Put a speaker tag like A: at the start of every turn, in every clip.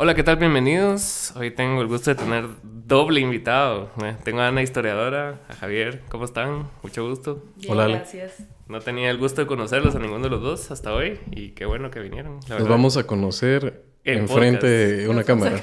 A: Hola, ¿qué tal? Bienvenidos. Hoy tengo el gusto de tener doble invitado. Eh, tengo a Ana, historiadora, a Javier. ¿Cómo están? Mucho gusto.
B: Bien, Hola, gracias.
A: No tenía el gusto de conocerlos a ninguno de los dos hasta hoy y qué bueno que vinieron.
C: Nos vamos a conocer enfrente de una cámara.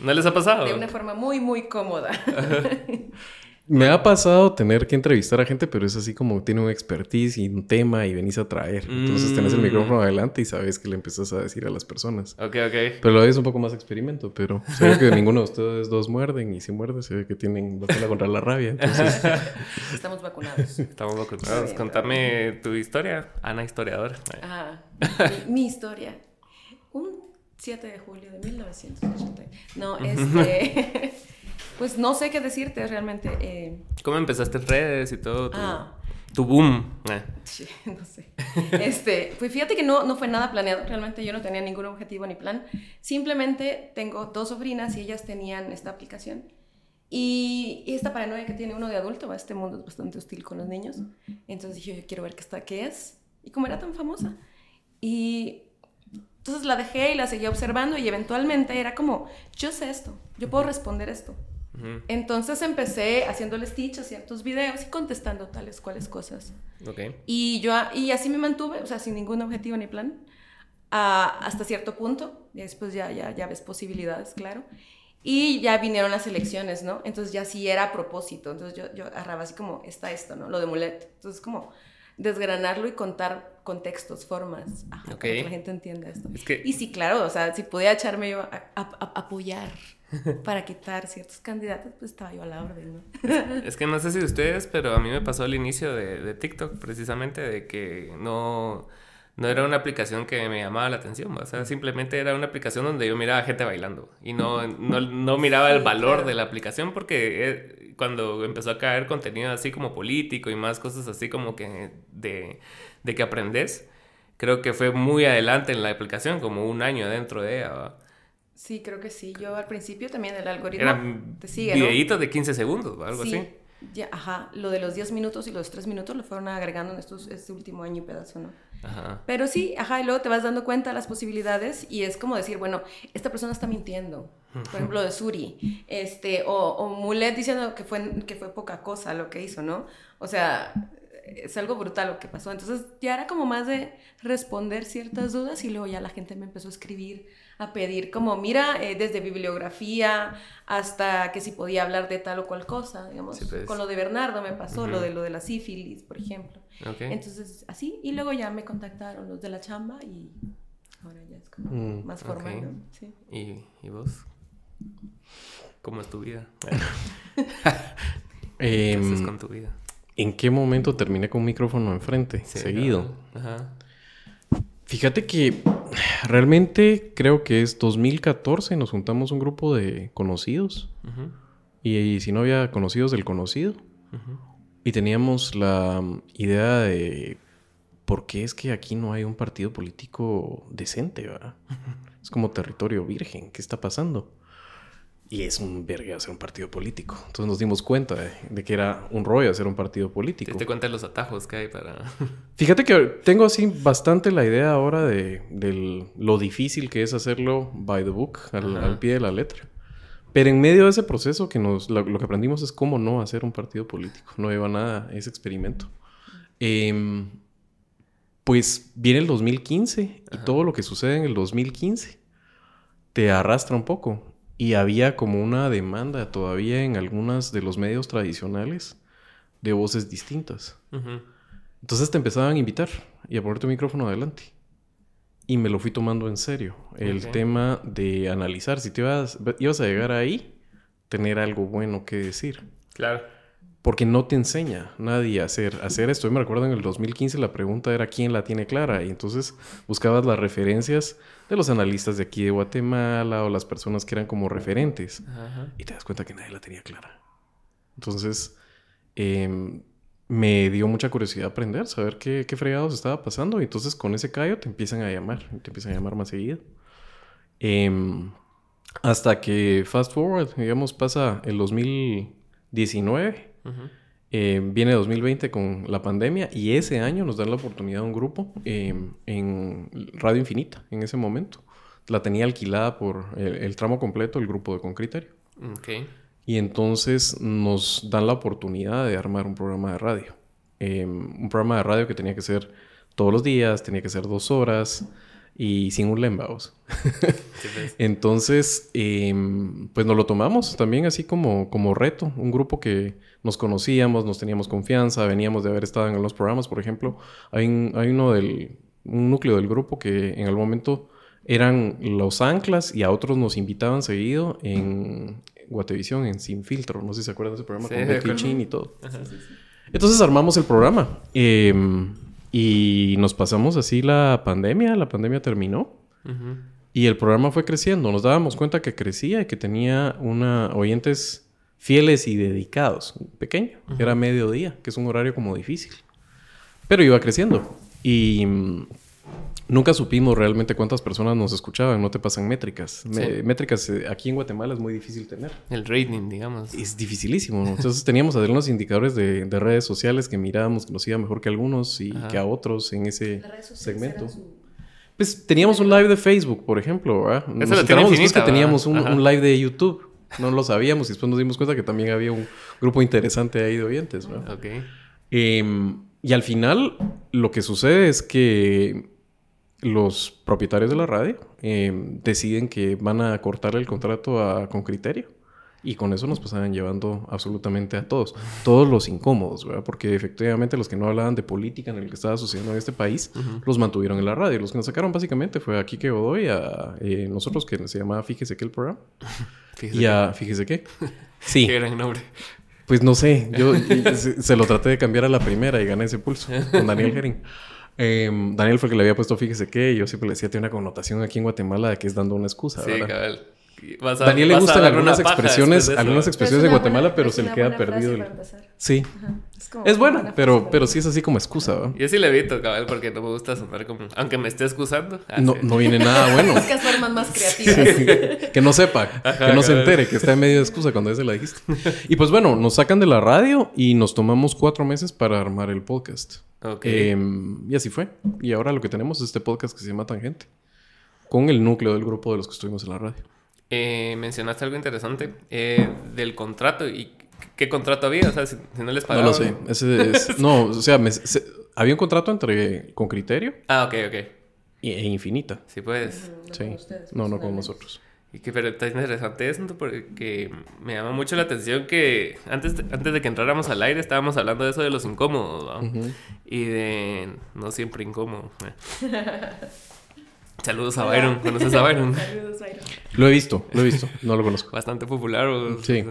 A: ¿No les ha pasado?
B: De una forma muy, muy cómoda.
C: Me ha pasado tener que entrevistar a gente, pero es así como tiene un expertise y un tema y venís a traer. Entonces tenés el mm. micrófono adelante y sabes que le empiezas a decir a las personas.
A: Ok, ok.
C: Pero lo es un poco más experimento, pero se ve que ninguno de ustedes dos muerden y si muerde se ve que tienen vacuna contra la rabia. Entonces...
B: Estamos vacunados.
A: Estamos vacunados. Contame tu historia, Ana Historiadora.
B: Ah, mi, historia. Un 7 de julio de 1980. No, este... Pues no sé qué decirte realmente. Eh.
A: ¿Cómo empezaste en redes y todo? Tu, ah. tu boom.
B: Eh. Sí, no sé. Este, pues fíjate que no, no fue nada planeado. Realmente yo no tenía ningún objetivo ni plan. Simplemente tengo dos sobrinas y ellas tenían esta aplicación. Y, esta paranoia que tiene uno de adulto, este mundo es bastante hostil con los niños. Entonces dije, yo quiero ver qué, está, qué es. Y como era tan famosa. Y entonces la dejé y la seguí observando y eventualmente era como, yo sé esto, yo puedo responder esto. Entonces empecé haciéndole stitch a ciertos videos y contestando tales cuales cosas.
A: Okay.
B: Y, yo, y así me mantuve, o sea, sin ningún objetivo ni plan, hasta cierto punto. Y después ya, ya, ya ves posibilidades, claro. Y ya vinieron las elecciones, ¿no? Entonces ya sí era a propósito. Entonces yo, yo agarraba así como, está esto, ¿no? Lo de Mulet. Entonces como desgranarlo y contar contextos, formas, para que la gente entienda esto. Y sí, claro, o sea, si podía echarme yo a apoyar para quitar ciertos candidatos, pues estaba yo a la orden,
A: ¿no? es, que no sé si ustedes, pero a mí me pasó al inicio de, TikTok, precisamente, de que no, no era una aplicación que me llamaba la atención, o sea, simplemente era una aplicación donde yo miraba gente bailando y no, no, miraba el valor de la aplicación porque eh, cuando empezó a caer contenido así como político y más cosas así como que de, de que aprendes, creo que fue muy adelante en la aplicación, como un año dentro de ella.
B: Sí, creo que sí. Yo al principio también el algoritmo
A: te sigue, videitos de 15 segundos, algo así.
B: Ya, ajá, lo de los 10 minutos y los 3 minutos lo fueron agregando en estos, este último año y pedazo, ¿no? Ajá. Pero sí, ajá, y luego te vas dando cuenta de las posibilidades y es como decir, bueno, esta persona está mintiendo. Por ejemplo, de Suri, este, o, o Mulet diciendo que fue, que fue poca cosa lo que hizo, ¿no? O sea, es algo brutal lo que pasó. Entonces ya era como más de responder ciertas dudas y luego ya la gente me empezó a escribir a pedir como, mira, eh, desde bibliografía hasta que si podía hablar de tal o cual cosa, digamos. Pues. Con lo de Bernardo me pasó, lo de lo de la sífilis, por ejemplo. Entonces, así, y luego ya me contactaron los de la chamba y ahora ya es como mm, más formal, sí.
A: ¿Y, ¿Y, vos? ¿Cómo es tu vida?
C: ¿Qué haces em, con tu vida? ¿En qué momento terminé con un micrófono enfrente? seguido. Ajá. Fíjate que realmente creo que es 2014, nos juntamos un grupo de conocidos. y, si no había conocidos del conocido. Y teníamos la idea de por qué es que aquí no hay un partido político decente, ¿verdad? es como territorio virgen, ¿qué está pasando? Y es un verga hacer un partido político. Entonces nos dimos cuenta de, que era un rollo hacer un partido político.
A: ¿Te, te cuenta de los atajos que hay para...?
C: Fíjate que tengo así bastante la idea ahora de, lo difícil que es hacerlo by the book, al, pie de la letra. Pero en medio de ese proceso que nos, lo, que aprendimos es cómo no hacer un partido político. No lleva nada ese experimento. Em, pues viene el 2015 y todo lo que sucede en el 2015 te arrastra un poco y había como una demanda todavía en algunos de los medios tradicionales de voces distintas. Entonces te empezaban a invitar y a poner tu micrófono adelante. Y me lo fui tomando en serio. El tema de analizar si te ibas, ibas a llegar ahí, tener algo bueno que decir.
A: Claro
C: porque no te enseña nadie a hacer, hacer esto. Yo me recuerdo en el 2015 la pregunta era quién la tiene clara y entonces buscabas las referencias de los analistas de aquí de Guatemala o las personas que eran como referentes y te das cuenta que nadie la tenía clara. Entonces em, me dio mucha curiosidad aprender, saber qué, qué fregados estaba pasando y entonces con ese callo te empiezan a llamar, te empiezan a llamar más seguido. Em, hasta que fast forward, digamos, pasa el 2019 eh, viene 2020 con la pandemia y ese año nos dan la oportunidad a un grupo em, en Radio Infinita, en ese momento, la tenía alquilada por el, tramo completo el grupo de Con Criterio.
A: Okay.
C: Y entonces nos dan la oportunidad de armar un programa de radio. Em, un programa de radio que tenía que ser todos los días, tenía que ser dos horas y sin un lembaos. Pues. Entonces, em, pues nos lo tomamos también así como, como reto. Un grupo que nos conocíamos, nos teníamos confianza, veníamos de haber estado en los programas, por ejemplo. Hay, hay uno del, un núcleo del grupo que en algún momento eran los anclas y a otros nos invitaban seguido en Guatevisión, en Sin Filtro. No sé si se acuerdan de ese programa con Betty Chin y todo. Entonces armamos el programa. Em, y nos pasamos así la pandemia, la pandemia terminó. Y el programa fue creciendo. Nos dábamos cuenta que crecía y que tenía una oyentes fieles y dedicados. Pequeño. Era mediodía, que es un horario como difícil. Pero iba creciendo. Y Nunca supimos realmente cuántas personas nos escuchaban, no te pasan métricas. métricas eh, aquí en Guatemala es muy difícil tener.
A: El rating, digamos.
C: Es dificilísimo. Entonces teníamos algunos indicadores de, redes sociales que mirábamos que nos iba mejor que algunos y que a otros en ese segmento. Pues teníamos un live de Facebook, por ejemplo. ¿verdad? Nos enteramos después que teníamos un, live de YouTube. No lo sabíamos y después nos dimos cuenta que también había un grupo interesante ahí de oyentes. ¿verdad? Em, y al final lo que sucede es que los propietarios de la radio eh, deciden que van a cortar el contrato a, con criterio. Y con eso nos pasaban llevando absolutamente a todos. Todos los incómodos, ¿verdad? Porque efectivamente los que no hablaban de política en el que estaba sucediendo en este país, los mantuvieron en la radio. Los que nos sacaron básicamente fue a Kike Godoy, a eh, nosotros que se llamaba Fíjese qué el programa. Fíjese y a Fíjese qué. Sí.
A: Qué gran nombre.
C: Pues no sé, yo se, se, lo traté de cambiar a la primera y gané ese pulso con Daniel Herring. Em, Daniel fue el que le había puesto, fíjese que yo siempre le decía, tiene una connotación aquí en Guatemala de que es dando una excusa. Sí, cabal. Daniel le gustan algunas expresiones, algunas expresiones de Guatemala, pero se le queda perdido. Sí. Es, bueno, pero, pero sí es así como excusa, ¿verdad?
A: Yo sí le evito, cabal, porque no me gusta sonar como... Aunque me esté excusando.
C: Ah, no, no viene nada bueno.
B: Buscas formas más creativas.
C: que no sepa, que no se entere, que está en medio de excusa cuando ese la dijiste. Y pues bueno, nos sacan de la radio y nos tomamos cuatro meses para armar el podcast. Em, y así fue. Y ahora lo que tenemos es este podcast que se llama Tangente. Con el núcleo del grupo de los que estuvimos en la radio.
A: Eh, mencionaste algo interesante eh, del contrato. ¿Y qué contrato había? O sea, si, no les pagaban.
C: No lo sé. no, o sea, había un contrato entre con criterio.
A: Ah, ok, ok.
C: e infinita.
A: Sí, puedes.
C: sí. no, no con nosotros.
A: Y que pero está interesante eso porque me llama mucho la atención que antes de, antes de que entráramos al aire estábamos hablando de eso de los incómodos y de no siempre incómodo. Saludos a Byron, ¿conoces a Byron? Saludos
C: Byron. Lo he visto, lo he visto, no lo conozco.
A: Bastante popular. Sí.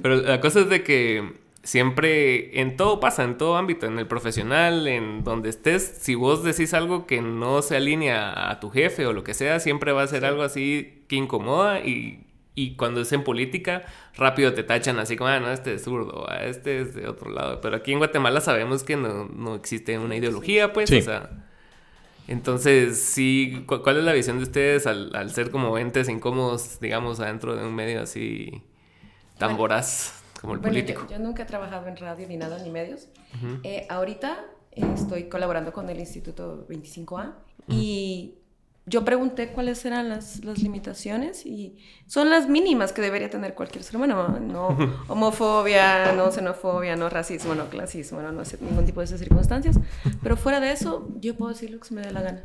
A: Pero la cosa es de que siempre en todo pasa, en todo ámbito, en el profesional, en donde estés, si vos decís algo que no se alinea a tu jefe o lo que sea, siempre va a ser algo así que incomoda y, y cuando es en política, rápido te tachan así como, ah, no, este es zurdo, ah, este es de otro lado. Pero aquí en Guatemala sabemos que no, no existe una ideología, pues, o sea... Entonces, sí, ¿cuál es la visión de ustedes al, al ser como entes incómodos, digamos, adentro de un medio así tan voraz? como el político.
B: Yo, nunca he trabajado en radio ni nada, ni medios. Eh, ahorita estoy colaborando con el Instituto 25A y yo pregunté cuáles eran las, las, limitaciones y son las mínimas que debería tener cualquier ser humano. No homofobia, no xenofobia, no racismo, no clasismo, no, no sé, ningún tipo de esas circunstancias. Pero fuera de eso, yo puedo decir lo que se me dé la gana.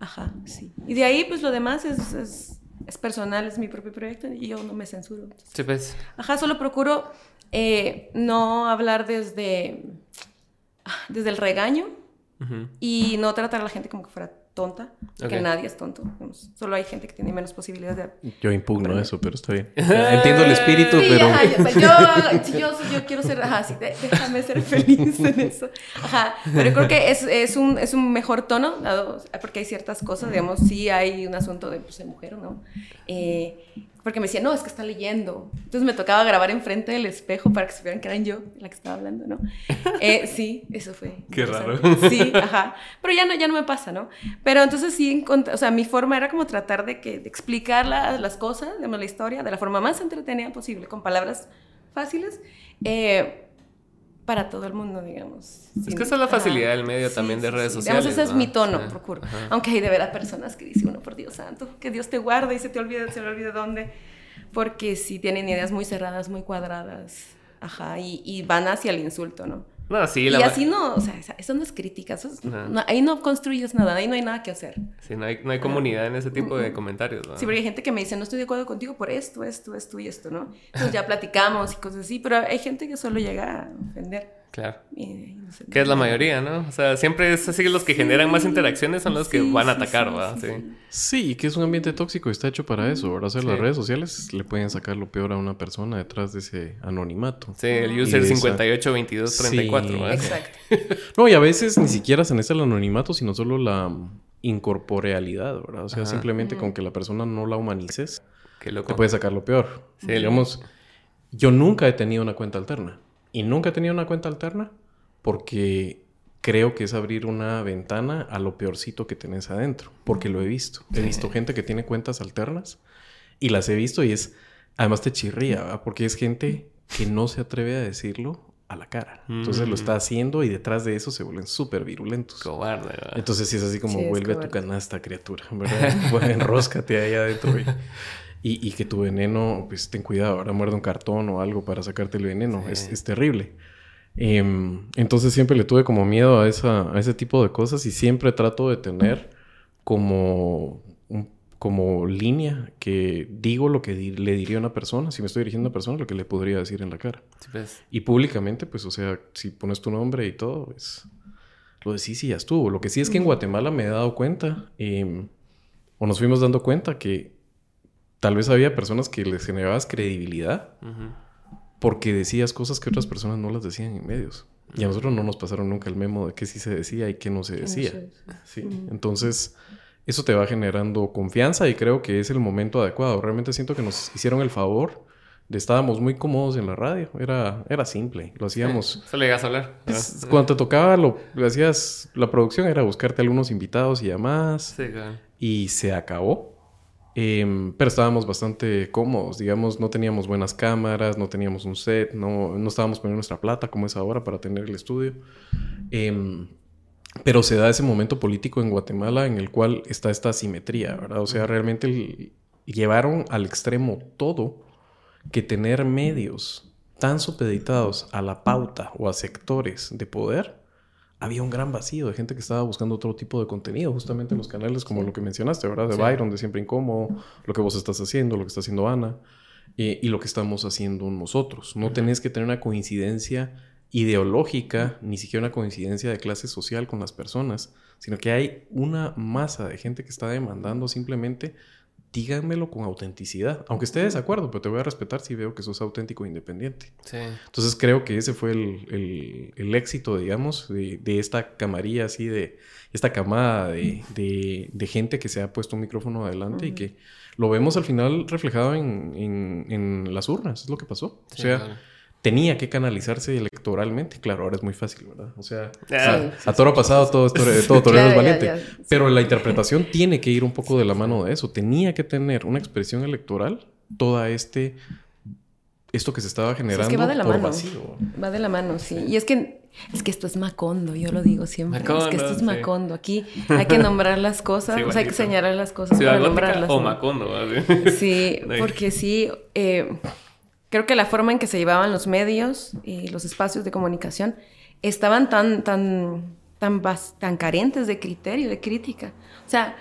B: Ajá, sí. Y de ahí, pues lo demás es es personal, es mi propio proyecto y yo no me censuro.
A: sí, pues.
B: Ajá, solo procuro eh, no hablar desde, desde el regaño y no tratar a la gente como que fuera tonta, que nadie es tonto. Solo hay gente que tiene menos posibilidades de...
C: Yo impugno eso, pero está bien. Entiendo el espíritu, pero...
B: yo, yo, yo, quiero ser... Ajá, sí, déjame ser feliz en eso. Ajá, pero creo que es, es, un, es un mejor tono, porque hay ciertas cosas, digamos, sí hay un asunto de, pues, de mujer, ¿no? Eh, porque me decía, no, es que está leyendo. Entonces me tocaba grabar enfrente del espejo para que supieran que eran yo la que estaba hablando, ¿no? Eh, sí, eso fue.
A: Qué raro.
B: Sí, ajá. Pero ya no, ya no me pasa, ¿no? Pero entonces sí, o sea, mi forma era como tratar de, que, de explicar las cosas, digamos, la historia, de la forma más entretenida posible, con palabras fáciles. Eh, para todo el mundo, digamos.
A: Es que esa es la facilidad del medio también de redes sociales.
B: Digamos, ese es mi tono, procuro. Aunque hay de ver a personas que dicen uno, por Dios santo, que Dios te guarde y se te olvide, se le olvide dónde. Porque sí tienen ideas muy cerradas, muy cuadradas. Ajá, y, y van hacia el insulto, ¿no?
A: No, sí,
B: y así no, o sea, eso no es crítica, eso ahí no construyes nada, ahí no hay nada que hacer.
A: Sí, no hay, no hay comunidad en ese tipo de comentarios.
B: Sí, porque hay gente que me dice, no estoy de acuerdo contigo por esto, esto, esto y esto, ¿no? Entonces ya platicamos y cosas así, pero hay gente que solo llega a ofender.
A: Claro. que es la mayoría, ¿no? O sea, siempre es así que los que generan más interacciones son los que van a atacar, ¿verdad? Sí,
C: sí. que es un ambiente tóxico y está hecho para eso, ¿verdad? O sea, las redes sociales le pueden sacar lo peor a una persona detrás de ese anonimato.
A: Sí, el user 582234,
B: Exacto.
C: no, y a veces ni siquiera se necesita el anonimato, sino solo la incorporealidad, ¿verdad? O sea, simplemente con que la persona no la humanices, te puede sacar lo peor. Sí, digamos, yo nunca he tenido una cuenta alterna. Y nunca he tenido una cuenta alterna porque creo que es abrir una ventana a lo peorcito que tenés adentro, porque lo he visto. He visto gente que tiene cuentas alternas y las he visto y es, además te chirría, porque es gente que no se atreve a decirlo a la cara. Entonces lo está mm. haciendo y detrás de eso se vuelven súper virulentos.
A: Cobarde,
C: Entonces sí es así como vuelve a tu canasta, criatura, ¿verdad? Enróscate ahí adentro. Y... Y, que tu veneno, pues ten cuidado, ahora muerde un cartón o algo para sacarte el veneno, es, terrible. Em, entonces siempre le tuve como miedo a, esa, a ese tipo de cosas y siempre trato de tener como, como línea que digo lo que le diría a una persona, si me estoy dirigiendo a una persona, lo que le podría decir en la cara.
A: Pues.
C: Y públicamente, pues, o sea, si pones tu nombre y todo, pues, lo decís y ya estuvo. Lo que sí es que en Guatemala me he dado cuenta, em, o nos fuimos dando cuenta que tal vez había personas que les generabas credibilidad porque decías cosas que otras personas no las decían en medios. Y a nosotros no nos pasaron nunca el memo de qué sí se decía y qué no se decía. Sí. Entonces, eso te va generando confianza y creo que es el momento adecuado. Realmente siento que nos hicieron el favor de estábamos muy cómodos en la radio. Era, era simple. Lo hacíamos.
A: Solo llegas a hablar.
C: cuando te tocaba, lo, hacías. La producción era buscarte algunos invitados y demás. Sí, claro. Y se acabó. Em, pero estábamos bastante cómodos, digamos, no teníamos buenas cámaras, no teníamos un set, no, no estábamos poniendo nuestra plata como es ahora para tener el estudio. Em, pero se da ese momento político en Guatemala en el cual está esta asimetría, ¿verdad? O sea, realmente llevaron al extremo todo que tener medios tan supeditados a la pauta o a sectores de poder había un gran vacío de gente que estaba buscando otro tipo de contenido, justamente en los canales como lo que mencionaste, ¿verdad? De Byron, de Siempre Incómodo, lo que vos estás haciendo, lo que está haciendo Ana y lo que estamos haciendo nosotros. No tenés que tener una coincidencia ideológica, ni siquiera una coincidencia de clase social con las personas, sino que hay una masa de gente que está demandando simplemente díganmelo con autenticidad. Aunque esté de desacuerdo, pero te voy a respetar si veo que sos auténtico e independiente. Sí. Entonces creo que ese fue el, el, éxito, digamos, de, de, esta camarilla así, de esta camada de, de, gente que se ha puesto un micrófono adelante y que lo vemos al final reflejado en, en, en, las urnas, es lo que pasó. o sea, tenía que canalizarse electoralmente. Claro, ahora es muy fácil, ¿verdad? O sea, a, toro pasado todo, todo torero es valiente. Pero la interpretación tiene que ir un poco de la mano de eso. Tenía que tener una expresión electoral toda este esto que se estaba generando es que
B: va de la mano. Va de la mano, sí. Y es que es que esto es Macondo, yo lo digo siempre. es que esto es Macondo. Aquí hay que nombrar las cosas, hay que señalar las cosas
A: para nombrarlas. O Macondo,
B: Sí, porque sí. Eh, creo que la forma en que se llevaban los medios y los espacios de comunicación estaban tan, tan, tan, tan carentes de criterio, de crítica. O sea,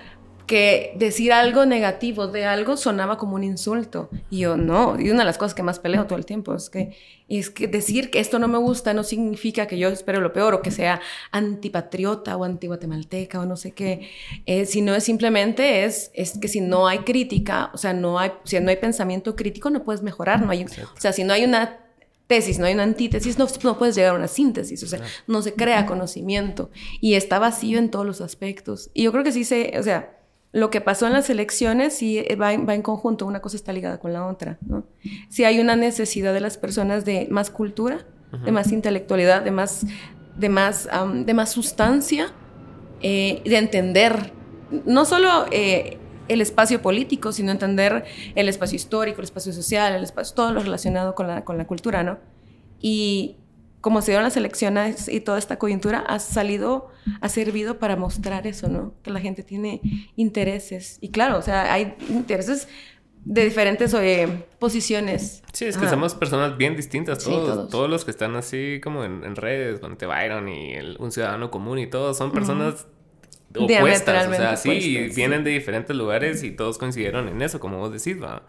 B: que decir algo negativo de algo sonaba como un insulto. Y yo no, y una de las cosas que más peleo todo el tiempo es que, es que decir que esto no me gusta no significa que yo espero lo peor o que sea antipatriota o antiguatemalteca o no sé qué, eh, sino es simplemente es, es que si no hay crítica, o sea, no hay, si no hay pensamiento crítico no puedes mejorar, no hay, o sea, si no hay una tesis, no hay una antítesis, no, no puedes llegar a una síntesis, o sea, no se crea conocimiento y está vacío en todos los aspectos. Y yo creo que sí se, o sea, lo que pasó en las elecciones sí eh, va en, conjunto, una cosa está ligada con la otra, ¿no? Si hay una necesidad de las personas de más cultura, de más intelectualidad, de más, de más, de más sustancia, eh, de entender no solo eh, el espacio político, sino entender el espacio histórico, el espacio social, el espacio, todo lo relacionado con la, con la cultura, ¿no? Y como se dieron las elecciones y toda esta coyuntura, ha salido, ha servido para mostrar eso, ¿no? Que la gente tiene intereses. Y claro, o sea, hay intereses de diferentes posiciones.
A: Sí, es que somos personas bien distintas, todos, todos. los que están así como en, redes, donde Byron y un ciudadano común y todos, son personas opuestas. O sea, sí, vienen de diferentes lugares y todos coincidieron en eso, como vos decís, ¿va?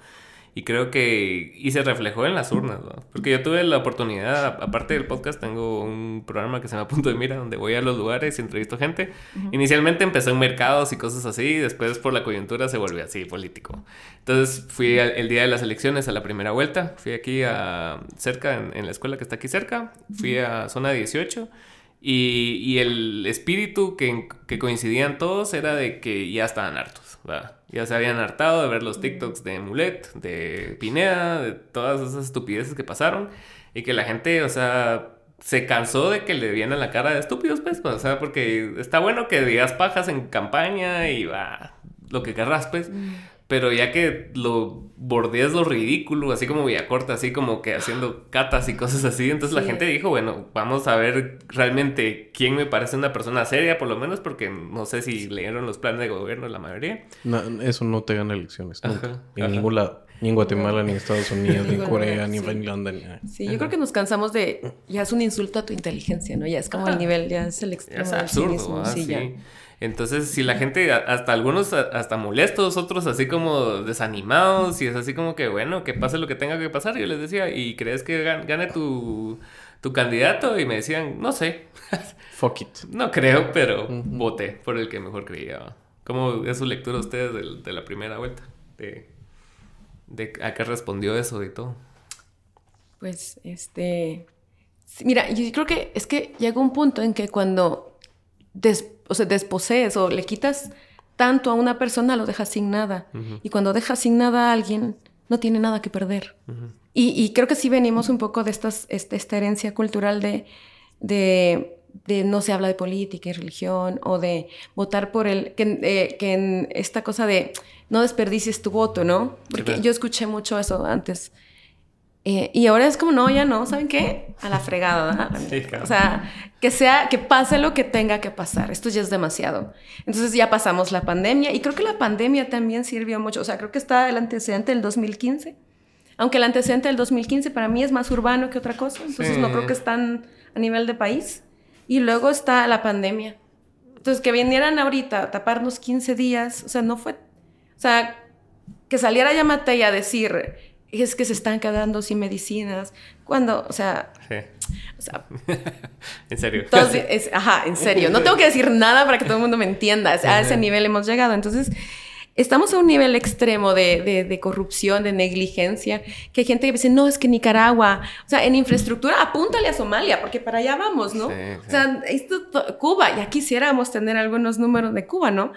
A: Y creo que... Y se reflejó en las urnas, ¿no? Porque yo tuve la oportunidad, aparte del podcast, tengo un programa que se llama Punto de Mira, donde voy a los lugares y entrevisto gente. Inicialmente empecé en mercados y cosas así, después por la coyuntura se volvió así, político. Entonces fui el día de las elecciones a la primera vuelta, fui aquí a... cerca, en, la escuela que está aquí cerca, fui a zona 18. Y, y el espíritu que, que coincidían todos era de que ya estaban hartos, Ya se habían hartado de ver los TikToks de Mulet, de Pineda, de todas esas estupideces que pasaron. Y que la gente, o sea, se cansó de que le vieran la cara de estúpidos, pues. O sea, porque está bueno que digas pajas en campaña y va, lo que querrás, pues. Pero ya que lo bordeas lo ridículo, así como Villacorta, así como que haciendo catas y cosas así, entonces la gente dijo, bueno, vamos a ver realmente quién me parece una persona seria, por lo menos, porque no sé si leyeron los planes de gobierno la mayoría.
C: eso no te gana elecciones, Ni en ningún lado. Ni en Guatemala, ni en Estados Unidos, ni en Corea, ni en Finlandia. Ni...
B: Sí, yo creo que nos cansamos de... Ya es un insulto a tu inteligencia, ¿no? Ya es como el nivel, ya es el extremo.
A: Es absurdo, sí, Ya. Entonces, si la gente, hasta algunos hasta molestos, otros así como desanimados, y es así como que, bueno, que pase lo que tenga que pasar, yo les decía, ¿y crees que gane tu, tu candidato? Y me decían, no sé.
C: Fuck it.
A: No creo, pero voté por el que mejor creía. ¿Cómo es su lectura ustedes de, de la primera vuelta? De, de a qué respondió eso y todo.
B: Pues, este... Mira, yo creo que es que llega un punto en que cuando o sea, desposees o le quitas tanto a una persona, lo dejas sin nada. Y cuando dejas sin nada a alguien, no tiene nada que perder. y, creo que sí venimos un poco de estas, este, esta herencia cultural de, de, de, no se habla de política y religión, o de votar por el, que, eh, que en esta cosa de no desperdicies tu voto, ¿no? Porque yo escuché mucho eso antes. Eh, y ahora es como, no, ya no, ¿saben qué? A la fregada, O sea, que sea, que pase lo que tenga que pasar. Esto ya es demasiado. Entonces ya pasamos la pandemia y creo que la pandemia también sirvió mucho. O sea, creo que está el antecedente del 2015. Aunque el antecedente del 2015 para mí es más urbano que otra cosa. Entonces no creo que están a nivel de país. Y luego está la pandemia. Entonces que vinieran ahorita a taparnos 15 días, o sea, no fue... O sea, que saliera Yamate a decir es que se están quedando sin medicinas. Cuando, o sea... Sí. O sea
A: en serio.
B: ajá, en serio. No tengo que decir nada para que todo el mundo me entienda. a ese nivel hemos llegado. Entonces, estamos a un nivel extremo de, de, corrupción, de negligencia, que hay gente que dice, no, es que Nicaragua, o sea, en infraestructura, apúntale a Somalia, porque para allá vamos, ¿no? O sea, esto, Cuba, ya quisiéramos tener algunos números de Cuba, ¿no?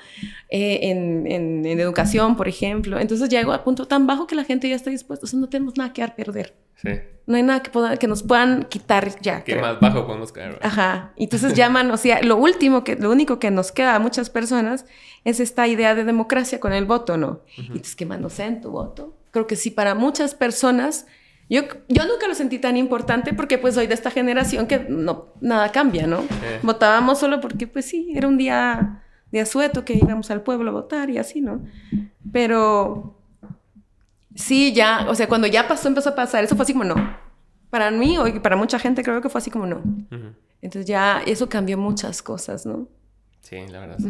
B: Eh, en, en, en, educación, por ejemplo. Entonces llego a punto tan bajo que la gente ya está dispuesta, o sea, no tenemos nada que perder. Sí. No hay nada que, que nos puedan quitar ya.
A: ¿Qué más bajo podemos caer?
B: Ajá. Y entonces llaman, o sea, lo último, que, lo único que nos queda a muchas personas es esta idea de democracia con el voto, ¿no? Y entonces quemándose en tu voto. Creo que sí, para muchas personas, yo, yo nunca lo sentí tan importante porque pues soy de esta generación que no, nada cambia, ¿no? Votábamos solo porque pues sí, era un día de asueto que íbamos al pueblo a votar y así, ¿no? Pero Sí, ya, o sea, cuando ya pasó, empezó a pasar, eso fue así como no. Para mí y para mucha gente creo que fue así como no. Entonces ya eso cambió muchas cosas, ¿no?
A: Sí, la verdad. Sí.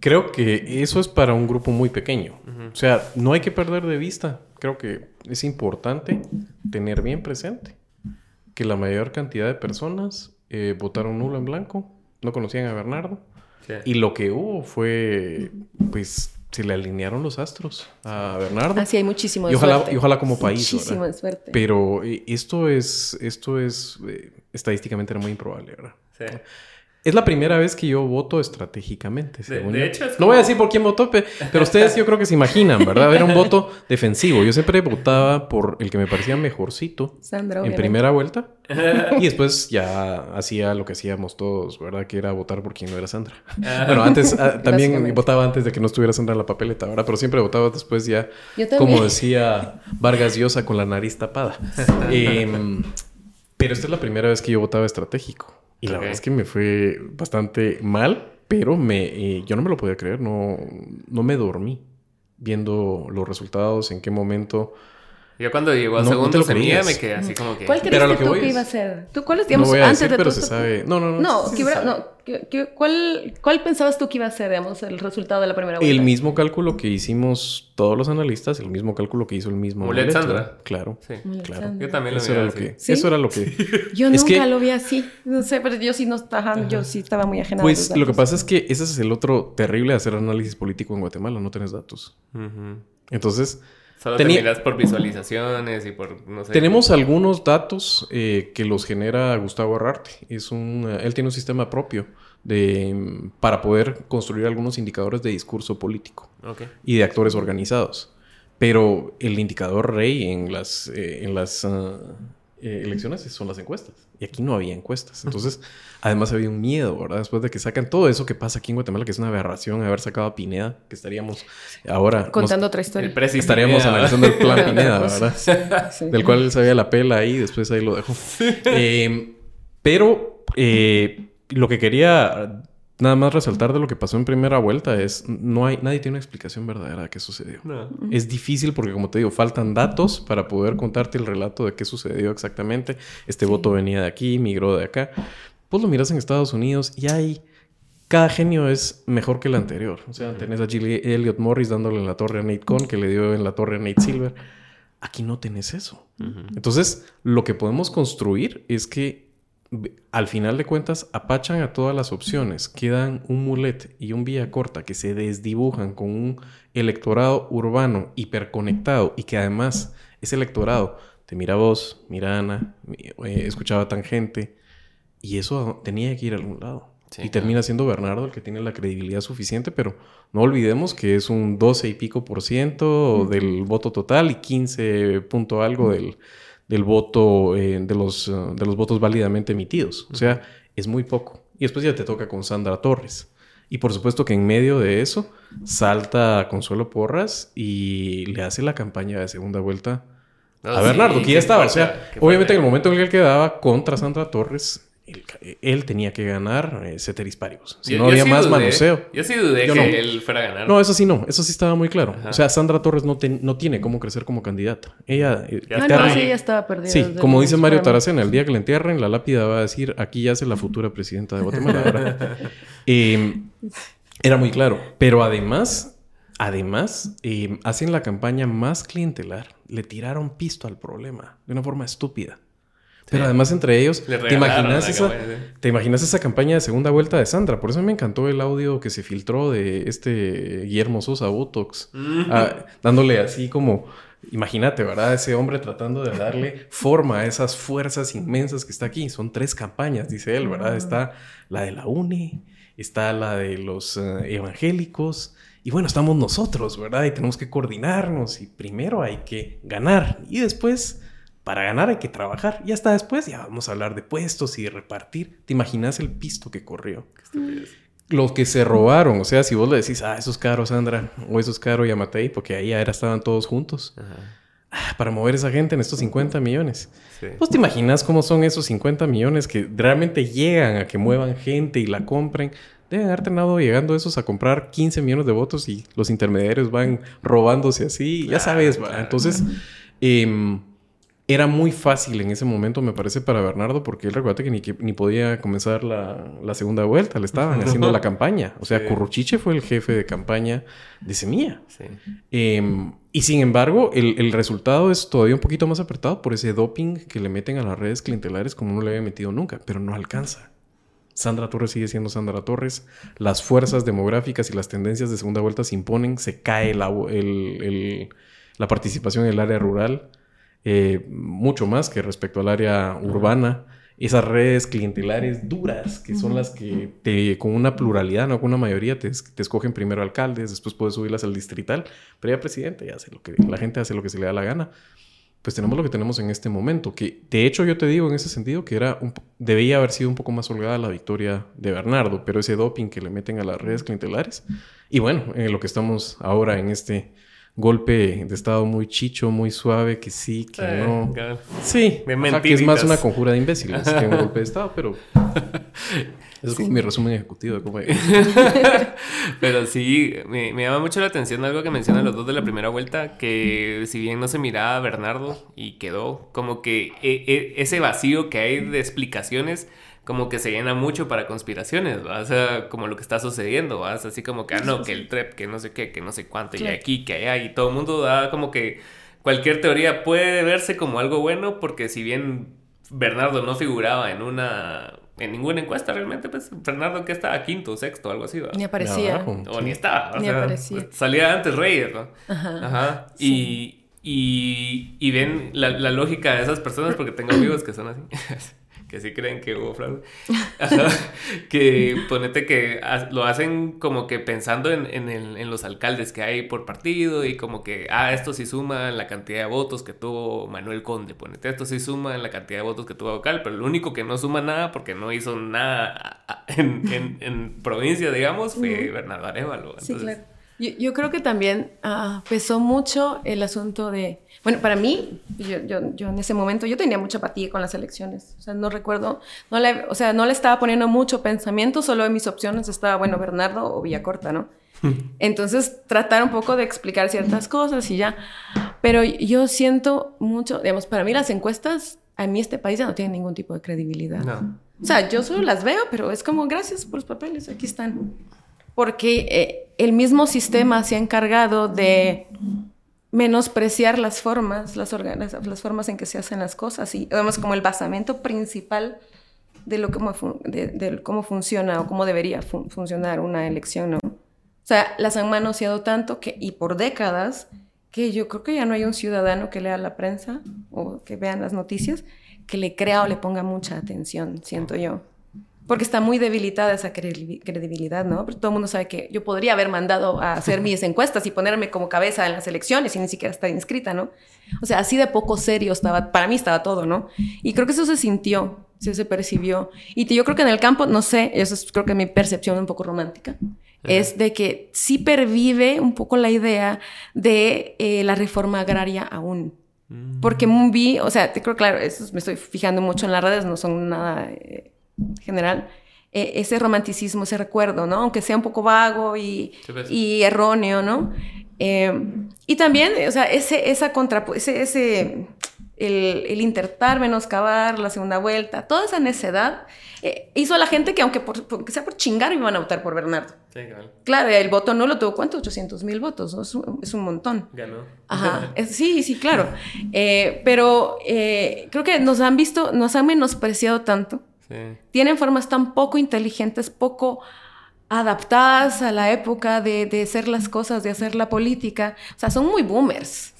C: Creo que eso es para un grupo muy pequeño. O sea, no hay que perder de vista. Creo que es importante tener bien presente que la mayor cantidad de personas eh, votaron nulo en blanco, no conocían a Bernardo. Y lo que hubo fue, pues, se le alinearon los astros a Bernardo.
B: Así hay muchísimo de
C: y ojalá,
B: suerte.
C: Y ojalá como país.
B: Muchísimo de suerte.
C: Pero eh, esto es, esto es eh, estadísticamente muy improbable, ¿verdad? Sí. Es la primera vez que yo voto estratégicamente.
A: De, hecho,
C: No voy a decir por quién votó, pero ustedes yo creo que se imaginan, ¿verdad? Era un voto defensivo. Yo siempre votaba por el que me parecía mejorcito
B: Sandra,
C: en primera vuelta. y después ya hacía lo que hacíamos todos, ¿verdad? Que era votar por quien no era Sandra. Ah. bueno, antes ah, también votaba antes de que no estuviera Sandra en la papeleta, ¿verdad? Pero siempre votaba después ya, como decía Vargas Llosa, con la nariz tapada. eh, Pero esta es la primera vez que yo votaba estratégico. Y la verdad es que me fue bastante mal, pero me, eh, yo no me lo podía creer, no, no me dormí viendo los resultados, en qué momento
A: yo cuando llegó a no, segundo semilla me quedé así como que...
B: ¿Cuál creíste tú que iba a ser? ¿Tú cuáles, digamos,
C: no voy a antes decir, de pero se sabe... No, no, no.
B: No, sí no ¿cuál, ¿cuál pensabas tú que iba a ser, digamos, el resultado de la primera vuelta?
C: El mismo cálculo que hicimos todos los analistas, el mismo cálculo que hizo el mismo...
A: Mulet Sandra.
C: Claro, sí. claro.
A: Yo también lo
C: eso
A: vi
C: era
A: así.
C: Lo que, Eso era lo que...
B: Yo nunca lo vi así. No sé, pero yo sí no estaba... Yo sí estaba muy ajena
C: Pues lo que pasa es que ese es el otro terrible de hacer análisis político en Guatemala. No tienes datos. Entonces...
A: Solo terminas por visualizaciones y por, no sé.
C: Tenemos algunos datos eh, que los genera Gustavo Arrarte. Es un, él tiene un sistema propio de, para poder construir algunos indicadores de discurso político y de actores organizados. Pero el indicador rey en las, eh, en las ah, eh, elecciones son las encuestas. Y aquí no había encuestas. Entonces, además había un miedo, ¿verdad? Después de que sacan todo eso que pasa aquí en Guatemala, que es una aberración haber sacado a Pineda, que estaríamos ahora...
B: Contando otra historia.
C: Estaríamos analizando el plan Pineda, ¿verdad? Del cual él sabía la pela ahí, después ahí lo dejó. Eh, pero eh, lo que quería nada más resaltar de lo que pasó en primera vuelta es no hay nadie tiene una explicación verdadera de qué sucedió. Es difícil porque como te digo, faltan datos para poder contarte el relato de qué sucedió exactamente. Este voto venía de aquí, migró de acá. Pues lo miras en Estados Unidos y hay cada genio es mejor que el anterior. O sea, tenés a Jill Elliot Morris dándole en la torre a Nate Cohn, que le dio en la torre a Nate Silver. Aquí no tenés eso. Entonces, lo que podemos construir es que al final de cuentas apachan a todas las opciones, quedan un mulet y un vía corta que se desdibujan con un electorado urbano hiperconectado y que además ese electorado te mira vos, mira Ana, eh, escuchaba tangente y eso tenía que ir a algún lado. y termina siendo Bernardo el que tiene la credibilidad suficiente, pero no olvidemos que es un 12 y pico por ciento del voto total y 15 punto algo del, del voto, eh, de, los, uh, de los votos válidamente emitidos. O sea, es muy poco. Y después ya te toca con Sandra Torres. Y por supuesto que en medio de eso salta Consuelo Porras y le hace la campaña de segunda vuelta a Bernardo, que ya estaba. O sea, obviamente en el momento en el que él quedaba contra Sandra Torres, él, tenía que ganar eh, Ceteris Paribus. Si no había más manoseo.
A: Yo sí dudé que él fuera a ganar.
C: No, eso sí no. Eso sí estaba muy claro. O sea, Sandra Torres no, no tiene cómo crecer como candidata. Ella...
B: Eh, ah, no, sí, ella estaba perdida.
C: Sí, como dice Mario Taracena, el día que la entierren, la lápida va a decir, aquí ya yace la futura presidenta de Guatemala. Em, era muy claro. Pero además, además, em, hacen la campaña más clientelar. Le tiraron pisto al problema de una forma estúpida. Pero además entre ellos, ¿te imaginas, esa, ¿te imaginas esa campaña de segunda vuelta de Sandra? Por eso me encantó el audio que se filtró de este Guillermo Sosa Botox, ah, dándole así como, imagínate, ¿verdad? Ese hombre tratando de darle forma a esas fuerzas inmensas que está aquí. Son tres campañas, dice él, ¿verdad? Está la de la UNE, está la de los eh, evangélicos. Y bueno, estamos nosotros, ¿verdad? Y tenemos que coordinarnos y primero hay que ganar y después para ganar hay que trabajar. Y hasta después ya vamos a hablar de puestos y de repartir. ¿Te imaginas el pisto que corrió? Los que se robaron, o sea, si vos le decís, ah, eso es caro, Sandra, o eso es caro, Yamatei, porque ahí era estaban todos juntos. Ah, para mover esa gente en estos 50 millones. Pues te imaginas cómo son esos 50 millones que realmente llegan a que muevan gente y la compren. Deben haber terminado llegando esos a comprar 15 millones de votos y los intermediarios van robándose así. ya sabes, Entonces, eh, era muy fácil en ese momento, me parece, para Bernardo, porque él recuerda que ni, ni podía comenzar la, segunda vuelta, le estaban haciendo la campaña. O sea, Curruchiche fue el jefe de campaña de Semilla. Em, y sin embargo, el, resultado es todavía un poquito más apretado por ese doping que le meten a las redes clientelares como no le había metido nunca, pero no alcanza. Sandra Torres sigue siendo Sandra Torres. Las fuerzas demográficas y las tendencias de segunda vuelta se imponen. Se cae la, la participación en el área rural. Eh, mucho más que respecto al área urbana. Esas redes clientelares duras, que son las que te, con una pluralidad, no con una mayoría, te, escogen primero alcaldes, después puedes subirlas al distrital, pero ya presidente, ya hace lo que la gente hace lo que se le da la gana. Pues tenemos lo que tenemos en este momento, que de hecho yo te digo en ese sentido que era debía haber sido un poco más holgada la victoria de Bernardo, pero ese doping que le meten a las redes clientelares, y bueno, en lo que estamos ahora en este golpe de estado muy chicho, muy suave, que sí, que no. Sí, que es más una conjura de imbéciles que un golpe de estado, pero es mi resumen ejecutivo
A: Pero sí, me, llama mucho la atención algo que mencionan los dos de la primera vuelta, que si bien no se miraba a Bernardo y quedó como que e, e, ese vacío que hay de explicaciones como que se llena mucho para conspiraciones, ¿va? O sea, como lo que está sucediendo, ¿va? así como que, ah, no, que el trep, que no sé qué, que no sé cuánto, y aquí, que allá, y todo el mundo da como que cualquier teoría puede verse como algo bueno, porque si bien Bernardo no figuraba en una en ninguna encuesta realmente, pues Fernando que estaba quinto, sexto, algo así, ¿va?
B: Ni aparecía.
A: o ni estaba. ni aparecía. Salía antes Reyes, ¿no? Ajá. Ajá. Y, y, y, ven la, la, lógica de esas personas, porque tengo amigos que son así. que sí creen que hubo fraude. que ponete que lo hacen como que pensando en, en, el, en, los alcaldes que hay por partido y como que, ah, esto sí suma en la cantidad de votos que tuvo Manuel Conde, ponete, esto sí suma en la cantidad de votos que tuvo Vocal, pero el único que no suma nada porque no hizo nada en, en provincia, digamos, fue Bernardo Arevalo.
B: sí, claro. Yo, yo, creo que también ah, pesó mucho el asunto de bueno, para mí, yo, yo, yo, en ese momento, yo tenía mucha apatía con las elecciones. O sea, no recuerdo, no le, o sea, no le estaba poniendo mucho pensamiento, solo en mis opciones estaba, bueno, Bernardo o Villacorta, ¿no? Entonces, tratar un poco de explicar ciertas cosas y ya. Pero yo siento mucho, digamos, para mí las encuestas, a mí este país ya no tiene ningún tipo de credibilidad. No. O sea, yo solo las veo, pero es como, gracias por los papeles, aquí están. Porque eh, el mismo sistema se ha encargado de menospreciar las formas, las, las, formas en que se hacen las cosas y vemos como el basamento principal de, lo, cómo, de, cómo funciona o cómo debería funcionar una elección, ¿no? O sea, las han manoseado tanto que, y por décadas que yo creo que ya no hay un ciudadano que lea la prensa o que vean las noticias que le crea o le ponga mucha atención, siento yo. Porque está muy debilitada esa credibilidad, ¿no? todo el mundo sabe que yo podría haber mandado a hacer mis encuestas y ponerme como cabeza en las elecciones y ni siquiera estar inscrita, ¿no? O sea, así de poco serio estaba, para mí estaba todo, ¿no? Y creo que eso se sintió, se percibió. Y yo creo que en el campo, no sé, eso es creo que mi percepción un poco romántica, es de que sí pervive un poco la idea de eh, la reforma agraria aún. Mm. Porque vi, o sea, te creo, claro, eso me estoy fijando mucho en las redes, no son nada... Eh, general, e, ese romanticismo, ese recuerdo, ¿no? Aunque sea un poco vago y, pues. y erróneo, ¿no? Eh, y también, o sea, ese, esa contra, ese, ese el, el, intentar menoscabar la segunda vuelta, toda esa necedad eh, hizo a la gente que aunque, por, sea por chingar iban a votar por Bernardo. Sí, claro. claro, el voto no lo tuvo, ¿cuánto? 800 mil votos, ¿no? es, un, montón.
A: Ganó.
B: Ajá, sí, sí, claro. Eh, pero creo que nos han visto, nos han menospreciado tanto tienen formas tan poco inteligentes, poco adaptadas a la época de, de, hacer las cosas, de hacer la política. O sea, son muy boomers.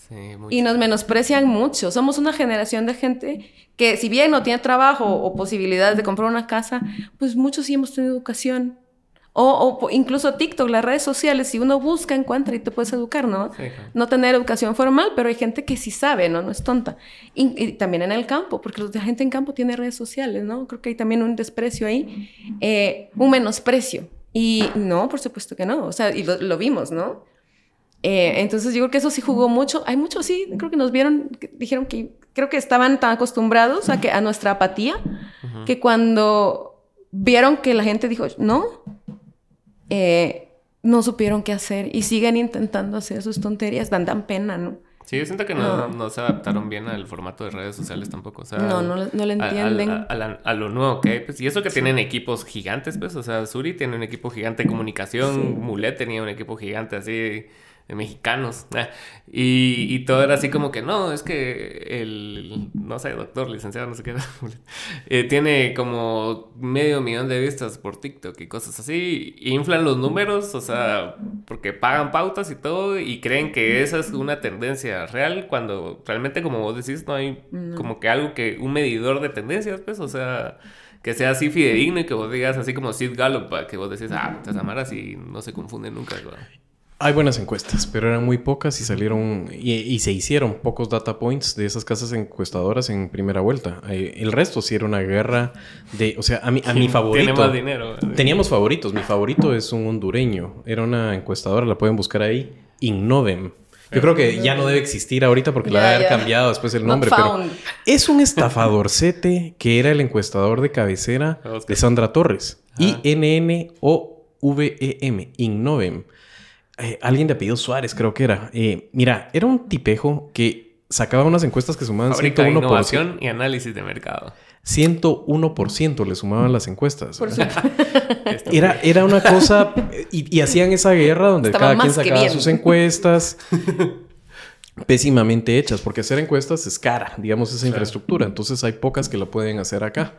B: y nos menosprecian mucho. Somos una generación de gente que si bien no tiene trabajo o posibilidades de comprar una casa, pues muchos sí hemos tenido educación, o, incluso TikTok, las redes sociales, si uno busca, encuentra y te puedes educar, ¿no? No tener educación formal, pero hay gente que sí sabe, ¿no? No es tonta. Y, también en el campo, porque la gente en campo tiene redes sociales, ¿no? Creo que hay también un desprecio ahí, eh, un menosprecio. Y no, por supuesto que no, o sea, y lo, vimos, ¿no? Eh, entonces yo creo que eso sí jugó mucho. Hay muchos, sí, creo que nos vieron, dijeron que creo que estaban tan acostumbrados a, que, a nuestra apatía que cuando vieron que la gente dijo, no, eh, no supieron qué hacer y siguen intentando hacer sus tonterías, dan, dan pena, ¿no?
A: Sí, yo siento que no, no, se adaptaron bien al formato de redes sociales tampoco. O sea,
B: no, no, no lo entienden.
A: A, lo nuevo que pues, y eso que tienen equipos gigantes, pues. O sea, Suri tiene un equipo gigante de comunicación, Mulet tenía un equipo gigante así mexicanos. Ah, y, y, todo era así como que no, es que el, no sé, doctor, licenciado, no sé qué, eh, tiene como medio millón de vistas por TikTok y cosas así. inflan los números, o sea, porque pagan pautas y todo y creen que esa es una tendencia real cuando realmente, como vos decís, no hay como que algo que, un medidor de tendencias, pues, o sea que sea así fidedigno y que vos digas así como Sid Gallup, que vos decís, ah, te amaras y no se confunde nunca.
C: Hay buenas encuestas, pero eran muy pocas y salieron y, se hicieron pocos data points de esas casas encuestadoras en primera vuelta. Eh, el resto sí era una guerra de, o sea, a mi, a mi favorito.
A: Tiene más dinero.
C: Teníamos favoritos. Mi favorito es un hondureño. Era una encuestadora, la pueden buscar ahí. Innovem. Yo creo que ya no debe existir ahorita porque le ha cambiado después el nombre. Pero es un estafadorcete que era el encuestador de cabecera de Sandra Torres. I-N-N-O-V-E-M. Innovem. Eh, alguien de apellido Suárez, creo que era. Eh, mira, era un tipejo que sacaba unas encuestas que sumaban
A: Fábrica 101%. innovación y análisis de mercado.
C: 101% le sumaban las encuestas. era, era una cosa... Y, hacían esa guerra donde cada quien sacaba sus encuestas. pésimamente hechas, porque hacer encuestas es cara, digamos, esa infraestructura. Entonces hay pocas que lo pueden hacer acá.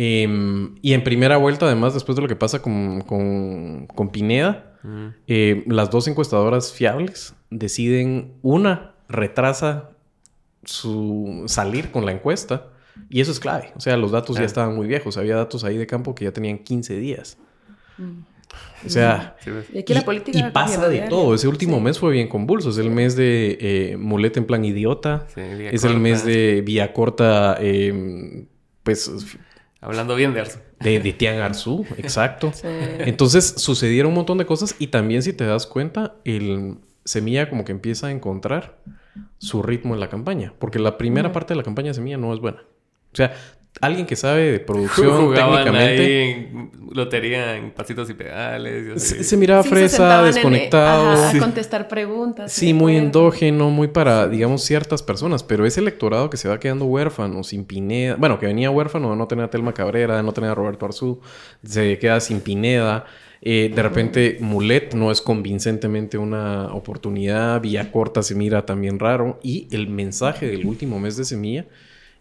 C: Em, y en primera vuelta, además, después de lo que pasa con, con, Pineda, eh, las dos encuestadoras fiables deciden, una retrasa su salir con la encuesta y eso es clave. O sea, los datos ya estaban muy viejos. Había datos ahí de campo que ya tenían 15 días. Mm. O sea, y, aquí la política y pasa de todo. Ese último mes fue bien convulso. Es el mes de eh, Muleta en plan idiota. es el mes de Vía Corta, em, pues...
A: Hablando bien de Arzu.
C: De, de Tian Arzu, exacto. Entonces sucedieron un montón de cosas y también si te das cuenta, el Semilla como que empieza a encontrar su ritmo en la campaña. Porque la primera parte de la campaña de Semilla no es buena. O sea, alguien que sabe de producción técnicamente.
A: Ahí en lotería en pasitos y pedales.
C: Se, miraba fresa, desconectado.
B: En, contestar preguntas.
C: Sí, muy endógeno, muy para, digamos, ciertas personas. Pero ese electorado que se va quedando huérfano, sin Pineda. Bueno, que venía huérfano, no tenía a Telma Cabrera, no tenía a Roberto Arzú, se queda sin Pineda. Eh, de repente, Mulet no es convincentemente una oportunidad. Vía Corta se mira también raro. Y el mensaje del último mes de Semilla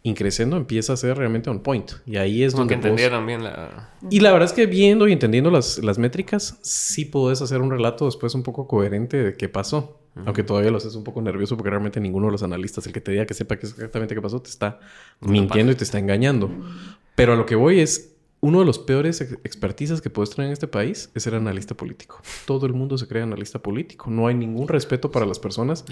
C: increciendo empieza a ser realmente on point. Y ahí es donde...
A: que entendieron bien la...
C: Y la verdad es que viendo y entendiendo las, las métricas, sí puedes hacer un relato después un poco coherente de qué pasó. Aunque todavía lo haces un poco nervioso porque realmente ninguno de los analistas, el que te diga que sepa exactamente qué pasó, te está mintiendo y te está engañando. Pero a lo que voy es, uno de los peores expertizas que puedes tener en este país es ser analista político. Todo el mundo se cree analista político. No hay ningún respeto para las personas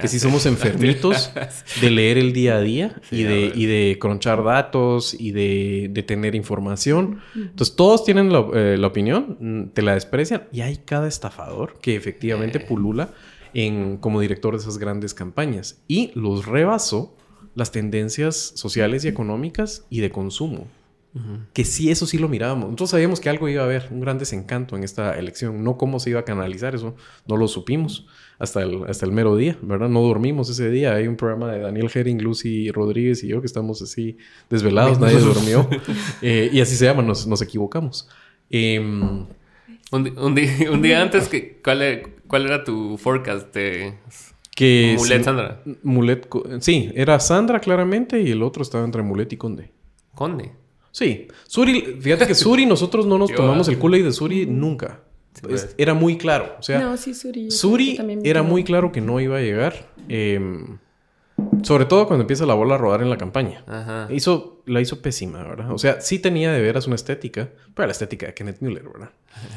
C: que si somos enfermitos de leer el día a día y, de, y de cronchar datos y de, tener información. Entonces todos tienen eh, la, opinión, mm, te la desprecian y hay cada estafador que efectivamente eh. pulula en, como director de esas grandes campañas y los rebasó las tendencias sociales y económicas y de consumo. Que sí, eso sí lo mirábamos. Nosotros sabíamos que algo iba a haber, un gran desencanto en esta elección. No cómo se iba a canalizar, eso no lo supimos hasta el, hasta el mero día, ¿verdad? No dormimos ese día. Hay un programa de Daniel Herring, Lucy Rodríguez y yo que estamos así desvelados, nadie durmió. Eh, y así se llama, nos, nos equivocamos. Em,
A: un, día, antes, que, ¿cuál, era, ¿cuál era tu forecast de que Mulet Sandra?
C: Mulet, sí, era Sandra claramente y el otro estaba entre Mulet y Conde.
A: Conde.
C: Sí. Suri, fíjate que Suri, nosotros no nos tomamos el culo de Suri nunca. Pues. era muy claro. O sea, Suri. Suri era muy claro que no iba a llegar. Eh, sobre todo cuando empieza la bola a rodar en la campaña. Hizo, la hizo pésima, ¿verdad? O sea, sí tenía de veras una estética, pero la estética de Kenneth Miller, ¿verdad?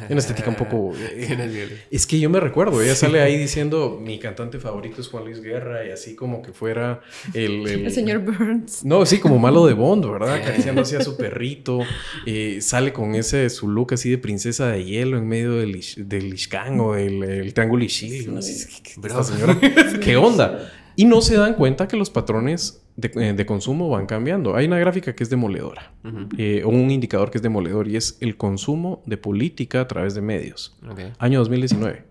C: Una estética un poco... Eh, es que yo me recuerdo, ella sale ahí diciendo, mi cantante favorito es Juan Luis Guerra, y así como que fuera el...
B: El, señor Burns.
C: No, sí, como malo de Bond, ¿verdad? Acariciando así a su perrito. Eh, sale con ese, su look así de princesa de hielo en medio del, del Ishkan o el, el Triángulo Ishii. señora, ¿qué onda? Y no se dan cuenta que los patrones de, eh, consumo van cambiando. Hay una gráfica que es demoledora, eh, o un indicador que es demoledor, y es el consumo de política a través de medios. Año 2019.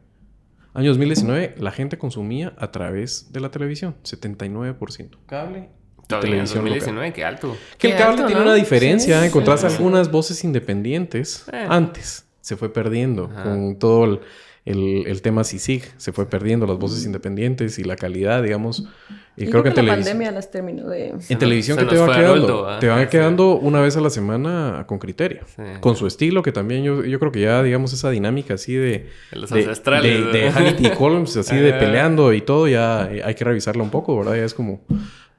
C: Año 2019, la gente consumía a través de la televisión, 79%. Cable
A: televisión 2019, qué alto.
C: Que el cable tiene una diferencia. Encontrás algunas voces independientes. Eh. Antes se fue perdiendo con todo el el, el tema CICIG se fue perdiendo, las voces independientes y la calidad, digamos.
B: Y, creo, que, en televisión. pandemia las terminó de.
C: En televisión, que te va quedando? ¿ah? te van quedando una vez a la semana con criterio. Con su estilo, que también yo, yo creo que ya, digamos, esa dinámica así de.
A: De los ancestrales.
C: De, de, y Colmes, así de peleando y todo, ya hay que revisarla un poco, ¿verdad? Ya es como.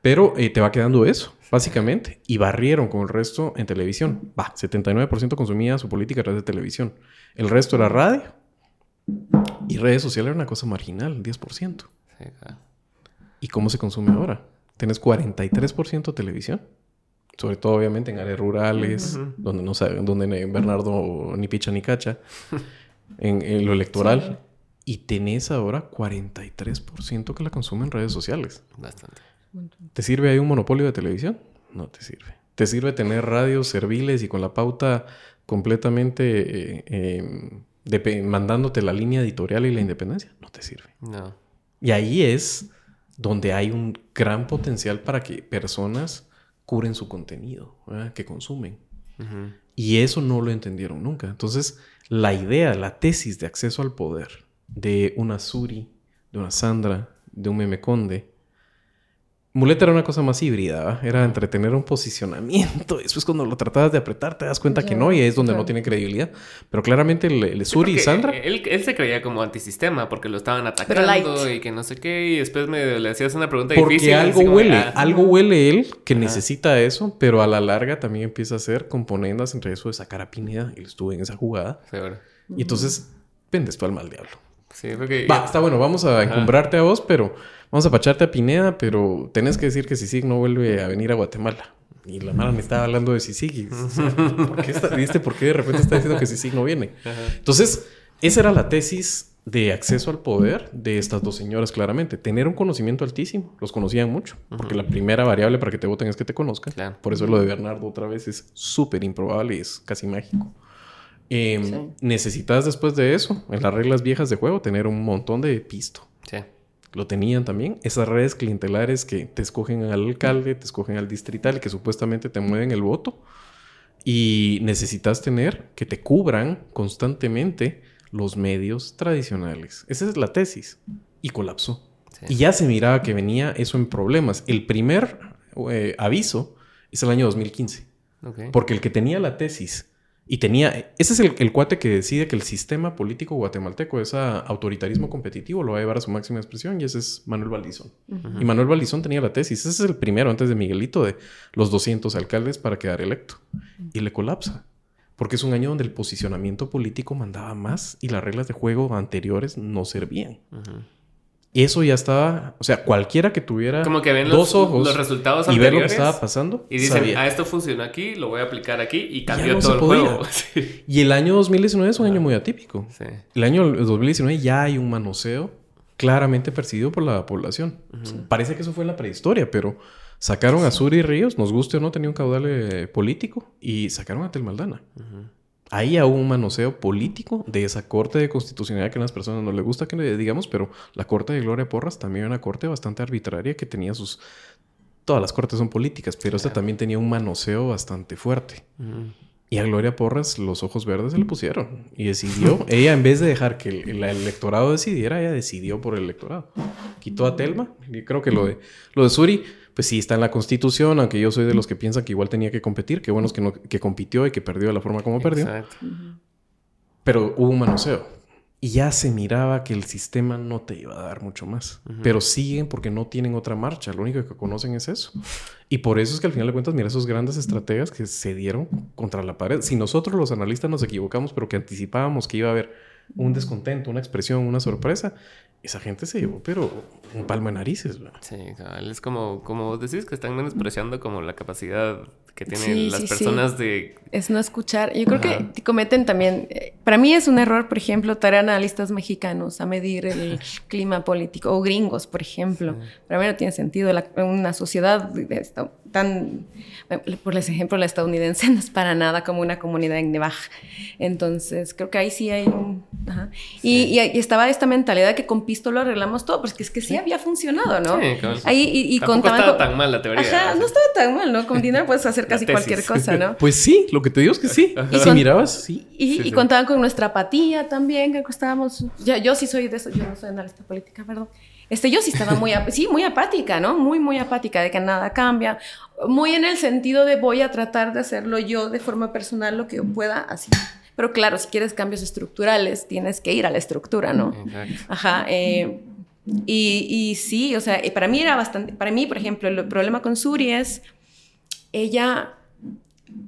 C: Pero eh, te va quedando eso, básicamente. Y barrieron con el resto en televisión. Va, 79% consumía su política a través de televisión. El resto era radio y redes sociales era una cosa marginal, 10%. ¿Y cómo se consume ahora? Tienes 43% televisión. Sobre todo, obviamente, en áreas rurales, donde no saben, donde Bernardo ni picha ni cacha. en, lo electoral. y tenés ahora 43% que la consume en redes sociales. Bastante. ¿Te sirve ahí un monopolio de televisión? No te sirve. ¿Te sirve tener radios serviles y con la pauta completamente eh, mandándote la línea editorial y la independencia? No te sirve. No. Y ahí es donde hay un gran potencial para que personas curen su contenido, que consumen. Y eso no lo entendieron nunca. Entonces, la idea, la tesis de acceso al poder de una Suri, de una Sandra, de un Memeconde, Muleta era una cosa más híbrida, era entretener un posicionamiento. Después cuando lo tratabas de apretar te das cuenta que no y es donde no tiene credibilidad. Pero claramente el, Suri y Sandra...
A: Él, se creía como antisistema porque lo estaban atacando y que no sé qué. Y después me le hacías una pregunta
C: porque
A: difícil.
C: Porque algo huele, ah, algo huele él que necesita eso, pero a la larga también empieza a hacer componendas entre eso de sacar a Pineda. Él estuvo en esa jugada. Y entonces vendes tú al mal diablo. Sí, porque... Va, está bueno, vamos a encumbrarte a vos, pero vamos a pacharte a Pineda, pero tenés que decir que Sisig no vuelve a venir a Guatemala. Y la mala me estaba hablando de Sisig. ¿por qué ¿Viste por qué de repente está diciendo que Sisig no viene? Entonces, esa era la tesis de acceso al poder de estas dos señoras, claramente. Tener un conocimiento altísimo. Los conocían mucho. Porque la primera variable para que te voten es que te conozcan. Por eso lo de Bernardo otra vez es súper improbable y es casi mágico. Em, necesitas después de eso, en las reglas viejas de juego, tener un montón de pisto. Sí lo tenían también. Esas redes clientelares que te escogen al alcalde, te escogen al distrital, que supuestamente te mueven el voto. Y necesitas tener que te cubran constantemente los medios tradicionales. Esa es la tesis. Y colapsó. Y ya se miraba que venía eso en problemas. El primer eh, aviso es el año 2015. Porque el que tenía la tesis y tenía, ese es el, cuate que decide que el sistema político guatemalteco, ese autoritarismo competitivo, lo va a llevar a su máxima expresión y ese es Manuel Valdizón. Y Manuel Valdizón tenía la tesis, ese es el primero antes de Miguelito de los 200 alcaldes para quedar electo. Y le colapsa, porque es un año donde el posicionamiento político mandaba más y las reglas de juego anteriores no servían. Y eso ya estaba, o sea, cualquiera que tuviera
A: Como que ven dos ojos los resultados
C: y ver lo que estaba pasando.
A: Y dicen, ah, esto funcionó aquí, lo voy a aplicar aquí y cambió todo el juego.
C: Y el año 2019 es un año muy atípico. El año 2019 ya hay un manoseo claramente percibido por la población. Parece que eso fue en la prehistoria, pero sacaron a Suri Ríos, nos guste o no, tenía un caudal eh, político, y sacaron a Telmaldana. Ahí hubo un manoseo político de esa corte de constitucionalidad que a las personas no les gusta que le digamos, pero la corte de Gloria Porras también era una corte bastante arbitraria que tenía sus... Todas las cortes son políticas, pero esta también tenía un manoseo bastante fuerte. Y a Gloria Porras los ojos verdes se le pusieron y decidió, ella en vez de dejar que el, electorado decidiera, ella decidió por el electorado. Quitó a Telma, y creo que lo de, lo de Suri pues sí está en la constitución, aunque yo soy de los que piensan que igual tenía que competir, que bueno es que, no, que compitió y que perdió de la forma como perdió. Pero hubo un manoseo. Y ya se miraba que el sistema no te iba a dar mucho más. Pero siguen porque no tienen otra marcha. Lo único que conocen es eso. Y por eso es que al final de cuentas, mira esos grandes estrategas que se dieron contra la pared. Si nosotros los analistas nos equivocamos, pero que anticipábamos que iba a haber un descontento, una expresión, una sorpresa, esa gente se llevó, pero un palmo de narices, ¿verdad?
A: Sí, es como, como decís que están menospreciando como la capacidad que tienen las personas de...
B: Es no escuchar. Yo creo que cometen también... Eh, para mí es un error, por ejemplo, traer analistas mexicanos a medir el clima político, o gringos, por ejemplo. Para mí no tiene sentido. una sociedad tan... Por ejemplo, la estadounidense no es para nada como una comunidad en Nevada. Entonces, creo que ahí sí hay un... Y, estaba esta mentalidad de que con pisto lo arreglamos todo, porque es que sí, había funcionado, ¿no? Sí, Ahí, y, y
A: Tampoco estaba tan mal la teoría.
B: Ajá, no estaba tan mal, ¿no? Con dinero puedes hacer casi cualquier cosa, ¿no?
C: Pues sí, lo que te digo es que sí. Y si mirabas, sí.
B: Y, contaban con nuestra apatía también, que estábamos... Ya, yo sí soy de eso, yo no soy analista política, perdón. Este, yo sí estaba muy, sí, muy apática, ¿no? Muy, muy apática de que nada cambia. Muy en el sentido de voy a tratar de hacerlo yo de forma personal lo que yo pueda, así. Pero claro, si quieres cambios estructurales, tienes que ir a la estructura, ¿no? Ajá. Eh, y, y, sí, o sea, para mí era bastante, para mí, por ejemplo, el problema con Suri es, ella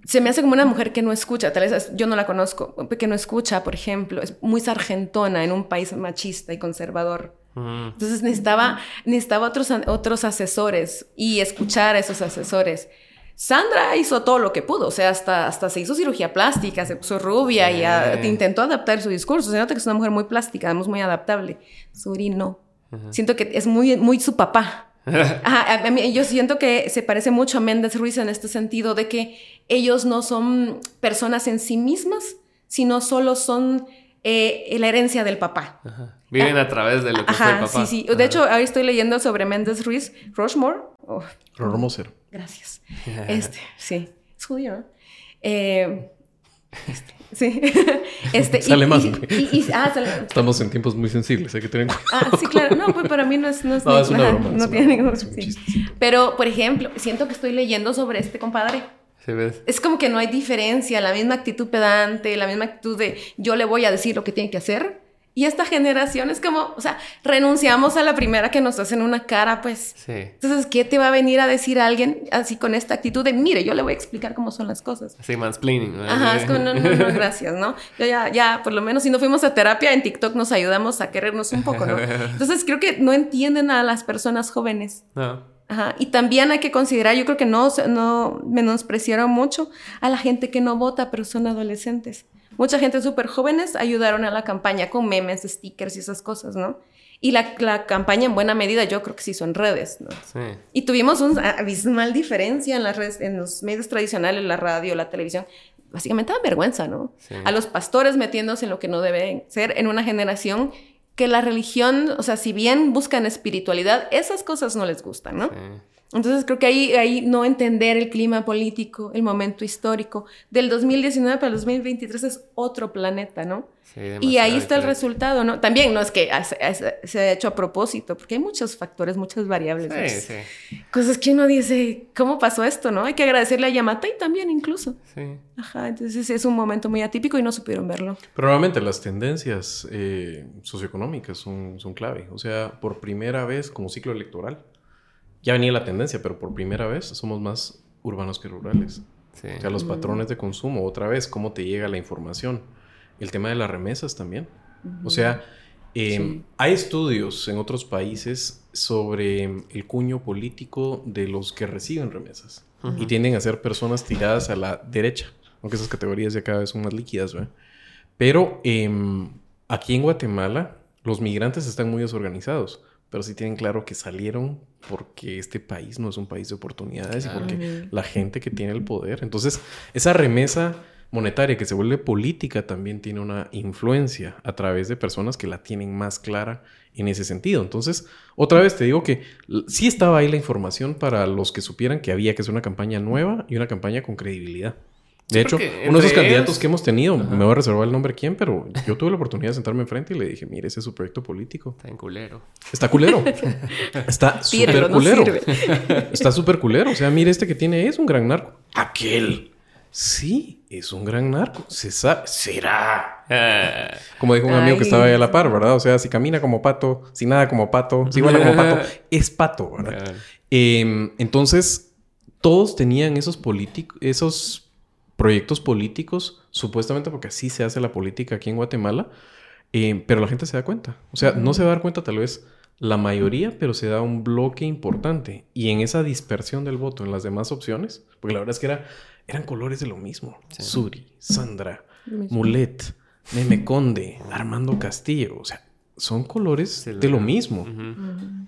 B: se me hace como una mujer que no escucha, tal vez yo no la conozco, que no escucha, por ejemplo, es muy sargentona en un país machista y conservador. Entonces necesitaba, necesitaba otros, otros asesores y escuchar a esos asesores. Sandra hizo todo lo que pudo, o sea, hasta, hasta se hizo cirugía plástica, se puso rubia y intentó adaptar su discurso. Se nota que es una mujer muy plástica, además muy adaptable. Suri no. Siento que es muy, muy su papá. yo siento que se parece mucho a Méndez Ruiz en este sentido de que ellos no son personas en sí mismas, sino solo son eh, la herencia del papá.
A: Viven a través de lo que fue el papá.
B: Sí, sí. De hecho, ahora estoy leyendo sobre Méndez Ruiz, Rushmore.
C: Oh,
B: Gracias. Este, sí. Es judío, eh, este, sí. Este,
C: sale más. ah, sale. Estamos en tiempos muy sensibles, hay que tener
B: Ah, sí, claro. No, pues para mí no es... No, es, no, es una broma, no tiene ningún... Sí. Pero, por ejemplo, siento que estoy leyendo sobre este compadre.
A: Sí, ves.
B: Es como que no hay diferencia, la misma actitud pedante, la misma actitud de yo le voy a decir lo que tiene que hacer y esta generación es como, o sea, renunciamos a la primera que nos hacen una cara, pues. Sí. Entonces, ¿qué te va a venir a decir alguien así con esta actitud de, mire, yo le voy a explicar cómo son las cosas?
A: Sí, mansplaining.
B: Ajá, es como, no, no, no, gracias, ¿no? Yo ya, ya, por lo menos si no fuimos a terapia, en TikTok nos ayudamos a querernos un poco, ¿no? Entonces, creo que no entienden a las personas jóvenes. No. Ajá. Y también hay que considerar, yo creo que no, no menospreciaron mucho a la gente que no vota, pero son adolescentes mucha gente súper jóvenes ayudaron a la campaña con memes, stickers y esas cosas, ¿no? Y la, la, campaña en buena medida yo creo que sí son redes, ¿no? Sí. Y tuvimos una abismal diferencia en las redes, en los medios tradicionales, la radio, la televisión. Básicamente da vergüenza, ¿no? Sí. A los pastores metiéndose en lo que no deben ser en una generación que la religión, o sea, si bien buscan espiritualidad, esas cosas no les gustan, ¿no? Sí. Entonces creo que ahí, ahí no entender el clima político, el momento histórico del 2019 para el 2023 es otro planeta, ¿no? Sí, y ahí está el resultado, ¿no? También no es que se ha hecho a propósito, porque hay muchos factores, muchas variables. Sí, sí. Cosas que uno dice, ¿cómo pasó esto, no? Hay que agradecerle a Yamatei también incluso. Sí. Ajá, entonces es un momento muy atípico y no supieron verlo.
C: Pero realmente las tendencias eh, socioeconómicas son, son clave. O sea, por primera vez como ciclo electoral ya venía la tendencia, pero por primera vez somos más urbanos que rurales. O sea, los patrones de consumo, otra vez, cómo te llega la información. El tema de las remesas también. O sea, em, hay estudios en otros países sobre el cuño político de los que reciben remesas. Y tienden a ser personas tiradas a la derecha. Aunque esas categorías ya cada vez son más líquidas, ¿verdad? Pero em, aquí en Guatemala, los migrantes están muy desorganizados pero sí tienen claro que salieron porque este país no es un país de oportunidades y porque la gente que tiene el poder. Entonces, esa remesa monetaria que se vuelve política también tiene una influencia a través de personas que la tienen más clara en ese sentido. Entonces, otra vez te digo que sí estaba ahí la información para los que supieran que había que hacer una campaña nueva y una campaña con credibilidad. De hecho, uno de esos candidatos que hemos tenido, me voy a reservar el nombre quién, pero yo tuve la oportunidad de sentarme enfrente y le dije, mire, ese es su proyecto político.
A: Está en culero.
C: Está culero. Está súper culero. Está súper culero. O sea, mire, este que tiene es un gran narco. Aquel. Sí, es un gran narco. Se sabe. Será. Ah. Como dijo un amigo que estaba ahí a la par, ¿verdad? O sea, si camina como pato, si nada como pato, si vuela como pato, es pato, ¿verdad? Em, entonces, todos tenían esos políticos, esos proyectos políticos, supuestamente porque así se hace la política aquí en Guatemala, eh, pero la gente se da cuenta. O sea, no se va a dar cuenta tal vez la mayoría, pero se da un bloque importante. Y en esa dispersión del voto en las demás opciones, porque la verdad es que era, eran colores de lo mismo. Suri, Sandra, Mulet, Meme Conde, Armando Castillo. O sea, son colores de lo mismo.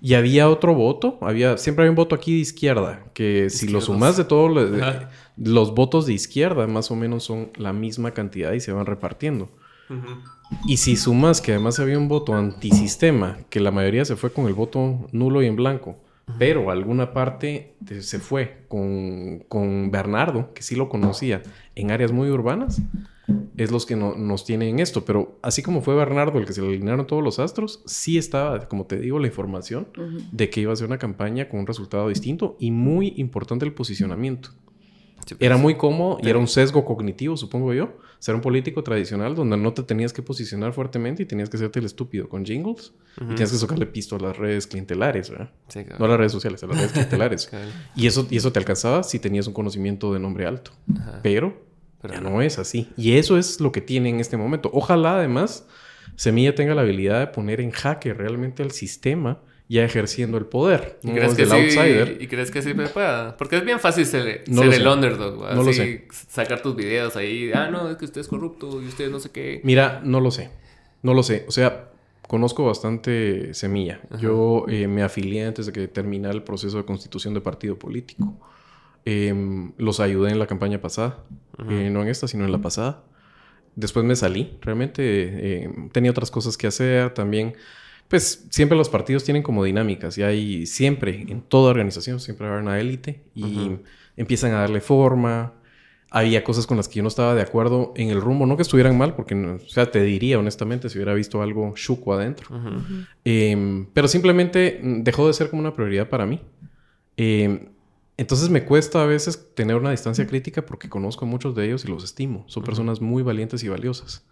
C: Y había otro voto, había siempre había un voto aquí de izquierda, que si lo sumas de todos los votos de izquierda, más o menos son la misma cantidad y se van repartiendo. Y si sumas que además había un voto antisistema, que la mayoría se fue con el voto nulo y en blanco, pero alguna parte se fue con, con Bernardo, que sí lo conocía, en áreas muy urbanas, es los que no, nos tienen esto. Pero así como fue Bernardo el que se le alinearon todos los astros, sí estaba, como te digo, la información de que iba a ser una campaña con un resultado distinto y muy importante el posicionamiento. Pues. Era muy cómodo y era un sesgo cognitivo, supongo yo, ser un político tradicional donde no te tenías que posicionar fuertemente y tenías que hacerte el estúpido con jingles y tenías que sacarle pisto a las redes clientelares, ¿verdad? No a las redes sociales, a las redes clientelares. y, eso, y eso te alcanzaba si tenías un conocimiento de nombre alto. Pero pero ya no es así. Y eso es lo que tiene en este momento. Ojalá además Semilla tenga la habilidad de poner en jaque realmente el sistema ya ejerciendo el poder.
A: ¿Y crees, que outsider. ¿Y crees que sí pueda? Porque es bien fácil ser, el underdog. Así, no lo sé. Sacar tus videos ahí. Ah, no, es que usted es corrupto y usted no sé qué.
C: Mira, no lo sé. No lo sé. O sea, conozco bastante semilla. Yo eh, me afilié antes de que terminara el proceso de constitución de partido político. Em, los ayudé en la campaña pasada. Eh, no en esta, sino en la pasada. Después me salí. Realmente eh, tenía otras cosas que hacer también pues siempre los partidos tienen como dinámicas y hay siempre, en toda organización, siempre va a haber una élite y empiezan a darle forma. Había cosas con las que yo no estaba de acuerdo en el rumbo, no que estuvieran mal, porque, o sea, te diría honestamente si hubiera visto algo chuco adentro. Em, pero simplemente dejó de ser como una prioridad para mí. Em, entonces me cuesta a veces tener una distancia crítica porque conozco a muchos de ellos y los estimo. Son personas muy valientes y valiosas.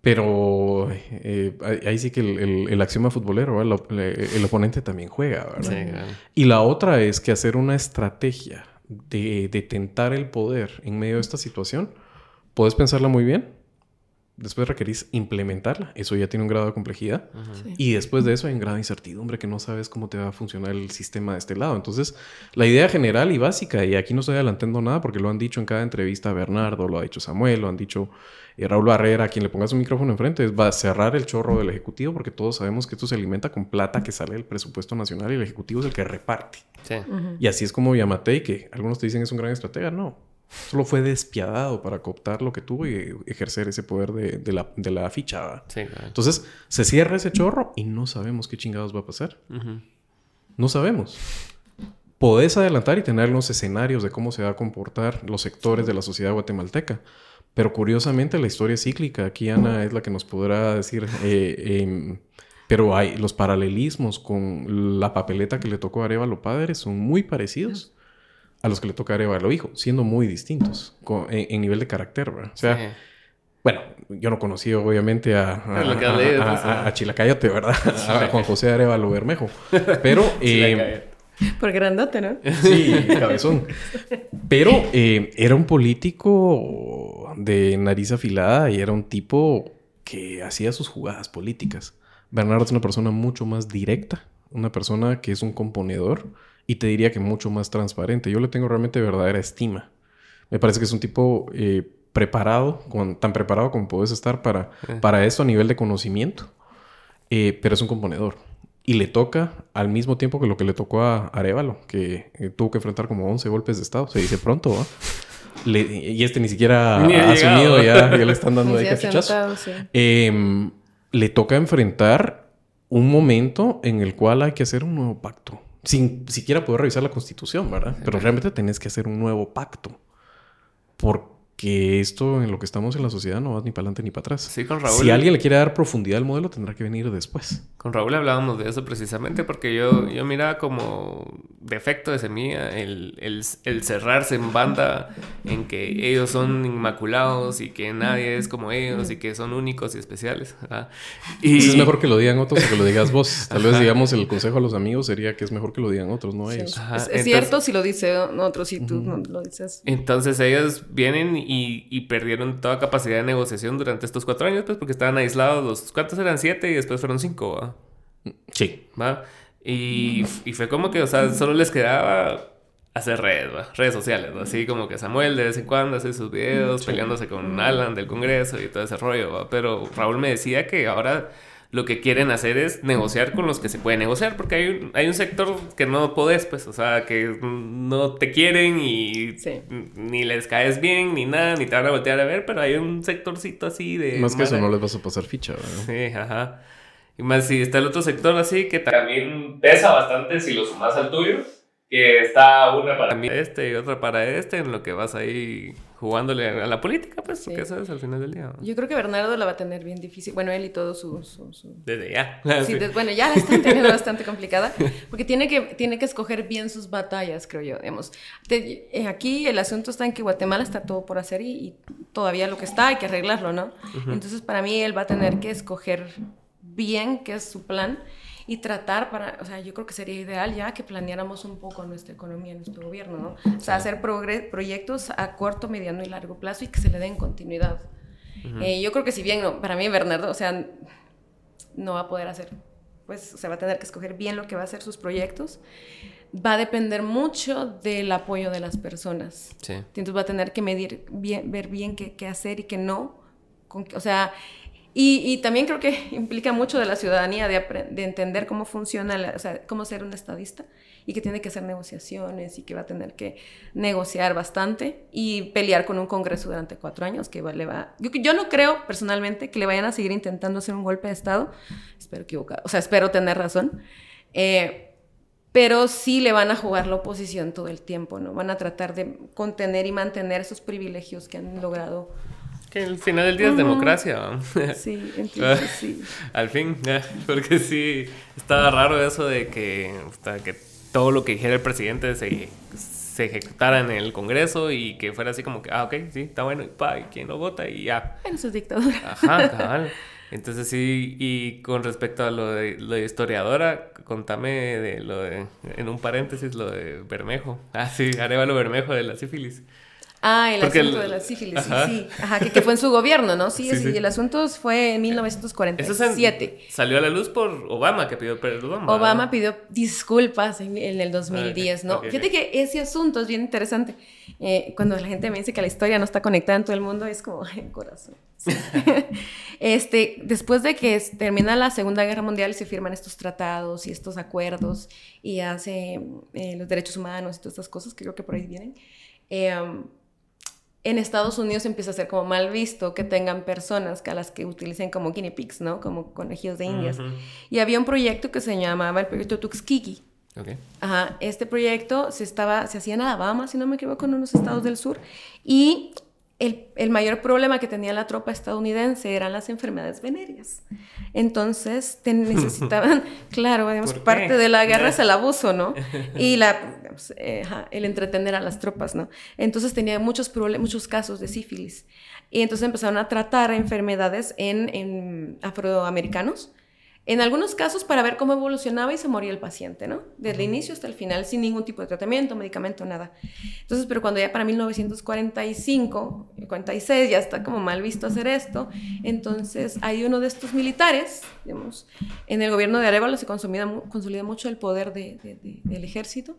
C: Pero eh, ahí sí que el, el, axioma futbolero, el, el, oponente también juega, ¿verdad? Y la otra es que hacer una estrategia de, de, tentar el poder en medio de esta situación, puedes pensarla muy bien. Después requerís implementarla. Eso ya tiene un grado de complejidad. Y después de eso hay un grado de incertidumbre que no sabes cómo te va a funcionar el sistema de este lado. Entonces, la idea general y básica, y aquí no estoy adelantando nada porque lo han dicho en cada entrevista Bernardo, lo ha dicho Samuel, lo han dicho y Raúl Barrera, a quien le pongas un micrófono enfrente, va a cerrar el chorro del Ejecutivo porque todos sabemos que esto se alimenta con plata que sale del presupuesto nacional y el Ejecutivo es el que reparte. Y así es como Yamatei, que algunos te dicen es un gran estratega, no. Solo fue despiadado para cooptar lo que tuvo y ejercer ese poder de, la, de la, ficha. Entonces, se cierra ese chorro y no sabemos qué chingados va a pasar. No sabemos. Podés adelantar y tener algunos escenarios de cómo se va a comportar los sectores de la sociedad guatemalteca. Pero curiosamente la historia es cíclica. Aquí Ana es la que nos podrá decir. Eh, em, pero hay los paralelismos con la papeleta que le tocó a Arevalo padre son muy parecidos a los que le toca a Arevalo hijo, siendo muy distintos en, nivel de carácter, ¿verdad? O sea, bueno, yo no conocí obviamente a, a, a, Chilacayate, ¿verdad? a Juan José Arevalo Bermejo. Pero eh,
B: por grandote, ¿no?
C: Sí, cabezón. Pero eh, era un político de nariz afilada y era un tipo que hacía sus jugadas políticas. Bernardo es una persona mucho más directa, una persona que es un componedor y te diría que mucho más transparente. Yo le tengo realmente verdadera estima. Me parece que es un tipo eh, preparado, tan preparado como puedes estar para, eh. para eso a nivel de conocimiento, pero es un componedor y le toca al mismo tiempo que lo que le tocó a Arevalo, que eh, tuvo que enfrentar como 11 golpes de Estado. Se dice pronto, ¿va? y este ni siquiera ha asumido, ya, ya, le están dando ahí cachichazo. Em, le toca enfrentar un momento en el cual hay que hacer un nuevo pacto. Sin siquiera poder revisar la constitución, ¿verdad? Pero realmente tenés que hacer un nuevo pacto. Por que esto en lo que estamos en la sociedad no va ni para adelante ni para atrás. Sí, con Raúl. Si alguien le quiere dar profundidad al modelo, tendrá que venir después.
A: Con Raúl hablábamos de eso precisamente porque yo, yo miraba como defecto de semilla el, el, cerrarse en banda en que ellos son inmaculados y que nadie es como ellos y que son únicos y especiales.
C: Y... es mejor que lo digan otros o que lo digas vos. Tal vez, digamos, el consejo a los amigos sería que es mejor que lo digan otros, no ellos.
B: Es, cierto si lo dice otros y tú no lo dices.
A: Entonces ellos vienen y, perdieron toda capacidad de negociación durante estos cuatro años, pues porque estaban aislados. Los, ¿Cuántos eran? Siete y después fueron cinco, ¿va?
C: Sí.
A: ¿Va? Y, y fue como que, o sea, solo les quedaba hacer redes, ¿va? redes sociales, ¿va? así como que Samuel de vez en cuando hace sus videos peleándose con Alan del Congreso y todo ese rollo, ¿va? pero Raúl me decía que ahora lo que quieren hacer es negociar con los que se puede negociar, porque hay un, hay un sector que no podés, pues, o sea, que no te quieren y ni les caes bien, ni nada, ni te van a voltear a ver, pero hay un sectorcito así de...
C: Más que eso no les vas a pasar ficha, ¿verdad?
A: Sí, ajá. Y más si está el otro sector así, que también pesa bastante si lo sumas al tuyo, que está una para mí este y otra para este, en lo que vas ahí jugándole a la política, pues, porque eso es al final del día.
B: Yo creo que Bernardo la va a tener bien difícil. Bueno, él y todo su...
A: Desde ya.
B: Sí, bueno, ya la están teniendo bastante complicada, porque tiene que, tiene que escoger bien sus batallas, creo yo. Digamos. Eh, aquí el asunto está en que Guatemala está todo por hacer y, todavía lo que está hay que arreglarlo, ¿no? Entonces, para mí, él va a tener que escoger bien qué es su plan y tratar para, o sea, yo creo que sería ideal ya que planeáramos un poco nuestra economía, nuestro gobierno, ¿no? O sea, hacer proyectos a corto, mediano y largo plazo y que se le den continuidad. Eh, yo creo que si bien, no, para mí Bernardo, o sea, no va a poder hacer pues se va a tener que escoger bien lo que va a ser sus proyectos. Va a depender mucho del apoyo de las personas. Sí. Entonces va a tener que medir bien, ver bien qué, qué hacer y qué no. o sea, y, también creo que implica mucho de la ciudadanía de, de entender cómo funciona, o sea, cómo ser un estadista y que tiene que hacer negociaciones y que va a tener que negociar bastante y pelear con un Congreso durante cuatro años que le va... Yo, yo no creo personalmente que le vayan a seguir intentando hacer un golpe de Estado, espero equivocado, o sea, espero tener razón, eh, pero sí le van a jugar la oposición todo el tiempo, ¿no? Van a tratar de contener y mantener esos privilegios que han logrado
A: que al final del día es democracia.
B: Sí, entonces sí.
A: al fin, porque sí, estaba raro eso de que, que todo lo que dijera el presidente se, se ejecutara en el Congreso y que fuera así como que, ah, ok, sí, está bueno, y pa, y quien lo vota y ya.
B: En su dictadura.
A: Ajá, cabal. Entonces sí, y con respecto a lo de, lo de historiadora, contame de lo de, en un paréntesis, lo de Bermejo. Ah, sí, Arevalo Bermejo de la sífilis.
B: Ah, el asunto de la sífilis, sí, sí. Ajá, que, fue en su gobierno, ¿no? Sí, sí, el asunto fue en 1947.
A: salió a la luz por Obama, que pidió perdón.
B: Obama pidió disculpas en, el 2010, ¿no? Fíjate que ese asunto es bien interesante. Eh, cuando la gente me dice que la historia no está conectada en todo el mundo, es como, ay, corazón. este, después de que termina la Segunda Guerra Mundial, se firman estos tratados y estos acuerdos y hace eh, los derechos humanos y todas estas cosas que creo que por ahí vienen. Eh, en Estados Unidos empieza a ser como mal visto que tengan personas que a las que utilicen como guinea pigs, ¿no? Como conejillos de indias. Y había un proyecto que se llamaba el proyecto Tuskegee. Okay. Ajá, este proyecto se, estaba, se hacía en Alabama, si no me equivoco, en unos estados del sur. Y el, mayor problema que tenía la tropa estadounidense eran las enfermedades venéreas. Entonces necesitaban, claro, parte de la guerra es el abuso, ¿no? Y la, eh, el entretener a las tropas, ¿no? Entonces tenía muchos, muchos casos de sífilis. Y entonces empezaron a tratar enfermedades en, en afroamericanos en algunos casos para ver cómo evolucionaba y se moría el paciente, ¿no? Desde el inicio hasta el final, sin ningún tipo de tratamiento, medicamento, nada. Entonces, pero cuando ya para 1945, 46, ya está como mal visto hacer esto, entonces hay uno de estos militares, digamos, en el gobierno de Arevalo se consolida, mucho el poder del ejército,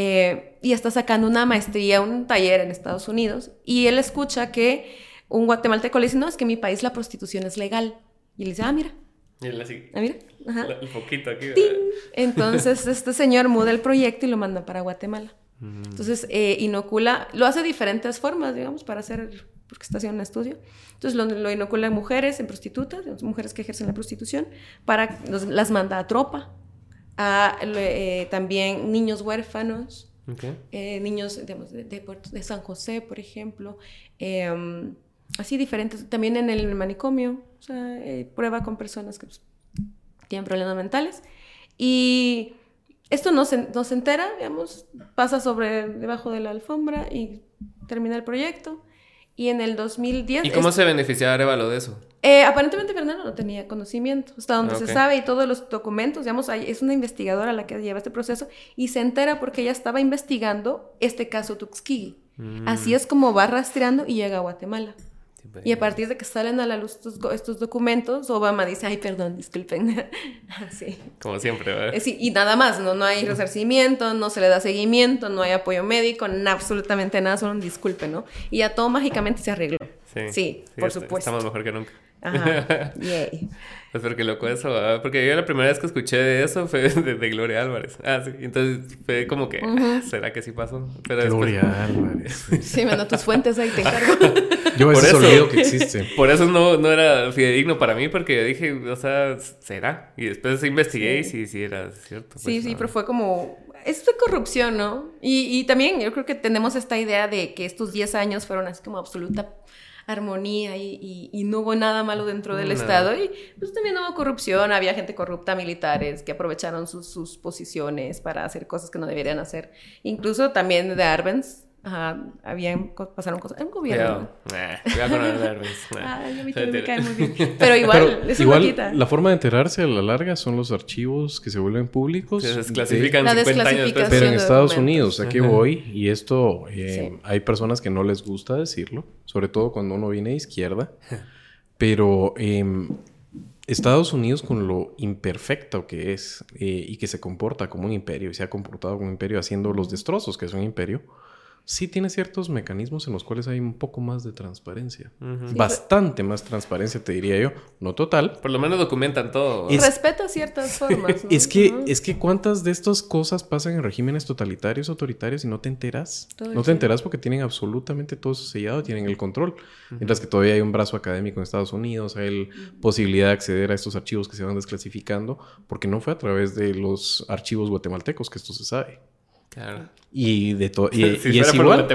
B: eh, y está sacando una maestría, un taller en Estados Unidos, y él escucha que un guatemalteco le dice, no, es que en mi país la prostitución es legal. Y él dice, ah, mira,
A: y él así.
B: Ah, mira. Ajá.
A: el foquito aquí.
B: Entonces, este señor muda el proyecto y lo manda para Guatemala. Mm. Entonces, eh, inocula, lo hace de diferentes formas, digamos, para hacer, porque está haciendo un estudio. Entonces, lo, inocula en mujeres, en prostitutas, mujeres que ejercen la prostitución, para, las manda a tropa, a eh, también niños huérfanos, eh, niños digamos, de, de, San José, por ejemplo, em, así diferentes, también en el manicomio, o sea, eh, prueba con personas que pues, tienen problemas mentales. Y esto no se, no se entera, digamos, pasa sobre debajo de la alfombra y termina el proyecto. Y en el 2010...
A: ¿Y cómo se beneficiaba Arevalo de eso?
B: Eh, aparentemente Fernando no tenía conocimiento, hasta donde se sabe y todos los documentos, digamos, es una investigadora la que lleva este proceso y se entera porque ella estaba investigando este caso Tuxkigi. Mm. Así es como va rastreando y llega a Guatemala. Y a partir de que salen a la luz estos, documentos, Obama dice, ay, perdón, disculpen.
A: Así. Como siempre, ¿verdad? Eh,
B: sí, y nada más, ¿no? No hay resarcimiento, no se le da seguimiento, no hay apoyo médico, absolutamente nada, solo un disculpe, ¿no? Y ya todo mágicamente se arregló. Sí, sí, por supuesto.
A: Estamos mejor que nunca. Ajá, yay. Pues porque loco eso, ¿verdad? porque yo la primera vez que escuché de eso fue de, Gloria Álvarez. Ah, sí. Entonces fue como que, ¿será que sí pasó?
C: Pero Gloria Álvarez.
B: Sí, mando tus fuentes ahí, te encargo.
C: yo veces olvido que existe.
A: Por eso no, no era fidedigno para mí, porque dije, o sea, ¿será? Y después investigué y sí, sí era cierto.
B: Pues, sí, sí, pero fue como esto es corrupción, ¿no? Y, y, también yo creo que tenemos esta idea de que estos 10 años fueron así como absoluta armonía y, y, no hubo nada malo dentro del Estado. Y pues también hubo corrupción, había gente corrupta, militares que aprovecharon sus, sus posiciones para hacer cosas que no deberían hacer. Incluso también de Arbenz, Ajá, habían, pasaron cosas. En gobierno. Cuidado, con el Ay, a mí también me cae muy bien. Pero igual,
C: Pero igual la forma de enterarse a la larga son los archivos que se vuelven públicos. Se
A: desclasifican de, 50 años después.
C: Pero en Estados Unidos, aquí voy, y esto eh, hay personas que no les gusta decirlo, sobre todo cuando uno viene de izquierda. Pero eh, Estados Unidos con lo imperfecto que es eh, y que se comporta como un imperio y se ha comportado como un imperio haciendo los destrozos que es un imperio, sí tiene ciertos mecanismos en los cuales hay un poco más de transparencia. Bastante más transparencia, te diría yo. No total.
A: Por lo menos documentan todo.
B: Respeta ciertas formas.
C: es, que, es que cuántas de estas cosas pasan en regímenes totalitarios, autoritarios y no te enteras. no te enteras porque tienen absolutamente todo eso sellado, tienen el control. Mientras que todavía hay un brazo académico en Estados Unidos, hay la posibilidad de acceder a estos archivos que se van desclasificando, porque no fue a través de los archivos guatemaltecos que esto se sabe. Claro. Y de todo. Y, es igual.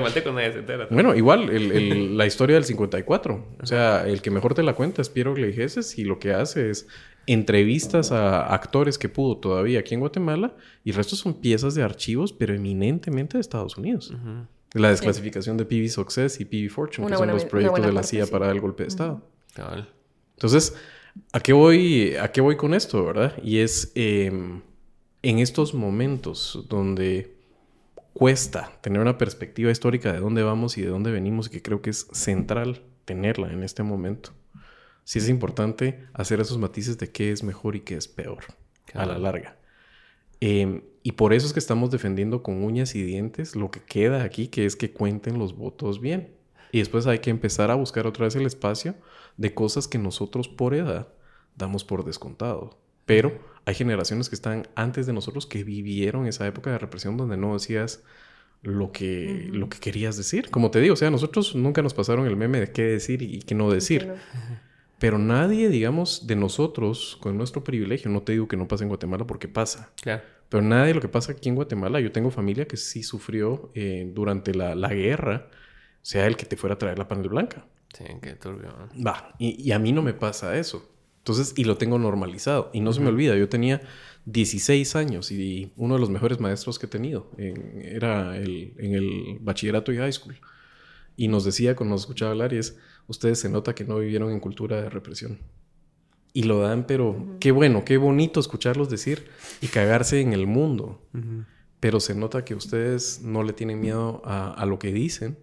C: Bueno, igual, la historia del 54. O sea, el que mejor te la cuenta es Piero Gleijeses y lo que hace es entrevistas a actores que pudo todavía aquí en Guatemala y el resto son piezas de archivos, pero eminentemente de Estados Unidos. La desclasificación de PV Success y PV Fortune, que son los proyectos de la CIA para el golpe de Estado. Entonces, ¿a qué, voy, ¿a qué voy con esto, verdad? Y es em, en estos momentos donde cuesta tener una perspectiva histórica de dónde vamos y de dónde venimos, que creo que es central tenerla en este momento. Sí es importante hacer esos matices de qué es mejor y qué es peor a la larga. Em, y por eso es que estamos defendiendo con uñas y dientes lo que queda aquí, que es que cuenten los votos bien. Y después hay que empezar a buscar otra vez el espacio de cosas que nosotros por edad damos por descontado. Pero hay generaciones que están antes de nosotros que vivieron esa época de represión donde no decías lo que, lo que querías decir. Como te digo, o sea, nosotros nunca nos pasaron el meme de qué decir y qué no decir. Pero nadie, digamos, de nosotros, con nuestro privilegio, no te digo que no pasa en Guatemala porque pasa. Claro. Pero nadie de lo que pasa aquí en Guatemala, yo tengo familia que sí sufrió eh, durante la, guerra, sea el que te fuera a traer la panel blanca.
A: Sí, qué turbio.
C: Va, y, y a mí no me pasa eso. Entonces, y lo tengo normalizado. Y no se me olvida, yo tenía 16 años y uno de los mejores maestros que he tenido era el, en el bachillerato y high school. Y nos decía cuando nos escuchaba hablar y es, ustedes se nota que no vivieron en cultura de represión. Y lo dan, pero qué bueno, qué bonito escucharlos decir y cagarse en el mundo. Pero se nota que ustedes no le tienen miedo a, a lo que dicen.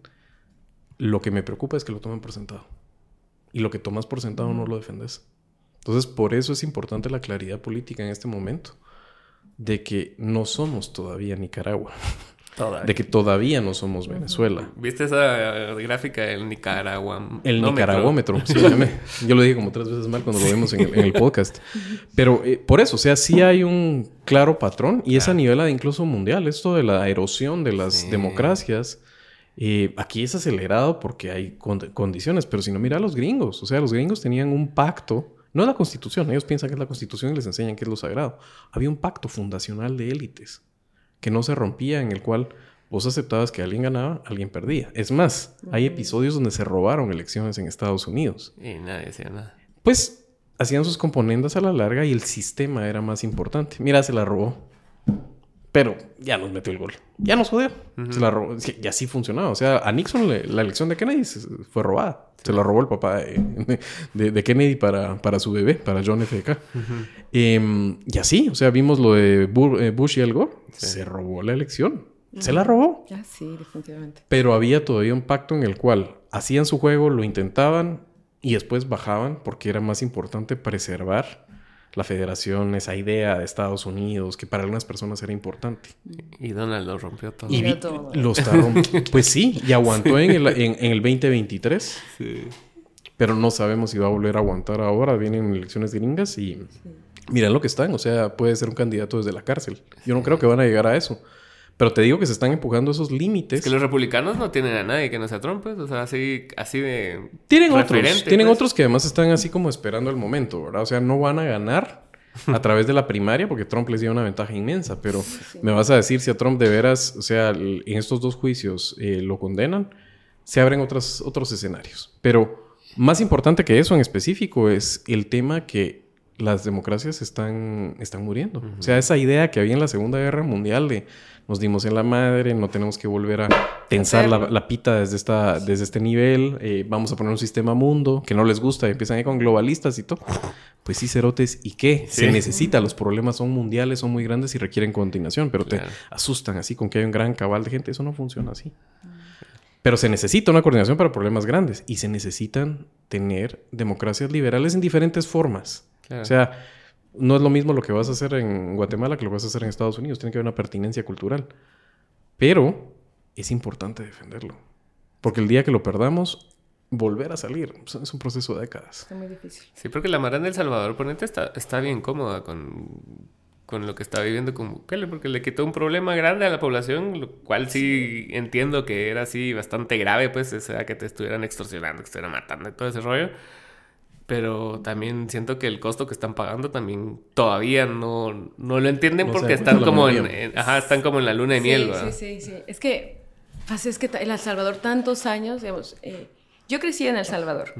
C: Lo que me preocupa es que lo tomen por sentado. Y lo que tomas por sentado no lo defendes. Entonces, por eso es importante la claridad política en este momento, de que no somos todavía Nicaragua. De que todavía no somos Venezuela.
A: ¿Viste esa gráfica del Nicaragua?
C: El Nicaraguómetro. Sí, yo lo dije como tres veces mal cuando lo vimos en el, podcast. Pero eh, por eso, o sea, sí hay un claro patrón y es a nivel incluso mundial. Esto de la erosión de las democracias. Eh, aquí es acelerado porque hay condiciones, pero si no, mira a los gringos. O sea, los gringos tenían un pacto no la constitución, ellos piensan que es la constitución y les enseñan que es lo sagrado. Había un pacto fundacional de élites que no se rompía, en el cual vos aceptabas que alguien ganaba, alguien perdía. Es más, hay episodios donde se robaron elecciones en Estados Unidos.
A: Y nadie hacía nada.
C: Pues hacían sus componendas a la larga y el sistema era más importante. Mira, se la robó. Pero ya nos metió el gol. Ya nos jodió. Se la robó. Y así funcionaba. O sea, a Nixon la elección de Kennedy fue robada. Se la robó el papá de, Kennedy para, para, su bebé, para John F. K. Em, y así, o sea, vimos lo de eh, Bush y Al Gore. Se robó la elección. Se la robó.
B: Ah, sí, definitivamente.
C: Pero había todavía un pacto en el cual hacían su juego, lo intentaban y después bajaban porque era más importante preservar la federación, esa idea de Estados Unidos, que para algunas personas era importante.
A: Y Donald lo rompió todo.
C: Y lo está rompiendo. pues sí, y aguantó en el, en, el 2023. Sí. Pero no sabemos si va a volver a aguantar ahora. Vienen elecciones gringas y miren lo que están. O sea, puede ser un candidato desde la cárcel. Yo no creo que van a llegar a eso. Pero te digo que se están empujando esos límites.
A: que los republicanos no tienen a nadie que no sea Trump, pues. O sea, así, así de.
C: Tienen otros. Tienen pues. otros que además están así como esperando el momento, ¿verdad? O sea, no van a ganar a través de la primaria porque Trump les dio una ventaja inmensa. Pero me vas a decir si a Trump de veras, o sea, en estos dos juicios eh, lo condenan, se abren otros, otros escenarios. Pero más importante que eso en específico es el tema que las democracias están, están muriendo. O sea, esa idea que había en la Segunda Guerra Mundial de nos dimos en la madre, no tenemos que volver a tensar la, pita desde, esta, desde este nivel, eh, vamos a poner un sistema mundo que no les gusta y empiezan ahí con globalistas y todo. Pues sí, cerotes, ¿y qué? Se necesita, los problemas son mundiales, son muy grandes y requieren continuación, pero te asustan así con que hay un gran cabal de gente, eso no funciona así. Pero se necesita una coordinación para problemas grandes y se necesitan tener democracias liberales en diferentes formas. O sea, no es lo mismo lo que vas a hacer en Guatemala que lo que vas a hacer en Estados Unidos. Tiene que haber una pertinencia cultural. Pero es importante defenderlo. Porque el día que lo perdamos, volver a salir es un proceso de décadas.
B: Está muy difícil.
A: Sí, porque la Mara del Salvador, ponente, está, está bien cómoda con, con lo que está viviendo con Bukele, porque le quitó un problema grande a la población, lo cual sí, entiendo que era así bastante grave, pues, o sea, que te estuvieran extorsionando, que te estuvieran matando y todo ese rollo. Pero también siento que el costo que están pagando también todavía no, no lo entienden porque están como en, ajá, están como en la luna de miel,
B: ¿verdad? Sí, sí, sí. Es que, pues, es que en El Salvador tantos años, digamos, eh, yo crecí en El Salvador.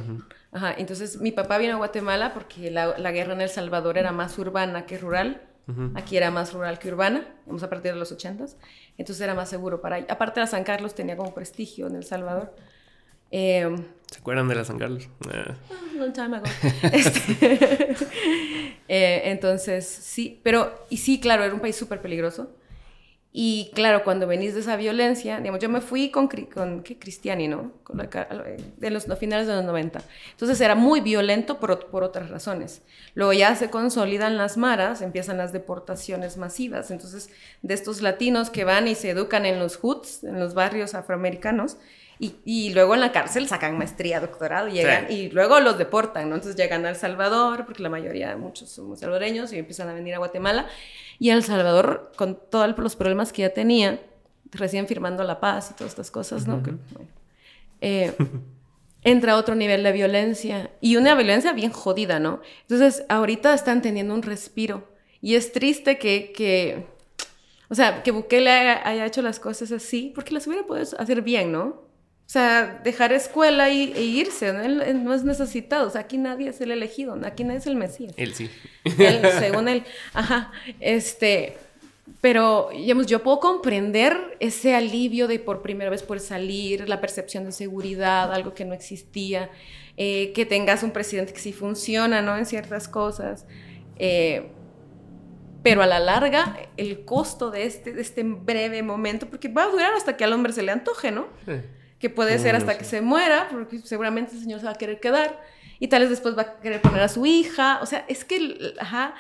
B: Ajá, entonces mi papá vino a Guatemala porque la, la, guerra en El Salvador era más urbana que rural. Aquí era más rural que urbana, vamos a partir de los ochentas. Entonces era más seguro para... Aparte la San Carlos tenía como prestigio en El Salvador.
A: Eh, ¿Se acuerdan de la San Carlos?
B: Ah, long time ago. Este, eh, entonces, sí, pero, y sí, claro, era un país súper peligroso. Y claro, cuando venís de esa violencia, digamos, yo me fui con, con ¿qué? Cristiani, ¿no? Con la, de los, finales de los 90. Entonces era muy violento por, por, otras razones. Luego ya se consolidan las maras, empiezan las deportaciones masivas. Entonces, de estos latinos que van y se educan en los hoods, en los barrios afroamericanos, y, y, luego en la cárcel sacan maestría, doctorado, y, llegan, y luego los deportan, ¿no? Entonces llegan a El Salvador, porque la mayoría, muchos somos salvadoreños, y empiezan a venir a Guatemala. Y El Salvador, con todos los problemas que ya tenía, recién firmando la paz y todas estas cosas, ¿no? Eh, entra otro nivel de violencia, y una violencia bien jodida, ¿no? Entonces, ahorita están teniendo un respiro, y es triste que... que o sea, que Bukele haya hecho las cosas así, porque las hubiera podido hacer bien, ¿no? O sea, dejar escuela y, e irse, ¿no? es necesitado. O sea, aquí nadie es el elegido, aquí nadie es el Mesías.
A: Él sí.
B: Él, según él. Ajá. Este, pero, digamos, yo puedo comprender ese alivio de por primera vez por salir, la percepción de seguridad, algo que no existía, eh, que tengas un presidente que sí funciona, ¿no? En ciertas cosas. Eh, pero a la larga, el costo de este, de este breve momento, porque va a durar hasta que al hombre se le antoje, ¿no? Sí que puede ser hasta que se muera, porque seguramente el señor se va a querer quedar, y tal vez después va a querer poner a su hija, o sea, es que, ajá,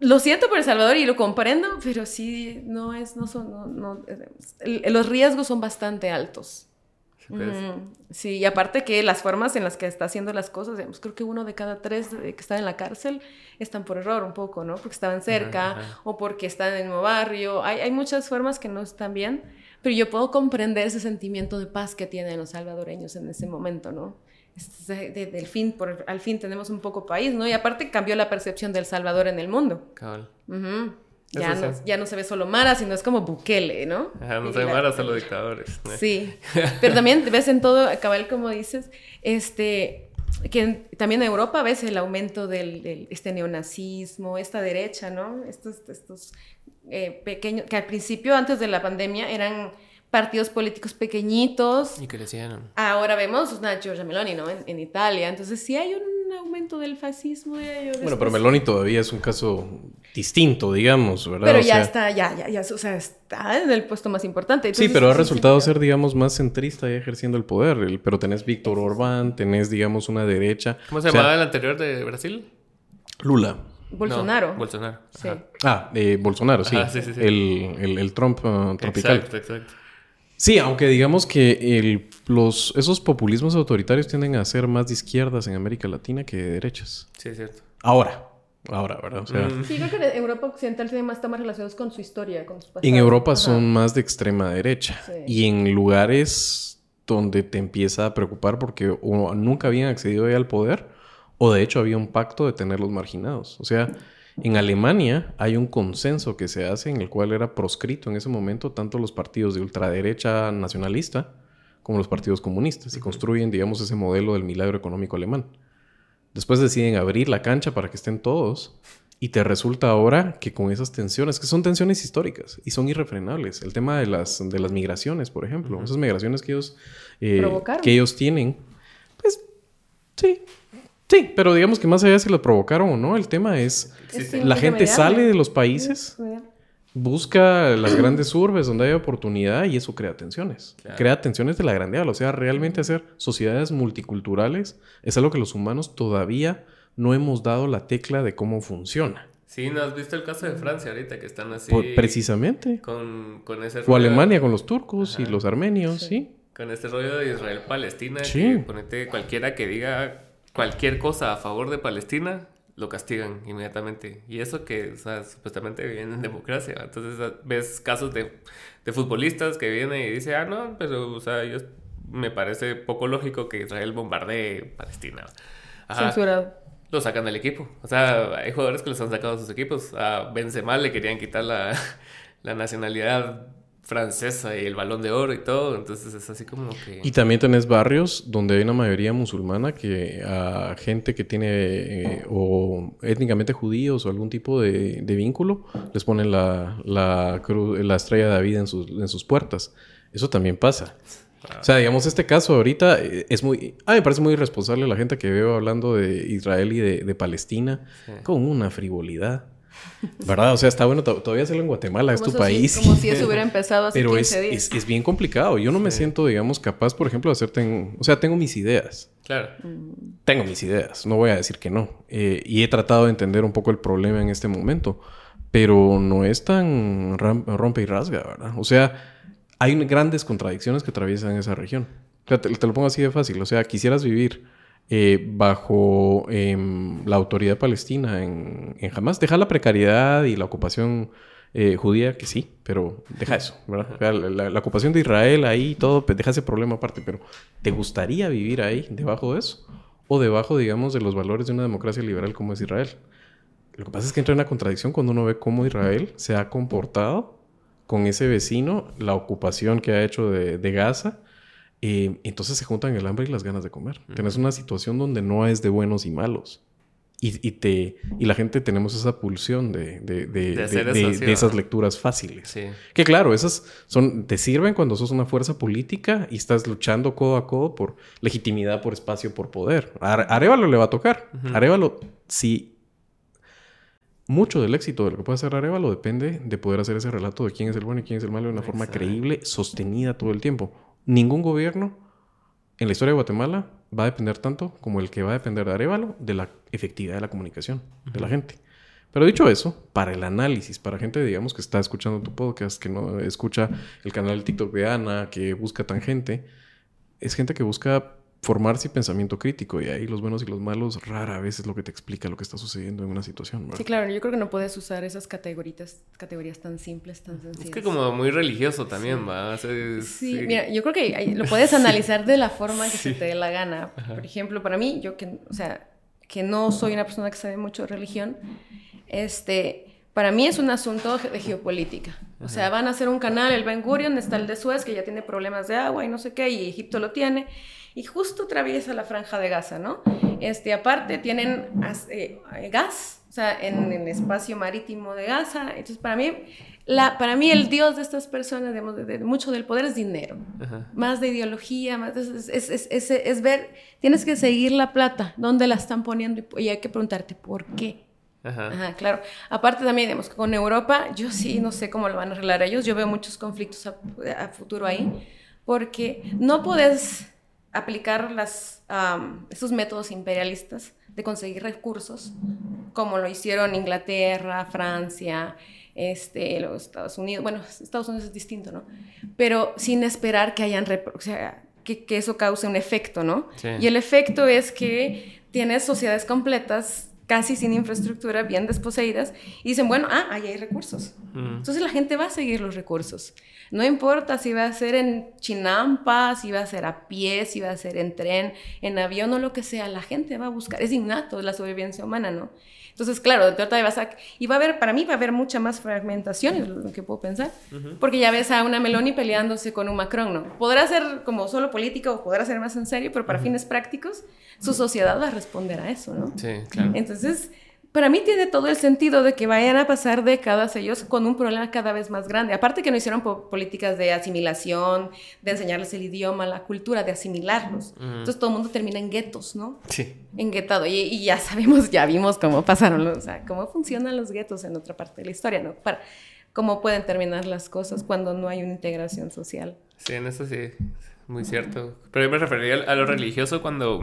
B: lo siento por El Salvador y lo comprendo, pero sí, no es, no son, no, no, los riesgos son bastante altos. Sí, y aparte que las formas en las que está haciendo las cosas, digamos, creo que uno de cada tres que están en la cárcel están por error un poco, ¿no? Porque estaban cerca o porque están en el mismo barrio. Hay, hay muchas formas que no están bien pero yo puedo comprender ese sentimiento de paz que tienen los salvadoreños en ese momento, ¿no? Desde fin, por, al fin tenemos un poco país, ¿no? Y aparte cambió la percepción del Salvador en el mundo. Cabal. ya, no, ya no se ve solo Mara, sino es como Bukele, ¿no?
A: Ajá, no se ve Mara, solo dictadores.
B: Sí, pero también ves en todo, cabal, como dices, este, que también en Europa ves el aumento del, este neonazismo, esta derecha, ¿no? Estos, estos eh, pequeños, que al principio, antes de la pandemia, eran partidos políticos pequeñitos.
A: Y crecieron.
B: Ahora vemos una Giorgia Meloni, ¿no? En, Italia. Entonces sí hay un aumento del fascismo.
C: bueno, pero Meloni todavía es un caso distinto, digamos, ¿verdad?
B: Pero ya está, ya, ya, ya, o sea, está en el puesto más importante.
C: sí, pero ha resultado ser, digamos, más centrista y ejerciendo el poder. pero tenés Víctor Orbán, tenés, digamos, una derecha.
A: ¿Cómo se llamaba el anterior de Brasil?
C: Lula.
B: Bolsonaro.
A: Bolsonaro.
C: Sí. Ah, eh, Bolsonaro, sí. sí, sí, sí. El, el, Trump uh, tropical. Exacto, exacto. Sí, aunque digamos que el, los, esos populismos autoritarios tienden a ser más de izquierdas en América Latina que de derechas.
A: Sí, es cierto.
C: Ahora, ahora, ¿verdad? O sea,
B: mm. Sí, creo que en Europa Occidental tiene más, temas relacionados con su historia, con sus
C: En Europa son más de extrema derecha. Y en lugares donde te empieza a preocupar porque o nunca habían accedido ya al poder o de hecho había un pacto de tenerlos marginados. O sea, en Alemania hay un consenso que se hace en el cual era proscrito en ese momento tanto los partidos de ultraderecha nacionalista como los partidos comunistas y construyen, digamos, ese modelo del milagro económico alemán. Después deciden abrir la cancha para que estén todos y te resulta ahora que con esas tensiones, que son tensiones históricas y son irrefrenables, el tema de las, de las migraciones, por ejemplo, esas migraciones que ellos, eh, que ellos tienen, pues sí, Sí, pero digamos que más allá de si lo provocaron o no, el tema es, la gente sale de los países busca las grandes urbes donde hay oportunidad y eso crea tensiones. Crea tensiones de la grandeza. O sea, realmente hacer sociedades multiculturales es algo que los humanos todavía no hemos dado la tecla de cómo funciona.
A: Sí, ¿no has visto el caso de Francia ahorita que están así?
C: precisamente.
A: Con, con ese
C: O Alemania con los turcos y los armenios, sí.
A: Con este rollo de Israel-Palestina. Sí. ponete cualquiera que diga cualquier cosa a favor de Palestina, lo castigan inmediatamente. Y eso que, o sea, supuestamente viene en democracia. Entonces ves casos de, de, futbolistas que vienen y dicen, ah, no, pero, o sea, yo, me parece poco lógico que Israel bombardee Palestina.
B: Censurado.
A: Lo sacan del equipo. O sea, hay jugadores que los han sacado de sus equipos. A Benzema le querían quitar la, la nacionalidad francesa y el balón de oro y todo, entonces es así como que...
C: Y también tenés barrios donde hay una mayoría musulmana que a gente que tiene eh, o étnicamente judíos o algún tipo de, vínculo les ponen la, la, la estrella de David en sus, en sus puertas. Eso también pasa. O sea, digamos, este caso ahorita eh, es muy... A mí me parece muy irresponsable la gente que veo hablando de Israel y de, Palestina con una frivolidad. ¿Verdad? O sea, está bueno todavía hacerlo en Guatemala, es tu país.
B: como si eso hubiera empezado hace
C: Pero
B: 15
C: es, días. Es, es, bien complicado. Yo no me siento, digamos, capaz, por ejemplo, de hacerte... O sea, tengo mis ideas.
A: Claro.
C: Tengo mis ideas, no voy a decir que no. Eh, y he tratado de entender un poco el problema en este momento. Pero no es tan rompe y rasga, ¿verdad? O sea, hay grandes contradicciones que atraviesan esa región. te, te lo pongo así de fácil. O sea, quisieras vivir eh, bajo em, la autoridad palestina en, en Hamas. Deja la precariedad y la ocupación eh, judía, que sí, pero deja eso, ¿verdad? La, ocupación de Israel ahí, todo, pues, deja ese problema aparte, pero ¿te gustaría vivir ahí, debajo de eso? O debajo, digamos, de los valores de una democracia liberal como es Israel. Lo que pasa es que entra en una contradicción cuando uno ve cómo Israel se ha comportado con ese vecino, la ocupación que ha hecho de, de Gaza, eh, entonces se juntan el hambre y las ganas de comer. Tienes una situación donde no es de buenos y malos. Y, te, y la gente tenemos esa pulsión de, de, de, esas lecturas fáciles. Que claro, esas son, te sirven cuando sos una fuerza política y estás luchando codo a codo por legitimidad, por espacio, por poder. A Arevalo le va a tocar. Arevalo, si mucho del éxito de lo que puede hacer Arevalo depende de poder hacer ese relato de quién es el bueno y quién es el malo de una forma creíble, sostenida todo el tiempo ningún gobierno en la historia de Guatemala va a depender tanto como el que va a depender de Arevalo de la efectividad de la comunicación de la gente. Pero dicho eso, para el análisis, para gente, digamos, que está escuchando tu podcast, que no escucha el canal de TikTok de Ana, que busca tangente, es gente que busca formarse pensamiento crítico. Y ahí los buenos y los malos rara vez es lo que te explica lo que está sucediendo en una situación.
B: Sí, claro. Yo creo que no puedes usar esas categorías, categorías tan simples, tan sencillas.
A: Es que como muy religioso también, ¿va?
B: sí, mira, yo creo que lo puedes analizar de la forma que se te dé la gana. Por ejemplo, para mí, yo que, o sea, que no soy una persona que sabe mucho de religión, este... Para mí es un asunto de geopolítica. O sea, van a hacer un canal, el Ben Gurion, está el de Suez, que ya tiene problemas de agua y no sé qué, y Egipto lo tiene y justo atraviesa la franja de Gaza, ¿no? Este, aparte tienen eh, gas, o sea, en el espacio marítimo de Gaza. Entonces, para mí, la, para mí el dios de estas personas, de, mucho del poder es dinero, más de ideología, más es, es, es, es, ver, tienes que seguir la plata, dónde la están poniendo y hay que preguntarte por qué. Ajá. claro. Aparte también, digamos, con Europa, yo sí no sé cómo lo van a arreglar ellos. Yo veo muchos conflictos a, a futuro ahí, porque no puedes aplicar las, esos métodos imperialistas de conseguir recursos, como lo hicieron Inglaterra, Francia, este, los Estados Unidos. Bueno, Estados Unidos es distinto, ¿no? Pero sin esperar que hayan, o sea, que, que, eso cause un efecto, ¿no? Y el efecto es que tienes sociedades completas casi sin infraestructura, bien desposeídas, y dicen, bueno, ah, ahí hay recursos. Entonces la gente va a seguir los recursos. No importa si va a ser en Chinampa, si va a ser a pie, si va a ser en tren, en avión o lo que sea, la gente va a buscar. Es innato la sobrevivencia humana, ¿no? Entonces, claro, de trata de Basak. Y va a haber, para mí va a haber mucha más fragmentación, es lo que puedo pensar. Porque ya ves a una Meloni peleándose con un Macron, ¿no? Podrá ser como solo político o podrá ser más en serio, pero para fines prácticos, su sociedad va a responder a eso, ¿no?
A: Sí, claro.
B: Entonces, para mí tiene todo el sentido de que vayan a pasar décadas ellos con un problema cada vez más grande. Aparte que no hicieron políticas de asimilación, de enseñarles el idioma, la cultura, de asimilarlos. Entonces todo el mundo termina en guetos, ¿no?
A: Sí.
B: En guetado. Y, ya sabemos, ya vimos cómo pasaron, o sea, cómo funcionan los guetos en otra parte de la historia, ¿no? Para, cómo pueden terminar las cosas cuando no hay una integración social.
A: Sí, en eso sí. Muy cierto. Pero yo me refería a lo religioso cuando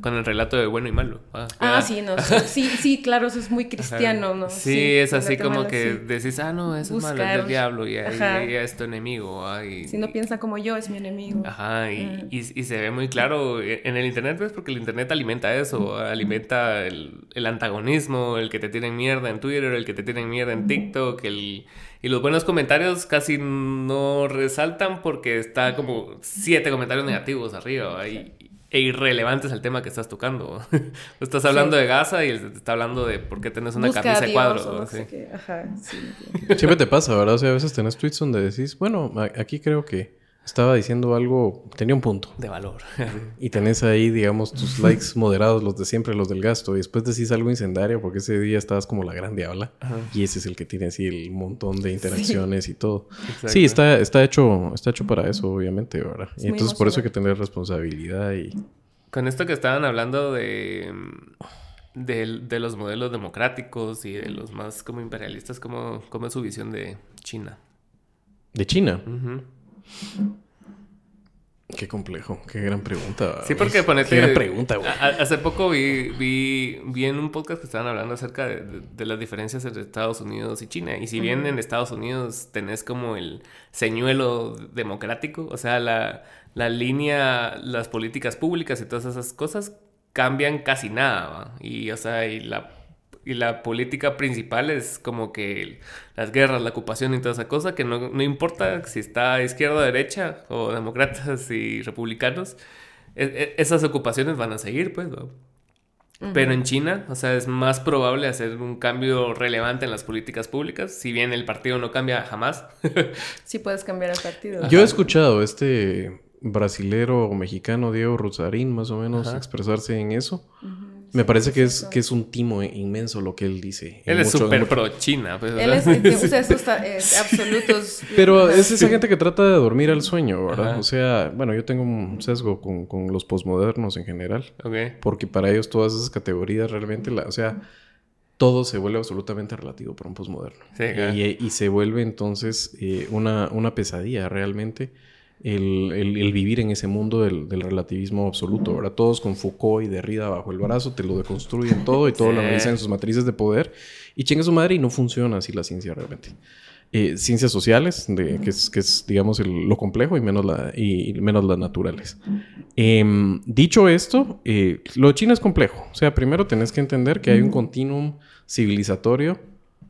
A: con el relato de bueno y malo.
B: Ah, ah sí, no. Sí, sí, claro, eso es muy cristiano, ¿no?
A: Sí, es así como que decís, ah, no, eso es malo, es del diablo y ahí es tu enemigo.
B: si no piensa como yo, es mi enemigo.
A: Ajá, y, y, se ve muy claro en el internet, pues, porque el internet alimenta eso, alimenta el, el antagonismo, el que te tienen mierda en Twitter, el que te tienen mierda en TikTok, el y los buenos comentarios casi no resaltan porque está como siete comentarios negativos arriba e irrelevantes al tema que estás tocando. estás hablando de Gaza y él te está hablando de por qué tenés una camisa de cuadros.
C: Siempre te pasa, ¿verdad? O sea, a veces tenés tweets donde decís, bueno, aquí creo que estaba diciendo algo, tenía un punto.
A: De valor.
C: y tenés ahí, digamos, tus likes moderados, los de siempre, los del gasto. Y después decís algo incendiario porque ese día estabas como la gran diabla. Y ese es el que tiene así el montón de interacciones y todo. Sí, está, está, hecho, está hecho para eso, obviamente, ¿verdad? y entonces por eso hay que tener responsabilidad y...
A: Con esto que estaban hablando de... De, los modelos democráticos y de los más como imperialistas, ¿cómo, cómo es su visión de China?
C: ¿De China? Qué complejo, qué gran pregunta.
A: Sí, porque ponete.
C: Qué gran pregunta, güey.
A: Hace poco vi, vi, vi, en un podcast que estaban hablando acerca de, las diferencias entre Estados Unidos y China. Y si bien en Estados Unidos tenés como el señuelo democrático, o sea, la, la línea, las políticas públicas y todas esas cosas cambian casi nada. Y, o sea, y la y la política principal es como que las guerras, la ocupación y toda esa cosa, que no, importa si está izquierda o derecha, o demócratas y republicanos, e, e, esas ocupaciones van a seguir, pues, ¿no? Pero en China, o sea, es más probable hacer un cambio relevante en las políticas públicas, si bien el partido no cambia jamás.
B: sí puedes cambiar el partido.
C: Yo he escuchado este brasilero o mexicano, Diego Rosarín, más o menos, expresarse en eso. Me parece que es, que es un timo inmenso lo que él dice.
A: Él es súper pro China.
B: Pues, él es, o sea, esos absolutos.
C: Pero es esa gente que trata de dormir al sueño, ¿verdad? O sea, bueno, yo tengo un sesgo con, con los posmodernos en general. Porque para ellos todas esas categorías realmente, la, o sea, todo se vuelve absolutamente relativo para un posmoderno. Sí, y, y, se vuelve entonces eh, una, una pesadilla realmente el, vivir en ese mundo del, relativismo absoluto. Ahora todos con Foucault y Derrida bajo el brazo te lo deconstruyen todo y todo lo analizan en sus matrices de poder y chinga su madre y no funciona así la ciencia realmente. Eh, ciencias sociales, de, que, es, que es, digamos, lo complejo y menos, la, y, menos las naturales. Em, dicho esto, eh, lo de China es complejo. O sea, primero tenés que entender que hay un continuum civilizatorio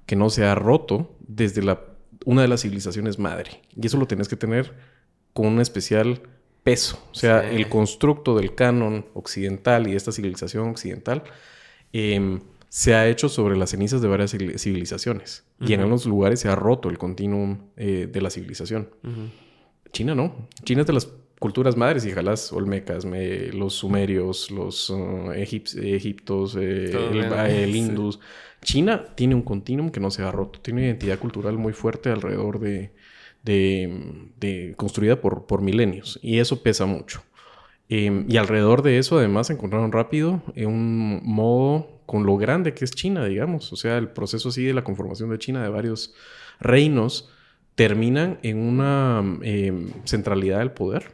C: que no se ha roto desde la, una de las civilizaciones madre. Y eso lo tenés que tener con un especial peso. O sea, el constructo del canon occidental y esta civilización occidental em, se ha hecho sobre las cenizas de varias civilizaciones. Y en algunos lugares se ha roto el continuum eh, de la civilización. China no. China es de las culturas madres, y las olmecas, los sumerios, los uh, egiptos, eh, el, Indus. China tiene un continuum que no se ha roto. Tiene una identidad cultural muy fuerte alrededor de, de, construida por, por, milenios y eso pesa mucho. Em, y alrededor de eso además encontraron rápido un modo con lo grande que es China, digamos. O sea, el proceso así de la conformación de China de varios reinos terminan en una em, centralidad del poder,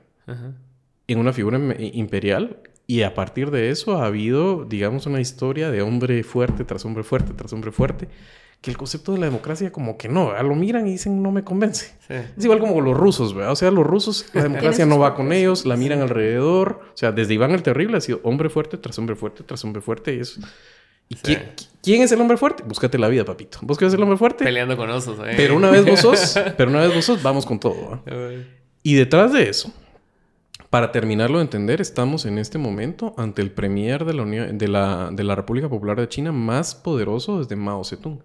C: en una figura imperial y a partir de eso ha habido, digamos, una historia de hombre fuerte tras hombre fuerte tras hombre fuerte que el concepto de la democracia como que no, lo miran y dicen no me convence. Es igual como los rusos, ¿verdad? O sea, los rusos, la democracia no va con ellos, la miran alrededor. O sea, desde Iván el Terrible ha sido hombre fuerte tras hombre fuerte tras hombre fuerte y eso... ¿Y quién, es el hombre fuerte? Búscate la vida, papito. ¿Vos quieres ser el hombre fuerte?
A: Peleando con osos, ¿eh?
C: Pero una vez vos sos, pero una vez vos sos, vamos con todo. y detrás de eso, para terminarlo de entender, estamos en este momento ante el premier de la, Unión, de la, de la República Popular de China más poderoso desde Mao Zedong.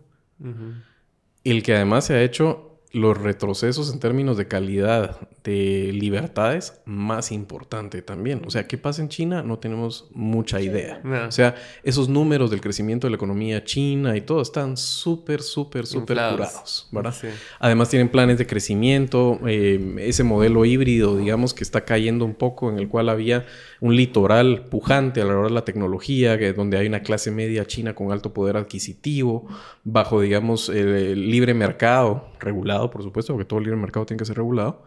C: El que además se ha hecho los retrocesos en términos de calidad de libertades más importante también. O sea, ¿qué pasa en China? No tenemos mucha idea. O sea, esos números del crecimiento de la economía china y todo están súper, súper, súper curados, ¿verdad? Además tienen planes de crecimiento, eh, ese modelo híbrido, digamos, que está cayendo un poco, en el cual había un litoral pujante alrededor de la tecnología, que, donde hay una clase media china con alto poder adquisitivo, bajo, digamos, el libre mercado regulado, por supuesto, porque todo el libre mercado tiene que ser regulado.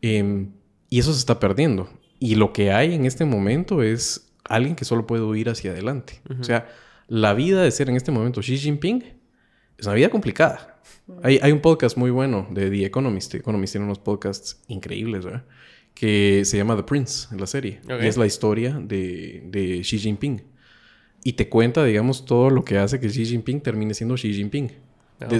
C: Em, y eso se está perdiendo. Y lo que hay en este momento es alguien que solo puede ir hacia adelante. O sea, la vida de ser en este momento Xi Jinping es una vida complicada. Hay, hay, un podcast muy bueno de The Economist. The Economist tiene unos podcasts increíbles, ¿verdad? Que se llama The Prince, en la serie. Y es la historia de, de Xi Jinping y te cuenta, digamos, todo lo que hace que Xi Jinping termine siendo Xi Jinping. o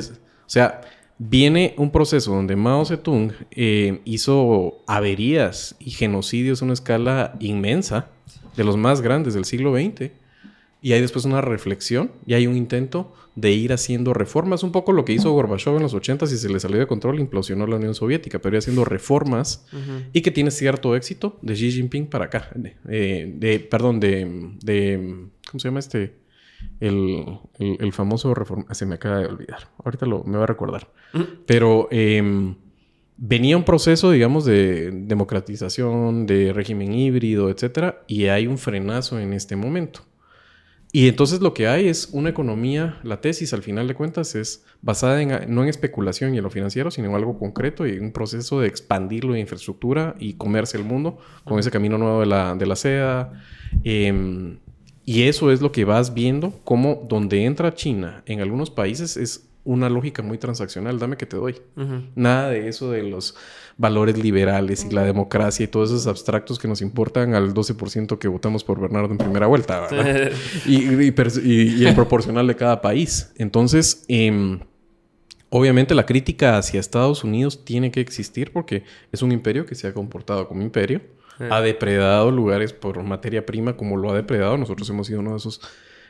C: sea, viene un proceso donde Mao Zedong eh, hizo averías y genocidios a una escala inmensa, de los más grandes del siglo XX, y hay después una reflexión y hay un intento de ir haciendo reformas, un poco lo que hizo Gorbachev en los 80 y se le salió de control, implosionó la Unión Soviética, pero ir haciendo reformas y que tiene cierto éxito de Xi Jinping para acá, eh, de, perdón, de ¿Cómo se llama este? El, famoso reforma. Ah, se me acaba de olvidar. Ahorita lo, me va a recordar. Pero em, venía un proceso, digamos, de democratización, de régimen híbrido, etcétera, y hay un frenazo en este momento. Y entonces lo que hay es una economía, la tesis al final de cuentas es basada en, no en especulación y en lo financiero, sino en algo concreto y en un proceso de expandirlo de infraestructura y comerse el mundo con ese camino nuevo de la, de la seda. Em, y eso es lo que vas viendo, como donde entra China en algunos países es una lógica muy transaccional, dame que te doy. Nada de eso de los valores liberales y la democracia y todos esos abstractos que nos importan al 12% que votamos por Bernardo en primera vuelta, ¿verdad? y, y, el proporcional de cada país. Entonces, em, obviamente la crítica hacia Estados Unidos tiene que existir porque es un imperio que se ha comportado como imperio ha depredado lugares por materia prima como lo ha depredado. Nosotros hemos sido uno de esos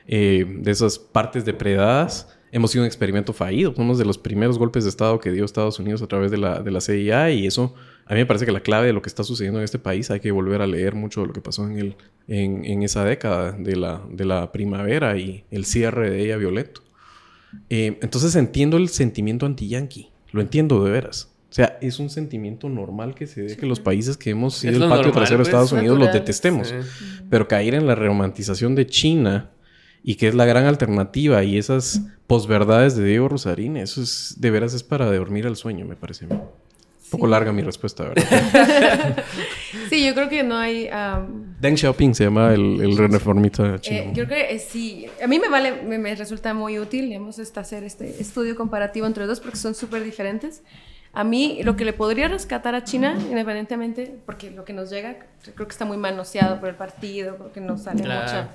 C: eh, de esas partes depredadas. Hemos sido un experimento fallido, uno de los primeros golpes de Estado que dio Estados Unidos a través de la, de la CIA y eso a mí me parece que la clave de lo que está sucediendo en este país hay que volver a leer mucho de lo que pasó en, el, en, en esa década de la, de la primavera y el cierre de ella violento. Eh, entonces entiendo el sentimiento anti-yankee, lo entiendo de veras. O sea, es un sentimiento normal que se dé que los países que hemos sido el patio trasero de pues, Estados Unidos los detestemos. Pero caer en la romantización de China y que es la gran alternativa y esas posverdades de Diego Rosarín, eso es de veras es para dormir al sueño, me parece. Un poco larga mi respuesta, ¿verdad?
B: sí, yo creo que no hay...
C: Deng Xiaoping se llama el, el reformista
B: chino. Eh, yo creo que eh, sí. A mí me vale, me, me resulta muy útil, digamos, hacer este estudio comparativo entre dos porque son súper diferentes. A mí lo que le podría rescatar a China, independientemente, porque lo que nos llega creo que está muy manoseado por el partido, porque nos sale mucha...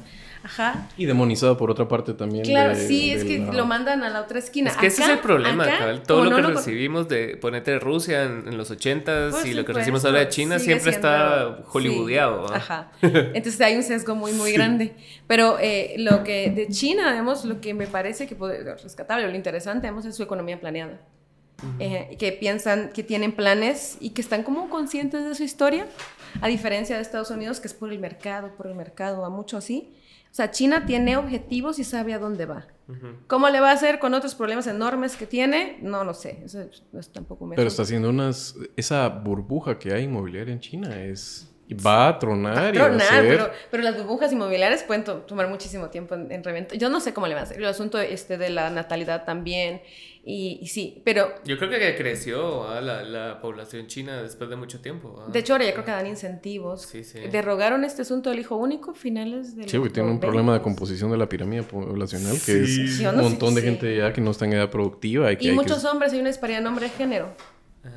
B: Ajá.
C: Y demonizado por otra parte también.
B: Claro, sí, es que lo mandan a la otra esquina.
A: Es que ese es el problema, Todo lo que recibimos de ponerte de Rusia en, los ochentas y lo que recibimos ahora de China siempre está hollywoodeado.
B: Ajá. Entonces hay un sesgo muy, muy grande. Pero eh, lo que de China, vemos, lo que me parece que puede rescatable, lo interesante, vemos, es su economía planeada. Eh, que piensan que tienen planes y que están como conscientes de su historia, a diferencia de Estados Unidos, que es por el mercado, por el mercado, a mucho así. O sea, China tiene objetivos y sabe a dónde va. ¿Cómo le va a hacer con otros problemas enormes que tiene? No lo sé. Eso es tampoco
C: Pero está haciendo unas... Esa burbuja que hay inmobiliaria en China es... Va a tronar.
B: pero, pero, las burbujas inmobiliarias pueden tomar muchísimo tiempo en, en reventa. Yo no sé cómo le va a hacer. El asunto este de la natalidad también. Y, sí, pero...
A: Yo creo que creció ¿ah? la, la, población china después de mucho tiempo.
B: ¿ah? De hecho, ahora ya creo que dan incentivos. Sí, sí. Derrogaron este asunto del hijo único finales del...
C: Sí, porque tiene un problema de composición de la pirámide poblacional, que es un montón de gente ya que no está en edad productiva.
B: Y, muchos hombres, hay una disparidad de nombre de género.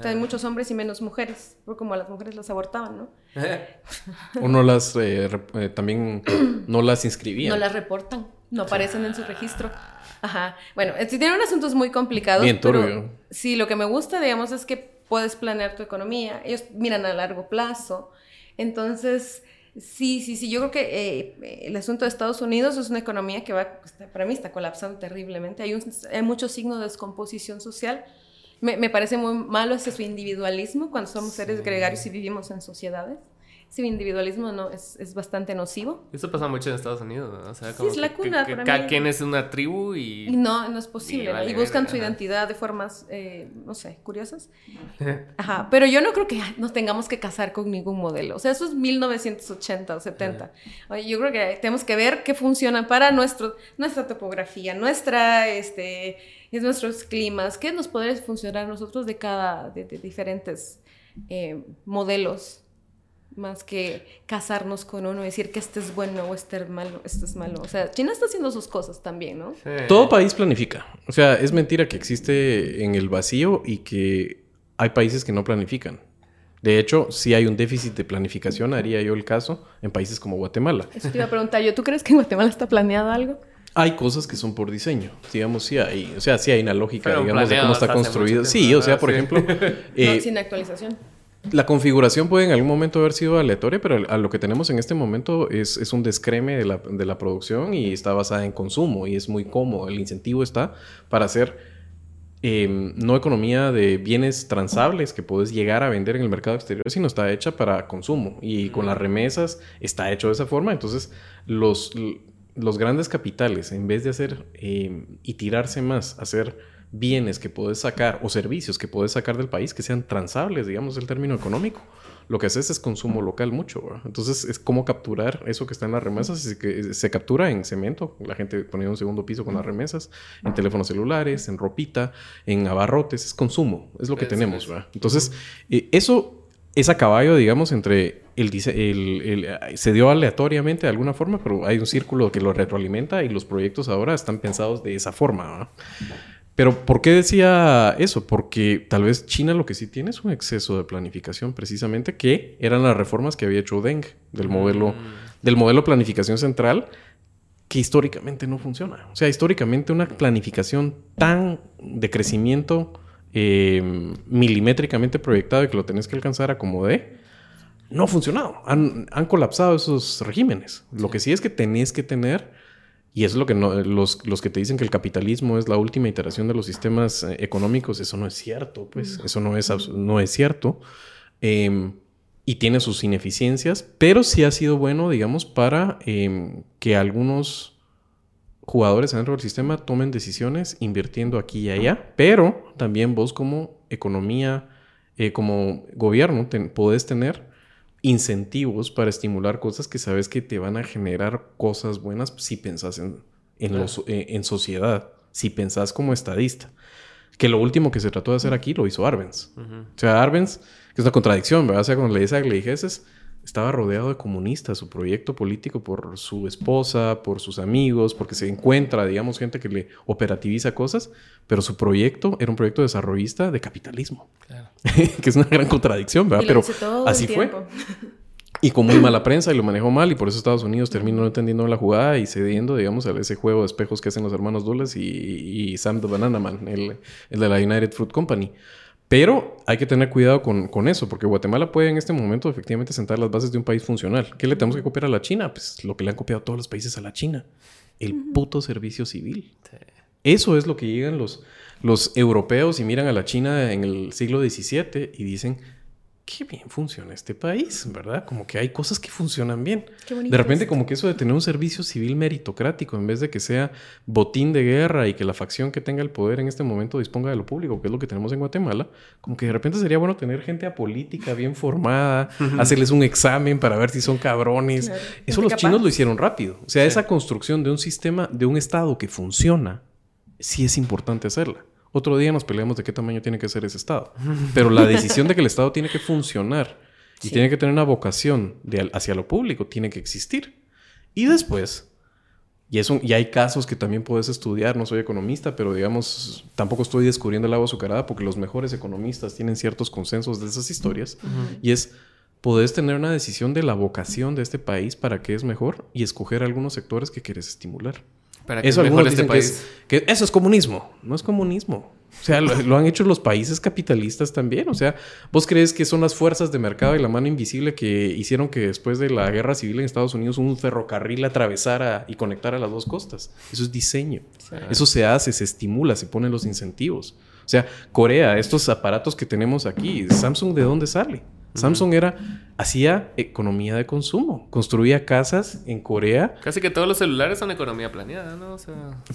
B: Hay muchos hombres y menos mujeres, porque como las mujeres las abortaban, ¿no?
C: o no las, eh, eh, también no las inscribían.
B: No las reportan, no aparecen en su registro. Ajá. Bueno, si tienen asuntos muy complicados. Bien pero Sí, lo que me gusta, digamos, es que puedes planear tu economía. Ellos miran a largo plazo. Entonces, sí, sí, sí. Yo creo que eh, el asunto de Estados Unidos es una economía que va, para mí está colapsando terriblemente. Hay, un, hay muchos signos de descomposición social. Me, me, parece muy malo ese su individualismo cuando somos seres gregarios y vivimos en sociedades. Sí, individualismo no, es, es bastante nocivo.
A: Eso pasa mucho en Estados Unidos, ¿no? O sea,
B: como sí, es la cuna.
A: Que, cada quien es una tribu y...
B: No, no es posible. Y, buscan su identidad de formas, eh, no sé, curiosas. Ajá, pero yo no creo que nos tengamos que casar con ningún modelo. O sea, eso es 1980 o 70. Yo creo que tenemos que ver qué funciona para nuestro, nuestra topografía, nuestra, este, nuestros climas, qué nos podría funcionar nosotros de cada, de, de diferentes eh, modelos más que casarnos con uno y decir que este es bueno o este es malo, este es malo. O sea, China está haciendo sus cosas también, ¿no?
C: Todo país planifica. O sea, es mentira que existe en el vacío y que hay países que no planifican. De hecho, si hay un déficit de planificación, haría yo el caso en países como Guatemala.
B: Eso te iba a preguntar yo, ¿tú crees que en Guatemala está planeado algo?
C: Hay cosas que son por diseño, digamos, sí hay, o sea, sí hay una lógica, digamos, de cómo está construido. Sí, o sea, por ejemplo...
B: Eh, sin actualización.
C: La configuración puede en algún momento haber sido aleatoria, pero a lo que tenemos en este momento es, un descreme de la, producción y está basada en consumo y es muy cómodo. El incentivo está para hacer em, no economía de bienes transables que puedes llegar a vender en el mercado exterior, sino está hecha para consumo. Y con las remesas está hecho de esa forma. Entonces, los, los grandes capitales, en vez de hacer em, y tirarse más, hacer bienes que puedes sacar o servicios que puedes sacar del país que sean transables, digamos, el término económico. Lo que haces es consumo local mucho. Entonces es como capturar eso que está en las remesas. Se, que se captura en cemento, la gente poniendo un segundo piso con las remesas, en teléfonos celulares, en ropita, en abarrotes. Es consumo, es lo que tenemos. Entonces, eh, eso es a caballo, digamos, entre el, el, se dio aleatoriamente de alguna forma, pero hay un círculo que lo retroalimenta y los proyectos ahora están pensados de esa forma. Pero ¿por qué decía eso? Porque tal vez China lo que sí tiene es un exceso de planificación, precisamente que eran las reformas que había hecho Deng del modelo, mm. del modelo planificación central, que históricamente no funciona. O sea, históricamente una planificación tan de crecimiento eh, milimétricamente proyectado y que lo tenés que alcanzar a como de, no ha funcionado. Han, han colapsado esos regímenes. Lo que sí es que tenés que tener y eso es lo que no, los, los, que te dicen que el capitalismo es la última iteración de los sistemas eh, económicos, eso no es cierto, pues eso no es, no es cierto. Em, y tiene sus ineficiencias, pero sí ha sido bueno, digamos, para em, que algunos jugadores dentro del sistema tomen decisiones invirtiendo aquí y allá, pero también vos como economía, eh, como gobierno, podés tener incentivos para estimular cosas que sabes que te van a generar cosas buenas si pensás en, en, eh, en sociedad, si pensás como estadista. Que lo último que se trató de hacer aquí lo hizo Arbenz. O sea, Arbenz, que es una contradicción, ¿verdad? O sea, cuando le dice a Gleijeses, estaba rodeado de comunistas, su proyecto político por su esposa, por sus amigos, porque se encuentra, digamos, gente que le operativiza cosas, pero su proyecto era un proyecto desarrollista de capitalismo, claro. que es una gran contradicción, ¿verdad? pero así fue. Y con muy mala prensa y lo manejó mal y por eso Estados Unidos terminó no entendiendo la jugada y cediendo, digamos, a ese juego de espejos que hacen los hermanos Dulles y, Sam the Banana Man, el, el de la United Fruit Company. Pero hay que tener cuidado con, eso, porque Guatemala puede en este momento efectivamente sentar las bases de un país funcional. ¿Qué le tenemos que copiar a la China? Pues lo que le han copiado todos los países a la China. El puto servicio civil. Eso es lo que llegan los, los europeos y miran a la China en el siglo XVII y dicen, qué bien funciona este país, ¿verdad? Como que hay cosas que funcionan bien. de repente como que eso de tener un servicio civil meritocrático en vez de que sea botín de guerra y que la facción que tenga el poder en este momento disponga de lo público, que es lo que tenemos en Guatemala, como que de repente sería bueno tener gente apolítica bien formada, hacerles un examen para ver si son cabrones. Eso los chinos lo hicieron rápido. O sea, esa construcción de un sistema, de un Estado que funciona, sí es importante hacerla. Otro día nos peleamos de qué tamaño tiene que ser ese Estado. Pero la decisión de que el Estado tiene que funcionar y tiene que tener una vocación de, hacia lo público tiene que existir. Y después, y, es y hay casos que también puedes estudiar, no soy economista, pero digamos, tampoco estoy descubriendo el agua azucarada porque los mejores economistas tienen ciertos consensos de esas historias. Y es, podés tener una decisión de la vocación de este país para qué es mejor y escoger algunos sectores que quieres estimular eso este país. Que, eso es comunismo. No es comunismo. O sea, lo, han hecho los países capitalistas también. O sea, ¿vos crees que son las fuerzas de mercado y la mano invisible que hicieron que después de la guerra civil en Estados Unidos un ferrocarril atravesara y conectara las dos costas? Eso es diseño. Eso se hace, se estimula, se ponen los incentivos. O sea, Corea, estos aparatos que tenemos aquí, Samsung, ¿de dónde sale? Samsung era hacía economía de consumo, construía casas en Corea.
A: Casi que todos los celulares son economía planeada, ¿no?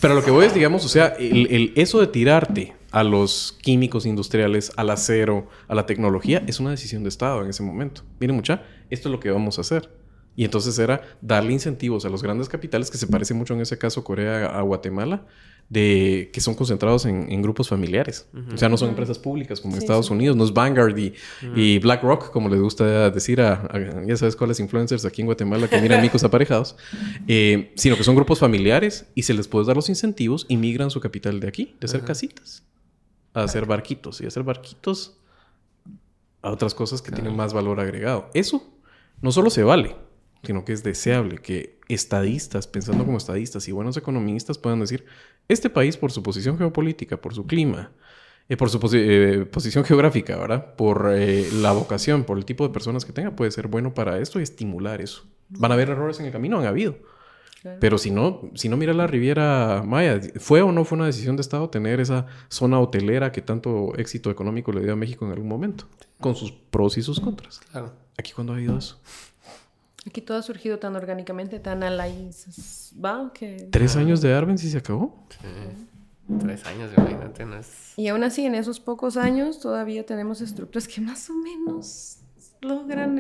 C: Pero lo que voy es, digamos, o sea, el, eso de tirarte a los químicos industriales, al acero, a la tecnología, es una decisión de Estado en ese momento. Miren, mucha, esto es lo que vamos a hacer. Y entonces era darle incentivos a los grandes capitales, que se parece mucho en ese caso Corea a Guatemala, de que son concentrados en, grupos familiares. O sea, no son empresas públicas como en Estados Unidos, no es Vanguard y, BlackRock, como les gusta decir a, ya sabes cuáles influencers aquí en Guatemala que miran micos aparejados, eh, sino que son grupos familiares y se les puede dar los incentivos y migran su capital de aquí, de hacer casitas, a hacer barquitos y hacer barquitos a otras cosas que tienen más valor agregado. Eso no solo se vale, sino que es deseable que estadistas, pensando como estadistas y buenos economistas, puedan decir, este país por su posición geopolítica, por su clima, eh, por su eh, posición geográfica, ¿verdad? Por eh, la vocación, por el tipo de personas que tenga, puede ser bueno para esto y estimular eso. Van a haber errores en el camino, han habido. Pero si no, si no mira la Riviera Maya, ¿fue o no fue una decisión de Estado tener esa zona hotelera que tanto éxito económico le dio a México en algún momento? Con sus pros y sus contras. Claro. ¿Aquí cuándo ha habido eso?
B: Aquí todo ha surgido tan orgánicamente, tan a la ¿Va? Que...
C: ¿Tres años de Arbenz y se acabó?
A: Sí. Tres años, imagínate, no es...
B: Y aún así, en esos pocos años, todavía tenemos estructuras que más o menos logran,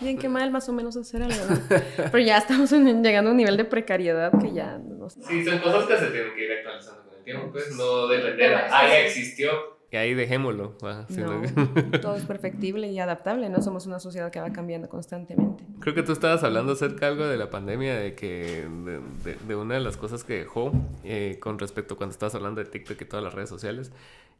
B: bien que mal, más o menos hacer algo. Pero ya estamos llegando a un nivel de precariedad que ya...
A: No Sí, son cosas que se tienen que ir actualizando con el tiempo, pues, no depender, ah, ya existió y ahí dejémoslo.
B: todo es perfectible y adaptable, no somos una sociedad que va cambiando constantemente.
A: Creo que tú estabas hablando acerca algo de la pandemia, de que de, una de las cosas que dejó eh, con respecto cuando estabas hablando de TikTok y todas las redes sociales.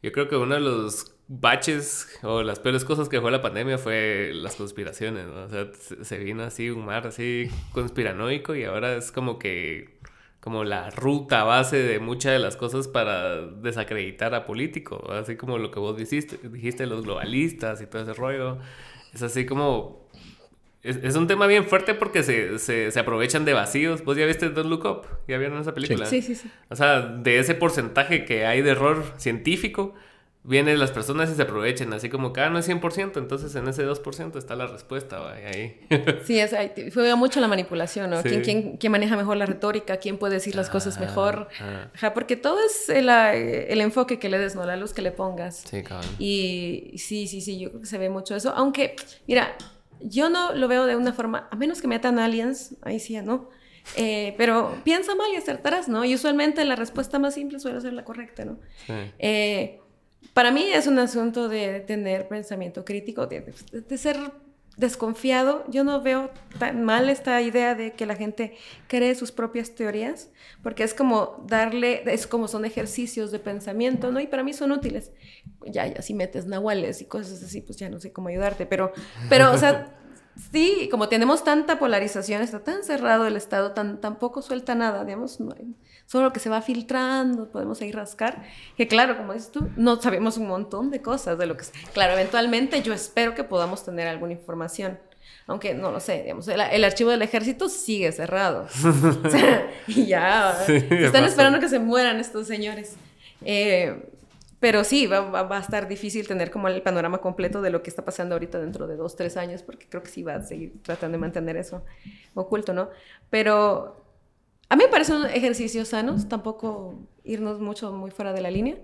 A: Yo creo que uno de los baches o las peores cosas que dejó la pandemia fue las conspiraciones, O sea, se vino así un mar así conspiranoico y ahora es como que como la ruta base de muchas de las cosas para desacreditar a político, así como lo que vos dijiste, dijiste los globalistas y todo ese rollo. Es así como... Es, un tema bien fuerte porque se, se, se, aprovechan de vacíos. ¿Vos ya viste Don't Look Up? ¿Ya vieron esa película?
B: Sí, sí, sí.
A: O sea, de ese porcentaje que hay de error científico, vienen las personas y se aprovechen, así como que, ah, no es 100%, entonces en ese 2% está la respuesta, ahí.
B: Sí, es, juega mucho la manipulación, ¿no? ¿Quién, quién, maneja mejor la retórica? ¿Quién puede decir las cosas ah, mejor? Ah. porque todo es el, el, enfoque que le des, ¿no? La luz que le pongas. Sí, claro. Y sí, sí, sí, yo creo que se ve mucho eso. Aunque, mira, yo no lo veo de una forma, a menos que me atan aliens, ahí sí, ¿no? Eh, pero piensa mal y acertarás, ¿no? Y usualmente la respuesta más simple suele ser la correcta, ¿no? Sí. Eh, para mí es un asunto de tener pensamiento crítico, de, ser desconfiado. Yo no veo tan mal esta idea de que la gente cree sus propias teorías, porque es como darle, es como son ejercicios de pensamiento, ¿no? Y para mí son útiles. Ya, ya, si metes nahuales y cosas así, pues ya no sé cómo ayudarte, pero, pero, o sea, sí, como tenemos tanta polarización, está tan cerrado el Estado, tan, tampoco suelta nada, digamos, no hay, solo que se va filtrando, podemos ahí rascar, que claro, como dices tú, no sabemos un montón de cosas de lo que... Claro, eventualmente yo espero que podamos tener alguna información, aunque no lo sé, digamos, el, archivo del ejército sigue cerrado. y ya, están esperando que se mueran estos señores. Eh, pero sí, va, va, a estar difícil tener como el panorama completo de lo que está pasando ahorita dentro de dos, tres años, porque creo que sí va a seguir tratando de mantener eso oculto, ¿no? Pero a mí me parecen ejercicios sanos, tampoco irnos mucho muy fuera de la línea,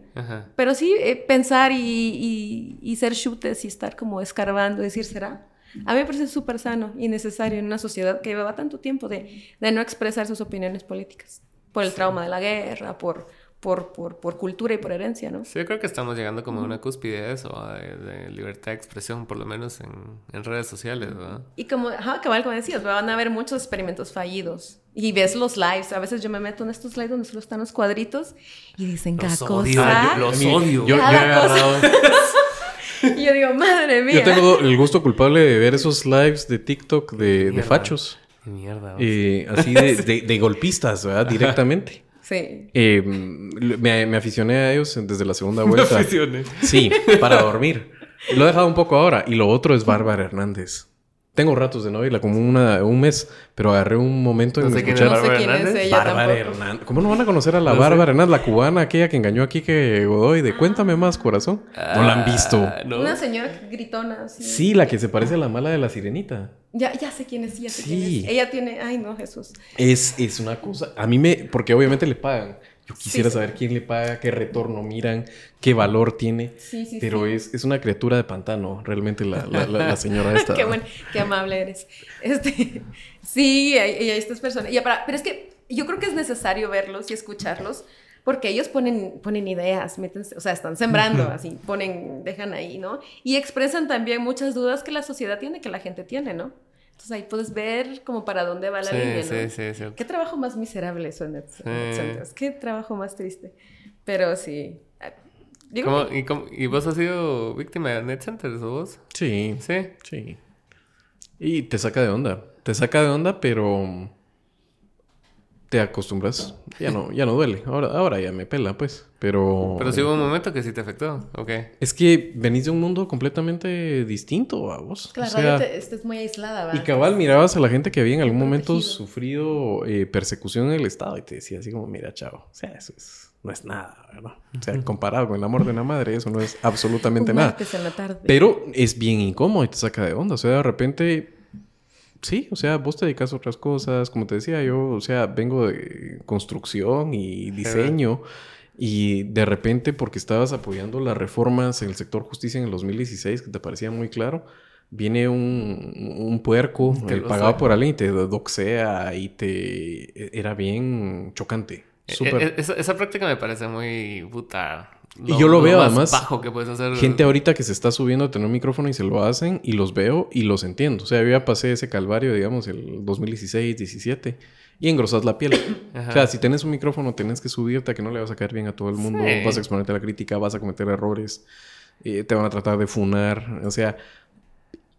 B: pero sí eh, pensar y, y, ser chutes y estar como escarbando, decir, ¿será? A mí me parece súper sano y necesario en una sociedad que llevaba tanto tiempo de, de no expresar sus opiniones políticas, por el trauma de la guerra, por, por, por, por, cultura y por herencia, ¿no?
A: Sí, yo creo que estamos llegando como a una cúspide de eso, de, libertad de expresión, por lo menos en, en redes sociales, ¿verdad?
B: Y como, ajá, cabal, como decías, van a haber muchos experimentos fallidos. Y ves los lives, a veces yo me meto en estos lives donde solo están los cuadritos y dicen cada cosa.
A: los odio.
C: Yo,
B: y yo digo, madre mía.
C: Yo tengo el gusto culpable de ver esos lives de TikTok de, de fachos.
A: Qué mierda.
C: Eh, así de, de, de, golpistas, ¿verdad? Directamente.
B: Sí.
C: Eh, me, me, aficioné a ellos desde la segunda vuelta.
A: Me aficioné.
C: Sí, para dormir. Lo he dejado un poco ahora. Y lo otro es Bárbara Hernández. Tengo ratos de no oírla, como una, un mes, pero agarré un momento en no sé escuchar... No sé quién es ella Bárbara Hernández. ¿Cómo no van a conocer a la Bárbara Hernández, la cubana, aquella que engañó a Kike Godoy de Cuéntame más, corazón? ¿No la han visto?
B: Ah, Una señora gritona.
C: Sí. la que se parece a la mala de la sirenita.
B: Ya, ya sé quién es, ya sé quién es. Ella tiene... Ay, no, Jesús.
C: Es, es una cosa... A mí me... Porque obviamente le pagan. Yo quisiera saber quién le paga, qué retorno miran, qué valor tiene. Sí, sí, pero Es, es una criatura de pantano, realmente la, la, señora esta.
B: qué, buen, qué amable eres. Este, sí, y hay, estas personas. Ya para, pero es que yo creo que es necesario verlos y escucharlos porque ellos ponen, ponen ideas, meten, o sea, están sembrando, así, ponen, dejan ahí, ¿no? Y expresan también muchas dudas que la sociedad tiene, que la gente tiene, ¿no? Entonces ahí puedes ver como para dónde va la línea, ¿no? Sí, sí, sí. Qué trabajo más miserable eso en Net, Qué trabajo más triste. Pero sí.
A: Ah, ¿Y, ¿Y, vos has sido víctima de Net Centers o vos?
C: Sí. Sí. Sí. Y te saca de onda. Te saca de onda, pero te acostumbras. Ya no, ya no duele. Ahora, ahora ya me pela, pues. Pero.
A: Pero sí hubo un momento que sí te afectó. Ok.
C: Es que venís de un mundo completamente distinto a vos.
B: Claro, o sea, estás muy aislada,
C: ¿verdad? Y cabal mirabas a la gente que había en algún momento sufrido eh, persecución en el Estado y te decía así como, mira, chavo. O sea, eso es, no es nada, ¿verdad? O sea, comparado con el amor de una madre, eso no es absolutamente nada. Pero es bien incómodo y te saca de onda. O sea, de repente Sí, o sea, vos te dedicas a otras cosas, como te decía, yo, o sea, vengo de construcción y diseño y de repente porque estabas apoyando las reformas en el sector justicia en el 2016, que te parecía muy claro, viene un, puerco, el pagado por alguien y te doxea y te... E, era bien chocante.
A: E, e, esa, práctica me parece muy puta
C: y yo lo, veo además. que puedes hacer. Gente ahorita que se está subiendo a tener un micrófono y se lo hacen y los veo y los entiendo. O sea, yo ya pasé ese calvario, digamos, el 2016, 17 y engrosas la piel. O sea, si tienes un micrófono, tienes que subirte a que no le vas a caer bien a todo el mundo. Vas a exponerte a la crítica, vas a cometer errores, eh, te van a tratar de funar. O sea,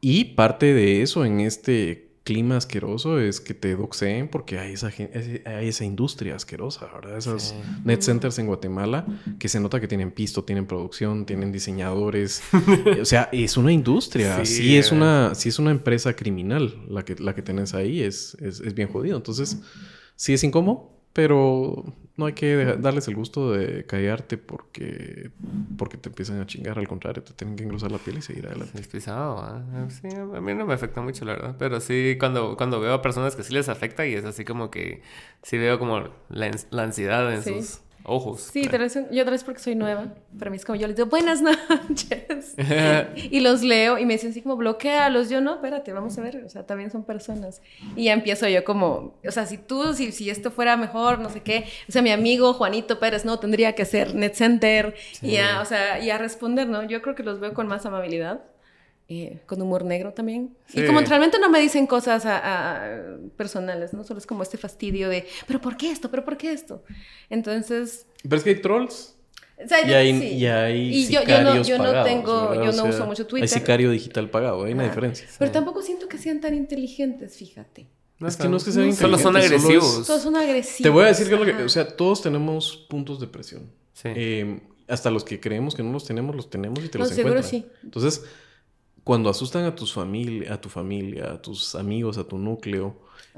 C: y parte de eso en este clima asqueroso es que te doxeen porque hay esa, hay esa industria asquerosa, ¿verdad? Esos net centers en Guatemala que se nota que tienen pisto, tienen producción, tienen diseñadores. o sea, es una industria. Sí, es una, sí es una empresa criminal la que, la que tenés ahí. Es, es, es bien jodido. Entonces, sí es incómodo, pero no hay que darles el gusto de callarte porque, porque te empiezan a chingar. Al contrario, te tienen que engrosar la piel y seguir adelante.
A: Es pesado, ¿ah? Sí, a mí no me afecta mucho, la verdad. Pero sí, cuando, cuando veo a personas que sí les afecta y es así como que sí veo como la, la ansiedad en sus ojos.
B: Sí, yo otra vez porque soy nueva. Para mí es como yo les digo, buenas noches. y los leo y me dicen así como, bloquealos. Yo no, espérate, vamos a ver. O sea, también son personas. Y ya empiezo yo como, o sea, si tú, si, si esto fuera mejor, no sé qué. O sea, mi amigo Juanito Pérez, no, tendría que ser Net Center. Y ya, o sea, y a responder, ¿no? Yo creo que los veo con más amabilidad. Eh, con humor negro también. Y como realmente no me dicen cosas personales, ¿no? Solo es como este fastidio de, pero ¿por qué esto? ¿Pero por qué esto? Entonces...
C: Pero es que hay trolls. y hay, y yo, no, yo no tengo, yo no uso mucho Twitter. Hay sicario digital pagado, hay una diferencia.
B: Pero tampoco siento que sean tan inteligentes, fíjate.
C: es que no es que sean inteligentes. Solo son agresivos. Solo son agresivos. Te voy a decir que, lo que, o sea, todos tenemos puntos de presión. Eh, hasta los que creemos que no los tenemos, los tenemos y te los encuentras. sí. Entonces, cuando asustan a tus familia, a tu familia, a tus amigos, a tu núcleo,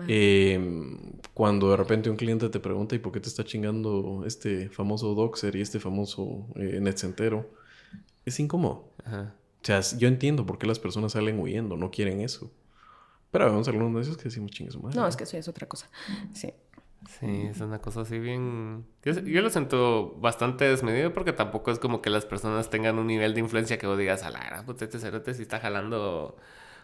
C: em, cuando de repente un cliente te pregunta ¿y por qué te está chingando este famoso doxer y este famoso eh, netcentero? Es incómodo. O sea, yo entiendo por qué las personas salen huyendo, no quieren eso. Pero vamos algunos de esos que decimos chingue su madre.
B: No, es que eso es otra cosa. Sí.
A: Sí, es una cosa así bien... Yo, lo siento bastante desmedido porque tampoco es como que las personas tengan un nivel de influencia que vos digas, a la gran puta, este cerote si está jalando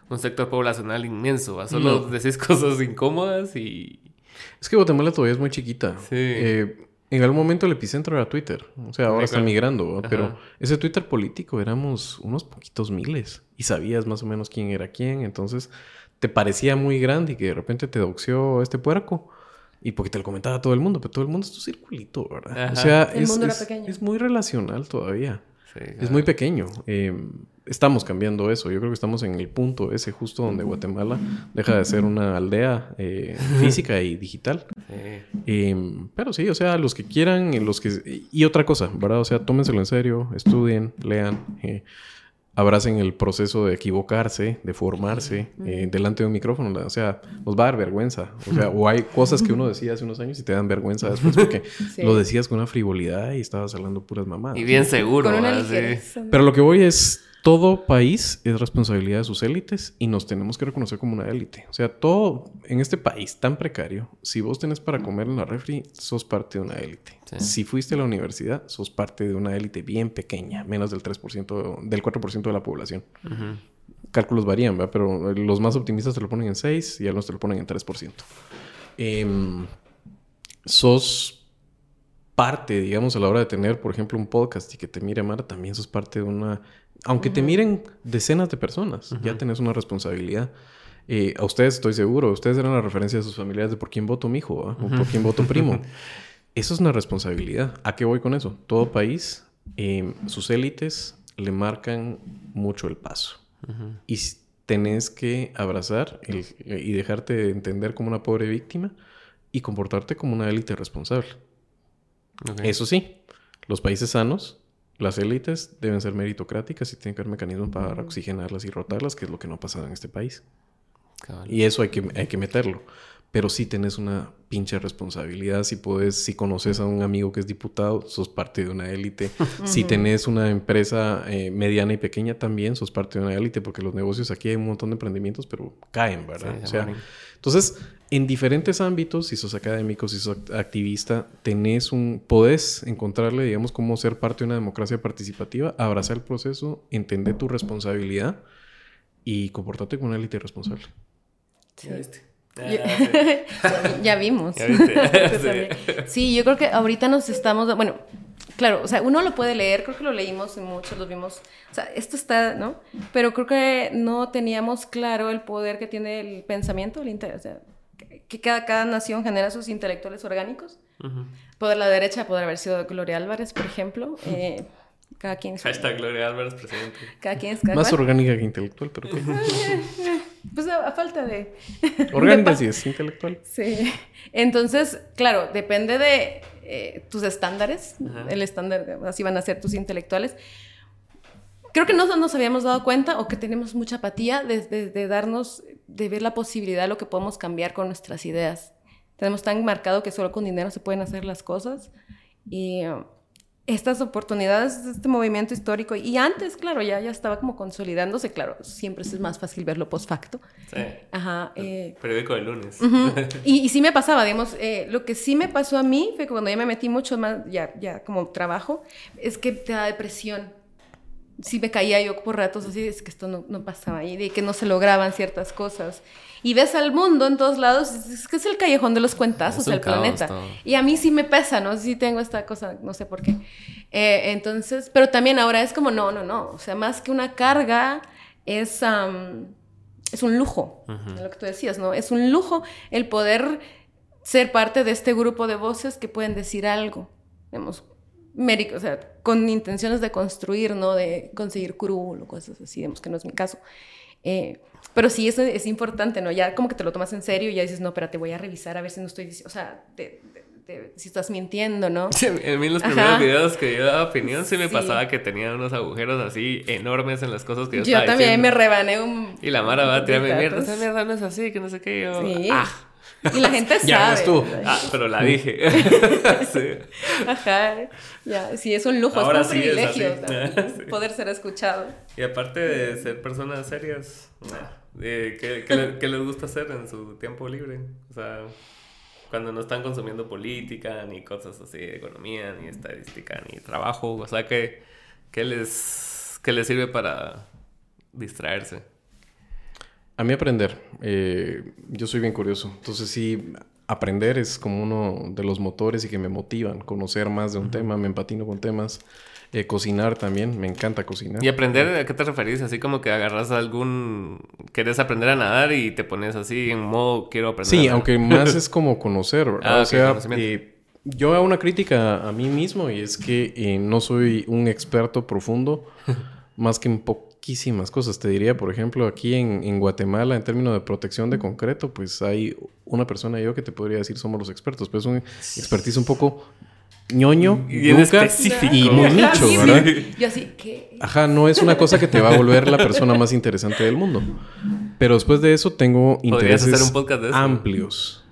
A: un sector poblacional inmenso. Solo decís cosas incómodas y...
C: Es que Guatemala todavía es muy chiquita. Sí. Eh, en algún momento el epicentro era Twitter. O sea, ahora está migrando. Pero ese Twitter político éramos unos poquitos miles. Y sabías más o menos quién era quién. Entonces te parecía muy grande y que de repente te doxió este puerco y porque te lo comentaba todo el mundo, pero todo el mundo es tu circulito, ¿verdad? O sea, es, es, muy relacional todavía. es muy pequeño. Eh, estamos cambiando eso. Yo creo que estamos en el punto ese justo donde Guatemala deja de ser una aldea eh, física y digital. Eh, pero sí, o sea, los que quieran, los que... Y otra cosa, ¿verdad? O sea, tómenselo en serio, estudien, lean abracen el proceso de equivocarse, de formarse eh, delante de un micrófono. O sea, nos va a dar vergüenza. O sea, o hay cosas que uno decía hace unos años y te dan vergüenza después porque lo decías con una frivolidad y estabas hablando puras mamadas.
A: Y bien seguro.
C: Pero lo que voy es, todo país es responsabilidad de sus élites y nos tenemos que reconocer como una élite. O sea, todo en este país tan precario, si vos tenés para comer en la refri, sos parte de una élite. Si fuiste a la universidad, sos parte de una élite bien pequeña, menos del 3%, del 4% de la población. Cálculos varían, ¿verdad? Pero los más optimistas te lo ponen en 6 y algunos te lo ponen en 3%. Em, sos parte, digamos, a la hora de tener, por ejemplo, un podcast y que te mire Mara, también sos parte de una aunque te miren decenas de personas, ya tenés una responsabilidad. Eh, a ustedes estoy seguro, ustedes eran la referencia de sus familiares de por quién voto mi hijo o por quién voto primo. Eso es una responsabilidad. ¿A qué voy con eso? Todo país, em, sus élites le marcan mucho el paso. Y tenés que abrazar y dejarte entender como una pobre víctima y comportarte como una élite responsable. Eso sí, los países sanos las élites deben ser meritocráticas y tienen que haber mecanismos para oxigenarlas y rotarlas, que es lo que no ha pasado en este país. Y eso hay que, hay que meterlo. Pero sí tenés una pinche responsabilidad. Si puedes, si conoces a un amigo que es diputado, sos parte de una élite. Si tenés una empresa eh, mediana y pequeña, también sos parte de una élite, porque los negocios aquí hay un montón de emprendimientos, pero caen, ¿verdad? o sea, entonces, en diferentes ámbitos, si sos académico, si sos activista, tenés un, podés encontrarle, digamos, cómo ser parte de una democracia participativa, abrazar el proceso, entender tu responsabilidad y comportarte como una élite responsable.
A: Sí. ¿Ya viste?
B: ya, vimos. sí. yo creo que ahorita nos estamos, bueno, claro, o sea, uno lo puede leer, creo que lo leímos en muchos, lo vimos, o sea, esto está, ¿no? Pero creo que no teníamos claro el poder que tiene el pensamiento, el interés, o sea, que cada, cada nación genera sus intelectuales orgánicos. Poder la derecha poder haber sido Gloria Álvarez, por ejemplo. Eh, cada quien
A: Hashtag Gloria Álvarez presidente.
B: Cada quien es
C: Más orgánica que intelectual, pero
B: Pues a, falta de...
C: Orgánica sí es intelectual.
B: Sí. Entonces, claro, depende de eh, tus estándares. El estándar, así van a ser tus intelectuales. Creo que no nos habíamos dado cuenta o que tenemos mucha apatía de, de darnos de ver la posibilidad de lo que podemos cambiar con nuestras ideas. Tenemos tan marcado que solo con dinero se pueden hacer las cosas y uh, estas oportunidades, este movimiento histórico, y antes, claro, ya, ya estaba como consolidándose, claro, siempre es más fácil verlo post facto.
A: Sí. Ajá. Eh, periódico de lunes.
B: y, sí me pasaba, digamos, eh, lo que sí me pasó a mí fue que cuando ya me metí mucho más, ya, ya como trabajo, es que te da depresión sí me caía yo por ratos así, es que esto no, no, pasaba ahí, de que no se lograban ciertas cosas. Y ves al mundo en todos lados, es que es el callejón de los cuentazos del planeta. Y a mí sí me pesa, ¿no? Sí tengo esta cosa, no sé por qué. Eh, entonces, pero también ahora es como, no, no, no, o sea, más que una carga, es, es un lujo, lo que tú decías, ¿no? Es un lujo el poder ser parte de este grupo de voces que pueden decir algo. Digamos, o sea, con intenciones de construir, no de conseguir curul o cosas así, digamos que no es mi caso. Eh, pero sí, eso es importante, ¿no? Ya como que te lo tomas en serio y ya dices, no, pero te voy a revisar a ver si no estoy, o sea, si estás mintiendo, ¿no?
A: Sí, en mí los primeros videos que yo daba opinión sí me pasaba que tenía unos agujeros así enormes en las cosas que yo,
B: yo también me rebané un...
A: Y la Mara va a tirarme mierda, esa mierda no es así, que no sé qué, yo... Sí. Ah.
B: Y la gente sabe.
C: ya, tú.
A: Ah, pero la dije.
B: sí. Ajá. Ya, sí, es un lujo, Ahora es un privilegio poder ser escuchado.
A: Y aparte de ser personas serias, ¿qué, qué, les gusta hacer en su tiempo libre? O sea, cuando no están consumiendo política, ni cosas así, economía, ni estadística, ni trabajo. O sea, ¿qué, qué les, qué les sirve para distraerse?
C: A mí aprender. Eh, yo soy bien curioso. Entonces sí, aprender es como uno de los motores y que me motivan. Conocer más de un tema, me empatino con temas. Eh, cocinar también, me encanta cocinar.
A: ¿Y aprender a qué te referís? Así como que agarras algún... Quieres aprender a nadar y te pones así en modo quiero aprender.
C: Sí, aunque más es como conocer, ¿verdad? Ah, o sea, eh, yo hago una crítica a mí mismo y es que no soy un experto profundo, más que un poco muchísimas cosas. Te diría, por ejemplo, aquí en, Guatemala, en términos de protección de concreto, pues hay una persona y yo que te podría decir somos los expertos, pero es un expertise un poco ñoño,
A: y específico.
C: y muy nicho, ¿verdad?
B: Yo así, ¿qué?
C: Ajá, no es una cosa que te va a volver la persona más interesante del mundo. Pero después de eso tengo intereses
A: hacer un podcast de eso?
C: amplios.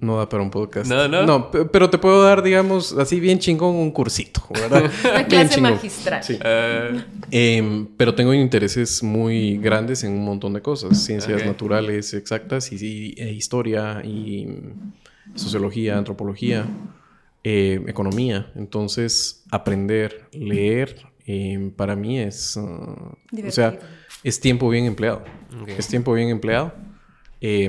C: No da para un podcast.
A: No, no.
C: No, pero te puedo dar, digamos, así bien chingón un cursito, ¿verdad?
B: Una clase magistral.
C: Sí. Uh... Eh, pero tengo intereses muy grandes en un montón de cosas. Ciencias okay. naturales exactas y, y e historia y sociología, antropología, eh, economía. Entonces, aprender, leer, eh, para mí es... Uh, o sea, es tiempo bien empleado. Okay. Es tiempo bien empleado. Eh,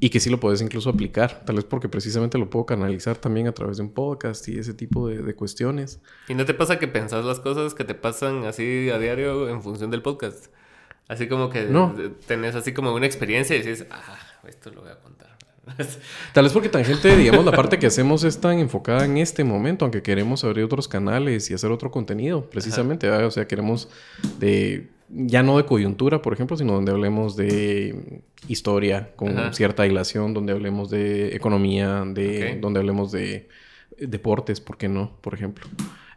C: y que sí lo puedes incluso aplicar, tal vez porque precisamente lo puedo canalizar también a través de un podcast y ese tipo de, de, cuestiones.
A: ¿Y no te pasa que pensás las cosas que te pasan así a diario en función del podcast? Así como que
C: no.
A: tenés así como una experiencia y dices, ah, esto lo voy a contar.
C: Tal vez porque tangente, digamos, la parte que hacemos es tan enfocada en este momento, aunque queremos abrir otros canales y hacer otro contenido, precisamente, o sea, queremos de ya no de coyuntura, por ejemplo, sino donde hablemos de historia con Ajá. cierta hilación, donde hablemos de economía, de okay. donde hablemos de deportes, ¿por qué no? Por ejemplo.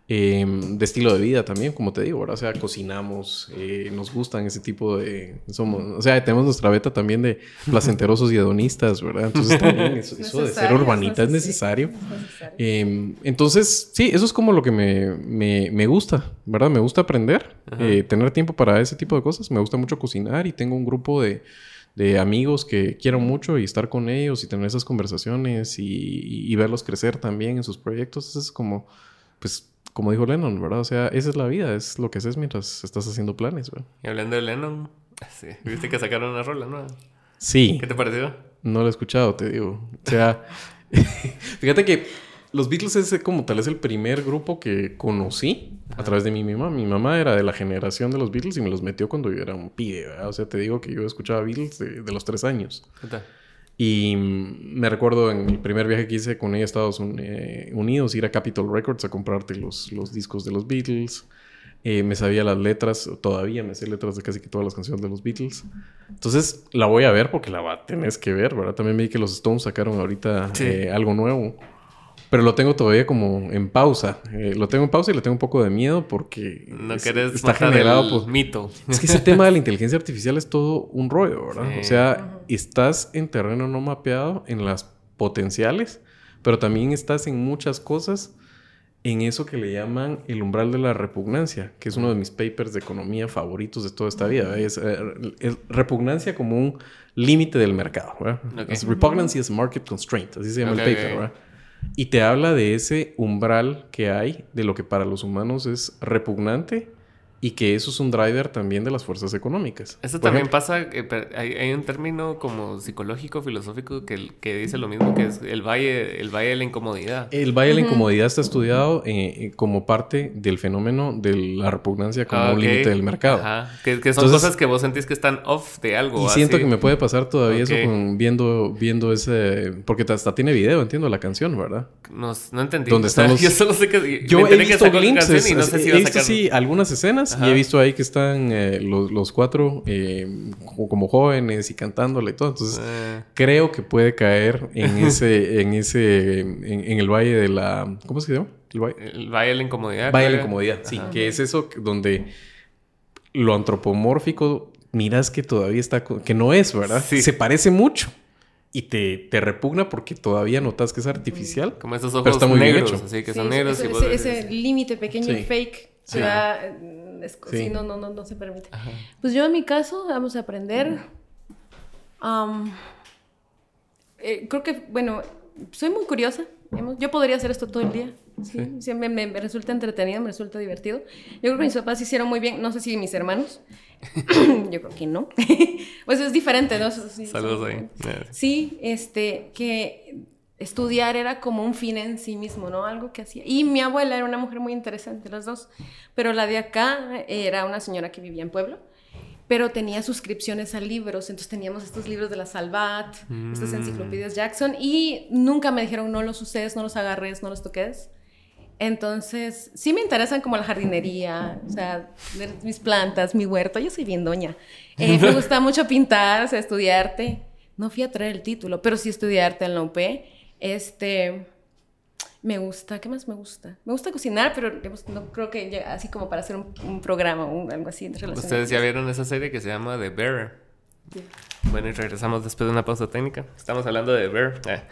C: Eh, de estilo de vida también, como te digo, ¿verdad? O sea, cocinamos, eh, nos gustan ese tipo de... Somos, o sea, tenemos nuestra beta también de placenterosos y hedonistas, ¿verdad? Entonces también eso, eso de ser urbanita es necesario. Es necesario. Eh, entonces, sí, eso es como lo que me, me, me gusta, ¿verdad? Me gusta aprender, eh, tener tiempo para ese tipo de cosas. Me gusta mucho cocinar y tengo un grupo de de amigos que quiero mucho y estar con ellos y tener esas conversaciones y, y, y verlos crecer también en sus proyectos. Eso es como, pues, como dijo Lennon, ¿verdad? O sea, esa es la vida, es lo que haces mientras estás haciendo planes, ¿verdad?
A: Y hablando de Lennon, sí, viste que sacaron una rola, ¿no?
C: Sí.
A: ¿Qué te pareció?
C: No lo he escuchado, te digo. O sea, fíjate que los Beatles es como tal vez el primer grupo que conocí Ajá. a través de mi mamá. Mi mamá era de la generación de los Beatles y me los metió cuando yo era un pibe, ¿verdad? O sea, te digo que yo escuchaba Beatles de, de los tres años.
A: ¿Qué tal?
C: Y me recuerdo en el primer viaje que hice con ella a Estados Unidos, ir a Capitol Records a comprarte los, los discos de los Beatles. Eh, me sabía las letras, todavía me sé letras de casi que todas las canciones de los Beatles. Entonces la voy a ver porque la va tenés que ver, ¿verdad? También vi que los Stones sacaron ahorita sí. eh, algo nuevo. Pero lo tengo todavía como en pausa. Eh, lo tengo en pausa y le tengo un poco de miedo porque
A: no es, está generado por mito.
C: Es que ese tema de la inteligencia artificial es todo un rollo, ¿verdad? Sí. O sea, estás en terreno no mapeado en las potenciales, pero también estás en muchas cosas en eso que le llaman el umbral de la repugnancia, que es uno de mis papers de economía favoritos de toda esta vida. Es, eh, es repugnancia como un límite del mercado. ¿verdad? Okay. Es repugnancy is market constraint, así se llama okay, el paper. Okay. ¿verdad? Y te habla de ese umbral que hay de lo que para los humanos es repugnante y que eso es un driver también de las fuerzas económicas.
A: Eso también ejemplo, pasa, eh, hay, hay, un término como psicológico, filosófico, que, que, dice lo mismo, que es el valle, el valle de la incomodidad.
C: El valle de la incomodidad está estudiado eh, como parte del fenómeno de la repugnancia como ah, okay. un límite del mercado.
A: Ajá. Que, que son Entonces, cosas que vos sentís que están off de algo.
C: Y así. siento que me puede pasar todavía okay. eso con viendo, viendo ese... Porque hasta tiene video, entiendo, la canción, ¿verdad?
A: No, no entendí.
C: Donde están los...
A: Yo solo sé que...
C: Yo he visto glimpses, y no sé si he visto, sí, algunas escenas Ajá. y he visto ahí que están eh, los, los, cuatro eh, como jóvenes y cantándole y todo. Entonces, eh. creo que puede caer en ese, en ese, en, en, el valle de la, ¿cómo se llama?
A: El valle, el valle de la incomodidad.
C: Valle de la incomodidad, sí, Ajá. que es eso donde lo antropomórfico, miras que todavía está, que no es, ¿verdad?
A: Sí.
C: Se parece mucho y te, te, repugna porque todavía notas que es artificial.
A: Como esos ojos pero está muy negros, bien hecho. así que
B: sí,
A: son negros.
B: Ese, ese, ese límite pequeño sí. y fake. Sí. sea, es, sí. sí. no, no, no, no se permite. Ajá. Pues yo en mi caso, vamos a aprender. Um, eh, creo que, bueno, soy muy curiosa. Digamos. Yo podría hacer esto todo el día. ¿sí? me, me, resulta entretenido, me resulta divertido. Yo creo que mis papás hicieron muy bien, no sé si mis hermanos. yo creo que no. pues es diferente, ¿no? Sí,
A: Saludos ahí.
B: Sí, este, que estudiar era como un fin en sí mismo, ¿no? Algo que hacía. Y mi abuela era una mujer muy interesante, las dos. Pero la de acá era una señora que vivía en pueblo, pero tenía suscripciones a libros. Entonces teníamos estos libros de la Salvat, mm. estas enciclopedias Jackson, y nunca me dijeron no los uses, no los agarres, no los toques. Entonces, sí me interesan como la jardinería, o sea, mis plantas, mi huerto. Yo soy bien doña. Eh, me gusta mucho pintar, o sea, estudiarte. No fui a traer el título, pero sí estudiarte en la UP. Este, Me gusta, ¿qué más me gusta? Me gusta cocinar, pero no creo que así como para hacer un, programa o algo así.
A: Ustedes ya vieron esa serie que se llama The Bear. Bueno, y regresamos después de una pausa técnica. Estamos hablando de Bear.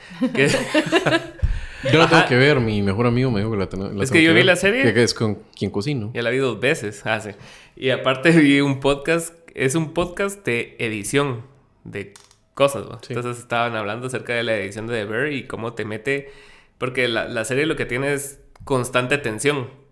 A: Eh,
C: yo la tengo que ver, mi mejor amigo me dijo que la, tengo
A: Es que yo vi la serie.
C: Que es con quien cocino.
A: Ya la vi dos veces. Ah, sí. Y aparte vi un podcast, es un podcast de edición de cosas, Entonces estaban hablando acerca de la edición de The Bear y cómo te mete porque la, la serie lo que tiene es constante tensión.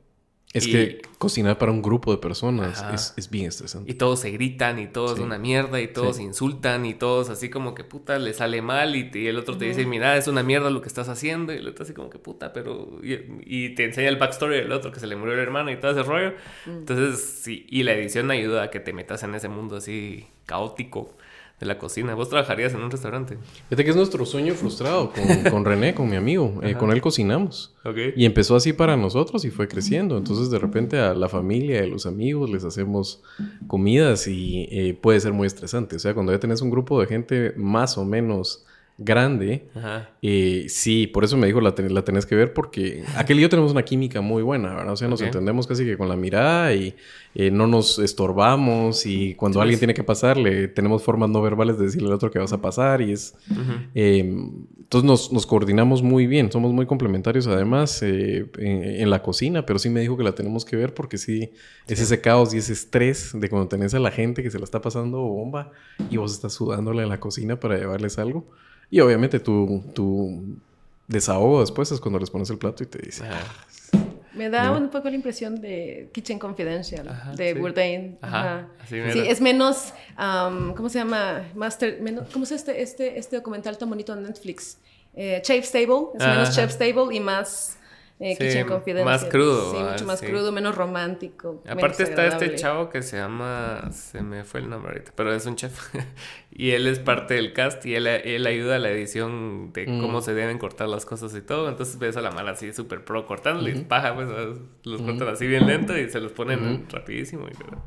C: Es que cocinar para un grupo de personas es, es, bien estresante.
A: Y todos se gritan y todos es una mierda y todos insultan y todos así como que puta le sale mal y, el otro te dice, mira, es una mierda lo que estás haciendo y el otro así como que puta, pero... Y, te enseña el backstory del otro que se le murió el hermano y todo ese rollo. Mm. Entonces, sí, y la edición ayuda a que te metas en ese mundo así caótico de la cocina. ¿Vos trabajarías en un restaurante?
C: Fíjate que es nuestro sueño frustrado con, con René, con mi amigo. Eh, con él cocinamos. Y empezó así para nosotros y fue creciendo. Entonces de repente a la familia y a los amigos les hacemos comidas y eh, puede ser muy estresante. O sea, cuando ya tenés un grupo de gente más o menos grande. Ajá. Eh, sí, por eso me dijo, la, la tenés que ver porque aquel y yo tenemos una química muy buena, ¿verdad? O sea, nos entendemos casi que con la mirada y eh, no nos estorbamos y cuando alguien tiene que pasar, le tenemos formas no verbales de decirle al otro que vas a pasar y es... Em, entonces nos, nos, coordinamos muy bien, somos muy complementarios además eh, en, la cocina, pero sí me dijo que la tenemos que ver porque sí, es ese caos y ese estrés de cuando tenés a la gente que se la está pasando bomba y vos estás sudándole en la cocina para llevarles algo. Y obviamente tu, tu desahogo después es cuando les pones el plato y te dice...
B: Me da un poco la impresión de Kitchen Confidential, de Bourdain. Ajá. Sí, es menos, ¿cómo se llama? Master, menos, ¿Cómo es este, este, este documental tan bonito en Netflix? Eh, Chef Stable, es menos Chef Stable y más eh, Kitchen Confidential.
A: Más crudo.
B: Sí, mucho más crudo, menos romántico.
A: Aparte está este chavo que se llama, se me fue el nombre ahorita, pero es un chef. y él es parte del cast y él, él ayuda a la edición de mm. cómo se deben cortar las cosas y todo. Entonces ves a la mala así súper pro cortando y paja, pues los cortan así bien lento y se los ponen rapidísimo. Y, pero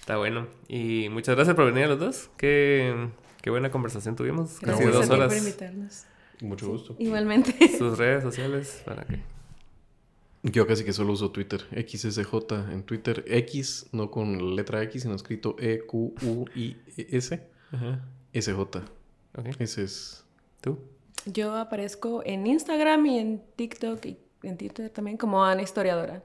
A: está bueno. Y muchas gracias por venir a los dos. Qué, qué buena conversación tuvimos.
B: Casi dos horas. por invitarnos.
C: Mucho gusto.
B: Igualmente.
A: Sus redes sociales para que
C: yo casi que solo uso Twitter. XSJ en Twitter. X, no con letra X, sino escrito E-Q-U-I-S. SJ. Ese es. ¿Tú?
B: Yo aparezco en Instagram y en TikTok y en Twitter también como Ana Historiadora.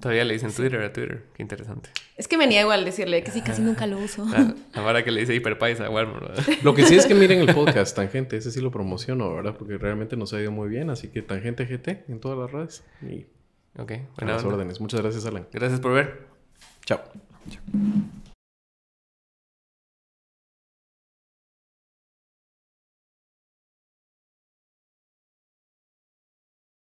A: Todavía le dicen Twitter a Twitter. Qué interesante.
B: Es que me niego al decirle que sí, casi nunca lo uso.
A: Ahora que le dice hiperpaisa a Walmart.
C: Lo que sí es que miren el podcast Tangente. Ese sí lo promociono, ¿verdad? Porque realmente nos ha ido muy bien. Así que Tangente GT en todas las redes. Y
A: Ok,
C: buenas órdenes. Muchas gracias, Alan.
A: Gracias por ver.
C: Chao. Chao.